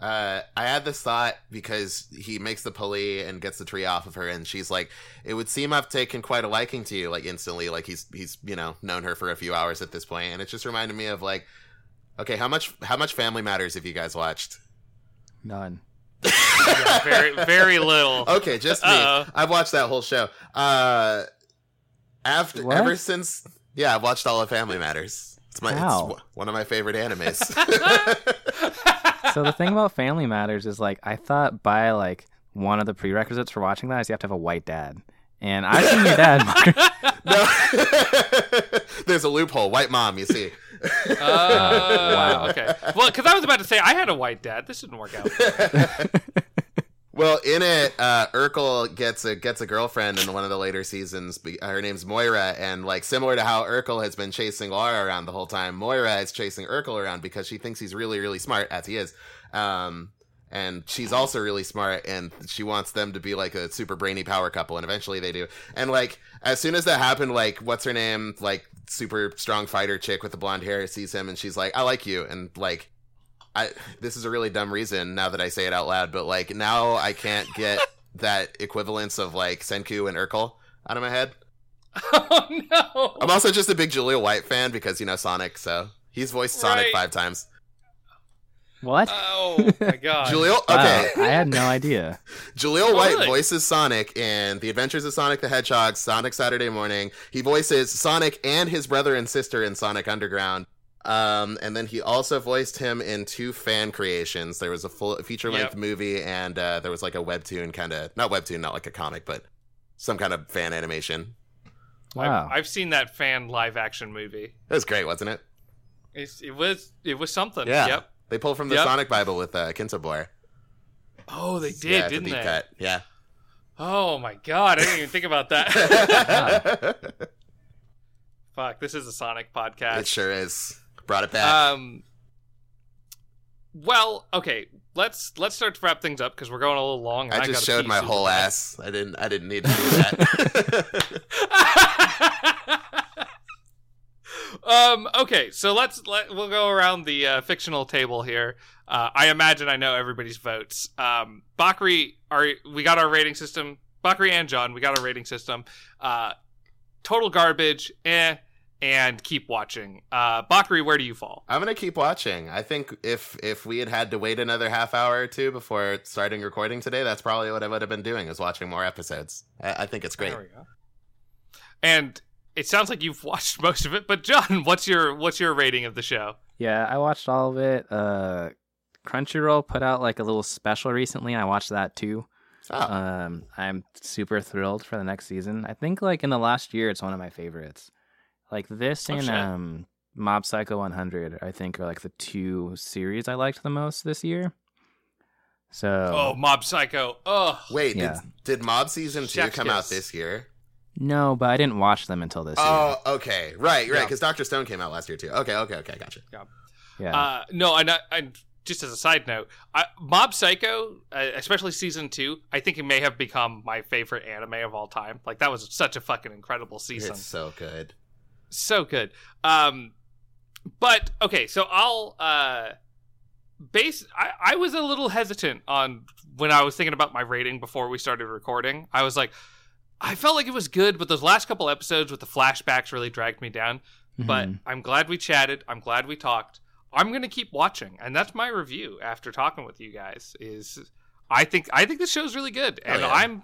Uh, I had this thought because he makes the pulley and gets the tree off of her, and she's like, "It would seem I've taken quite a liking to you, like instantly. Like he's he's you know known her for a few hours at this point, and it just reminded me of like, okay, how much how much Family Matters have you guys watched? None. Yeah, very very little. Okay, just me. Uh-oh. I've watched that whole show. Uh, after What? ever since, yeah, I've watched all of Family Matters. It's my How? it's one of my favorite animes. so the thing about Family Matters is like I thought by like one of the prerequisites for watching that is you have to have a white dad, and I've seen your dad. No, there's a loophole. White mom, you see. Uh, Wow. Okay. Well, because I was about to say I had a white dad. This didn't work out. Well, in it, uh, Urkel gets a gets a girlfriend in one of the later seasons. Her name's Moira, and like similar to how Urkel has been chasing Laura around the whole time, Moira is chasing Urkel around because she thinks he's really, really smart, as he is. Um, and she's also really smart and she wants them to be like a super brainy power couple and eventually they do and like as soon as that happened like what's her name like super strong fighter chick with the blonde hair sees him and she's like i like you and like i this is a really dumb reason now that i say it out loud but like now i can't get that equivalence of like senku and urkel out of my head oh no! i'm also just a big Jaleel White fan because you know sonic so he's voiced sonic Right. five times What? Oh my god! jaleel Wow, I had no idea. Jaleel Oh, White really? voices Sonic in The Adventures of Sonic the Hedgehog, Sonic Saturday Morning. He voices Sonic and his brother and sister in Sonic Underground. Um, and then he also voiced him in two fan creations. There was a full feature length Yep. movie, and uh, there was like a webtoon kind of not webtoon, not like a comic, but some kind of fan animation. Wow. I've, I've seen that fan live action movie. It was great, wasn't it? It's, it was it was something. Yeah. Yep. They pulled from the Yep. Sonic Bible with uh, Kintobor. Oh, they did, yeah, didn't deep they? cut. Yeah. Oh my god! I didn't even think about that. Fuck! This is a Sonic podcast. It sure is. Brought it back. Um. Well, okay. Let's let's start to wrap things up because we're going a little long. I gotta just showed my whole ass. I didn't. I didn't need to do that. um. Okay. So let's let we'll go around the uh, fictional table here. Uh, I imagine I know everybody's votes. Um, Bakari, are we got our rating system? Bakari and John, we got our rating system. Uh, total garbage. Eh. And keep watching. Uh, Bakari, where do you fall? I'm gonna keep watching. I think if if we had had to wait another half hour or two before starting recording today, that's probably what I would have been doing is watching more episodes. I, I think it's great. There we go. And it sounds like you've watched most of it, but John, what's your what's your rating of the show? Yeah, I watched all of it. Uh, Crunchyroll put out like a little special recently. And I watched that too. Oh, Um, I'm super thrilled for the next season. I think like in the last year, it's one of my favorites. Like this Oh, and shit. um, Mob Psycho 100, I think are like the two series I liked the most this year. So Oh, Mob Psycho. Oh, wait, yeah. did, did Mob season two Chef's come out this year? No, but I didn't watch them until this Oh, okay, right, right. Yeah. Because Doctor Stone came out last year too. Okay, okay, okay, gotcha. year. Yeah, uh, no, and I, I, just as a side note, I, Mob Psycho, uh, especially season two, I think it may have become my favorite anime of all time. Like that was such a fucking incredible season. It's so good. so good. Um, but okay, so I'll uh, base. I, I was a little hesitant on when I was thinking about my rating before we started recording. I was like, I felt like it was good, but those last couple episodes with the flashbacks really dragged me down. But Mhm. I'm glad we chatted. I'm glad we talked. I'm gonna keep watching, and that's my review after talking with you guys. Is I think I think this show's really good, Oh, and yeah. I'm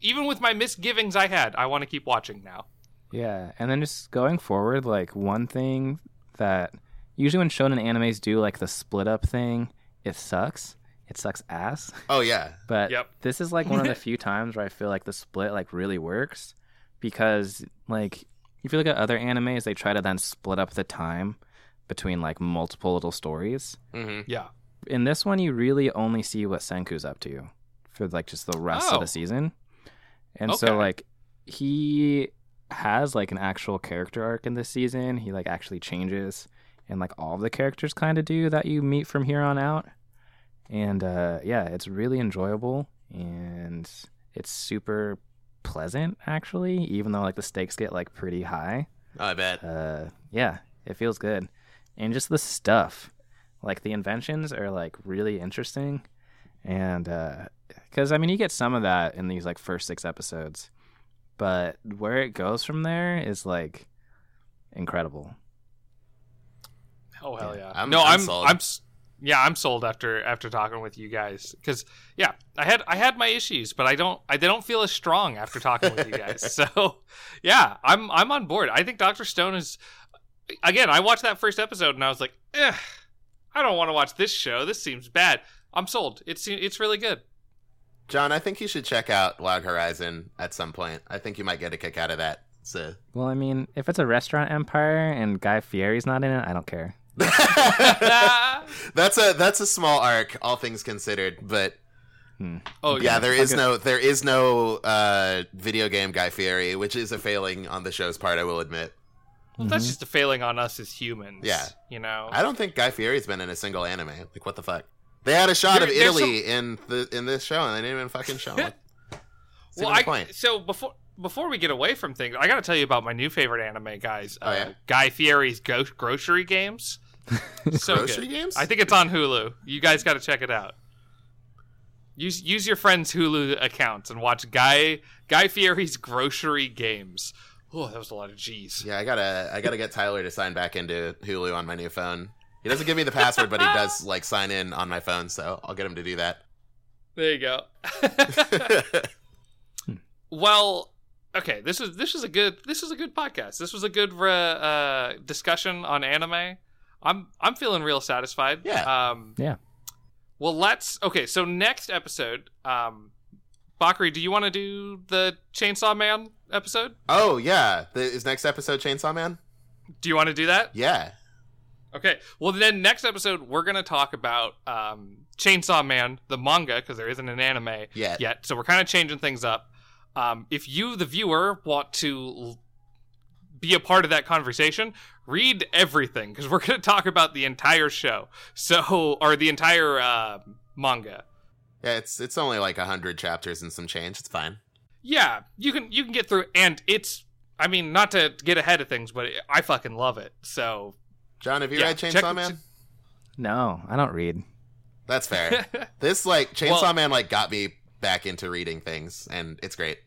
even with my misgivings I had, I want to keep watching now. Yeah, and then just going forward, like one thing that usually when shonen animes do like the split up thing, it sucks. It sucks ass. Oh yeah, But Yep. this is like one of the few times where I feel like the split like really works because like if you look at other animes, they try to then split up the time between like multiple little stories. hmm Yeah. In this one, you really only see what Senku's up to for like just the rest of Oh. the season, and Okay. so like he has like an actual character arc in this season. He like actually changes, and like all of the characters kind of do that you meet from here on out. And uh, yeah, it's really enjoyable and it's super pleasant actually, even though like the stakes get like pretty high. Oh, I bet. Uh, yeah, it feels good, and just the stuff, like the inventions are like really interesting, and because I mean you get some of that in these like first six episodes, but where it goes from there is like incredible. Oh hell Yeah. yeah! I'm- no, I'm I'm sold. I'm s- yeah, I'm sold after after talking with you guys because yeah, I had I had my issues, but I don't I they don't feel as strong after talking with you guys. So yeah, I'm I'm on board. I think Doctor Stone is again. I watched that first episode and I was like, eh, I don't want to watch this show. This seems bad. I'm sold. It's it's really good. John, I think you should check out Log Horizon at some point. I think you might get a kick out of that. So. Well, I mean, if it's a restaurant empire and Guy Fieri's not in it, I don't care. that's a that's a small arc, all things considered. But oh yeah, yeah, there is Okay. no there is no uh, video game Guy Fieri, which is a failing on the show's part. I will admit. Well, that's just a failing on us as humans. Yeah. you know. I don't think Guy Fieri's been in a single anime. Like what the fuck? They had a shot There- of there's Italy in the in this show, and they didn't even fucking show it. Well, I, point? so before before we get away from things, I got to tell you about my new favorite anime, guys. Oh, uh, yeah? Guy Fieri's Go- Grocery Games. so Grocery good. games? I think it's on Hulu. You guys got to check it out. Use use your friend's Hulu accounts and watch Guy Guy Fieri's Grocery Games. Oh, that was a lot of G's. Yeah, I gotta I gotta get Tyler to sign back into Hulu on my new phone. He doesn't give me the password, but he does like sign in on my phone, so I'll get him to do that. There you go. well, okay. This is this is a good this is a good podcast. This was a good uh, uh, discussion on anime. I'm I'm feeling real satisfied. Yeah. Um, Yeah. Well, let's. Okay, so next episode, um, Bakari, do you want to do the Chainsaw Man episode? oh yeah, the, is next episode Chainsaw Man? Do you want to do that? Yeah. Okay. Well, then next episode we're gonna talk about um, Chainsaw Man, the manga, because there isn't an anime Yeah. yet. So we're kind of changing things up. Um, if you, the viewer, want to l- be a part of that conversation, read everything because we're going to talk about the entire show. So, or the entire uh, manga. Yeah, it's it's only like a hundred chapters and some change. It's fine. Yeah, you can you can get through, and it's. I mean, not to get ahead of things, but I fucking love it. So, John, have you Yeah, read check- Chainsaw Man? No, I don't read. That's fair. this like Chainsaw Well- Man like got me back into reading things, and it's great.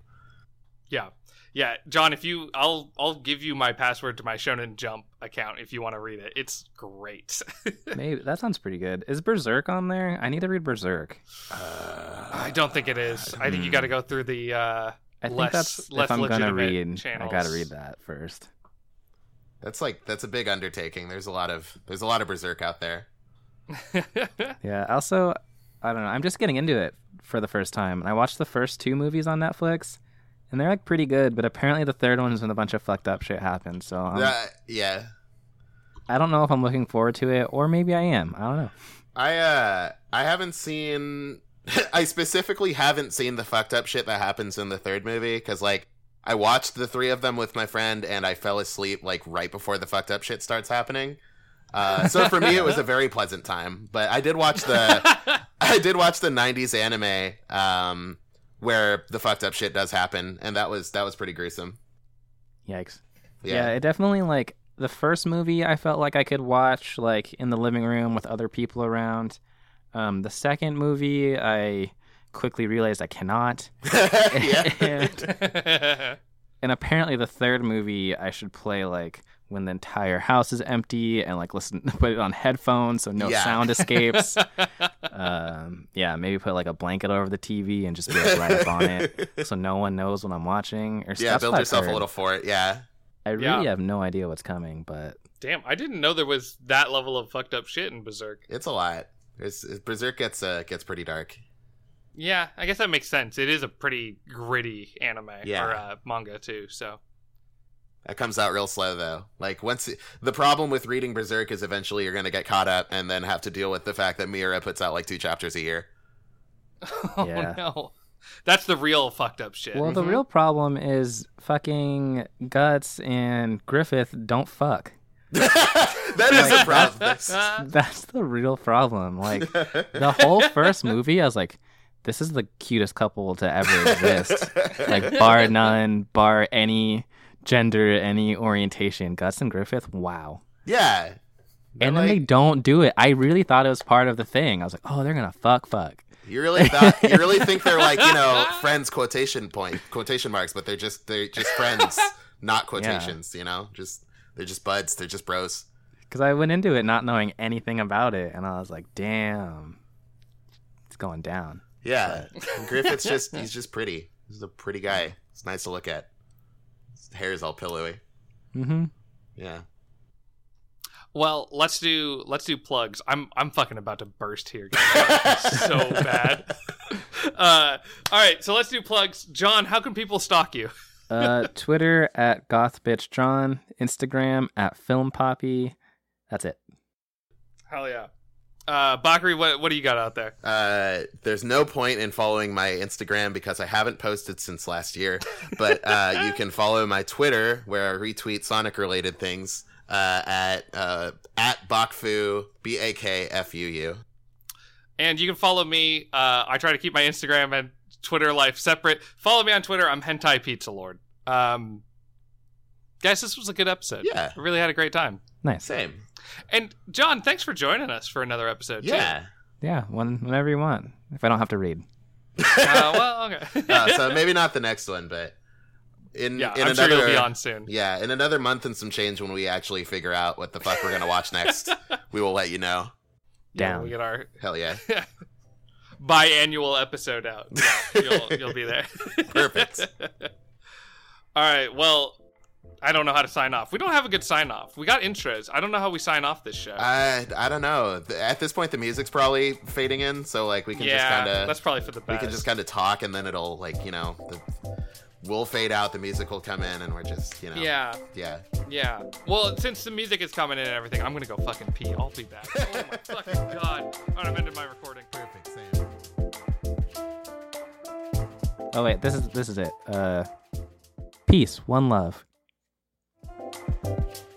yeah, yeah, John. If you, I'll I'll give you my password to my Shonen Jump account if you want to read it. It's great. Maybe that sounds pretty good. Is Berserk on there? I need to read Berserk. I don't think it is. I think you got to go through the. uh I think less- that's less if I'm gonna legitimate read. channels. I gotta read that first. That's like that's a big undertaking. There's a lot of there's a lot of berserk out there. Yeah. Also, I don't know. I'm just getting into it for the first time, and I watched the first two movies on Netflix, and they're like pretty good. But apparently, the third one is when a bunch of fucked up shit happens. So um, Uh, yeah, I don't know if I'm looking forward to it, or maybe I am. I don't know. I uh I haven't seen I specifically haven't seen the fucked up shit that happens in the third movie cuz like I watched the three of them with my friend and I fell asleep like right before the fucked up shit starts happening. Uh, so for me it was a very pleasant time, but I did watch the I did watch the 90s anime um where the fucked up shit does happen and that was that was pretty gruesome. Yikes. Yeah. Yeah, it definitely like the first movie I felt like I could watch like in the living room with other people around. Um, the second movie I quickly realized I cannot. and, and apparently the third movie I should play like when the entire house is empty and like listen put it on headphones so no Yeah. sound escapes. um, yeah, maybe put like a blanket over the TV and just be like right up on it so no one knows what I'm watching. Or Yeah, that's build what I've yourself a heard. little fort. Yeah. I really Yeah. have no idea what's coming, but Damn, I didn't know there was that level of fucked up shit in Berserk. It's a lot. It's, Berserk gets uh, gets pretty dark. Yeah, I guess that makes sense. It is a pretty gritty anime Yeah. or uh, manga too. So That comes out real slow though. Like once the problem with reading Berserk is eventually you're going to get caught up and then have to deal with the fact that Miura puts out like two chapters a year. oh Yeah. no, that's the real fucked up shit. well, the Mhm. real problem is fucking Guts and Griffith don't fuck. that is a problem. That's the real problem. Like the whole first movie, I was like, this is the cutest couple to ever exist. like bar none, bar any gender, any orientation. Guts and Griffith, wow. yeah. And then they don't do it. I really thought it was part of the thing. I was like, oh, they're gonna fuck, fuck. you really thought you really think they're like you know friends quotation point quotation marks, but they're just they're just friends, not quotations. You know, just they're just buds. They're just bros. Because I went into it not knowing anything about it, and I was like, damn, it's going down. Yeah, And Griffith's just he's just pretty. He's a pretty guy. It's nice to look at. His hair is all pillowy. Mm-hmm. Yeah. Well, let's do let's do plugs. I'm I'm fucking about to burst here, guys. so bad. Uh, all right, so let's do plugs. John, how can people stalk you? Uh, Twitter at gothbitchjohn, Instagram at filmpapi. That's it. Hell yeah. Uh, Bakari, what what do you got out there? Uh, there's no point in following my Instagram because I haven't posted since last year. But uh, you can follow my Twitter where I retweet Sonic related things uh, at uh, at Bakfuu B A K F U U. And you can follow me. Uh, I try to keep my Instagram and Twitter life separate. Follow me on Twitter. I'm Hentai Pizza Lord. Um, guys, this was a good episode. Yeah. I really had a great time. Nice. Same. And John, thanks for joining us for another episode. too. Yeah. Yeah, when, whenever you want. If I don't have to read. Uh, well, okay. Uh, so maybe not the next one, but in yeah, in I'm sure another you'll be on soon. yeah in another month and some change when we actually figure out what the fuck we're gonna watch next, we will let you know. Yeah, we get our Hell yeah, biannual episode out. Yeah, you'll, you'll be there. Perfect. All right. Well, I don't know how to sign off. We don't have a good sign off. We got intros. I don't know how we sign off this show. I I don't know. At this point, the music's probably fading in, so like we can yeah, just kind of that's of probably for the best. we can just kind of talk, and then it'll like you know the, we'll fade out, the music will come in, and we're just you know Yeah, yeah. yeah. Well, since the music is coming in and everything, I'm gonna go fucking pee. I'll be back. oh my fucking god! All right, I'm ending my recording. Perfect. Same. Oh wait, this is this is it. Uh, peace, one love. Thank you.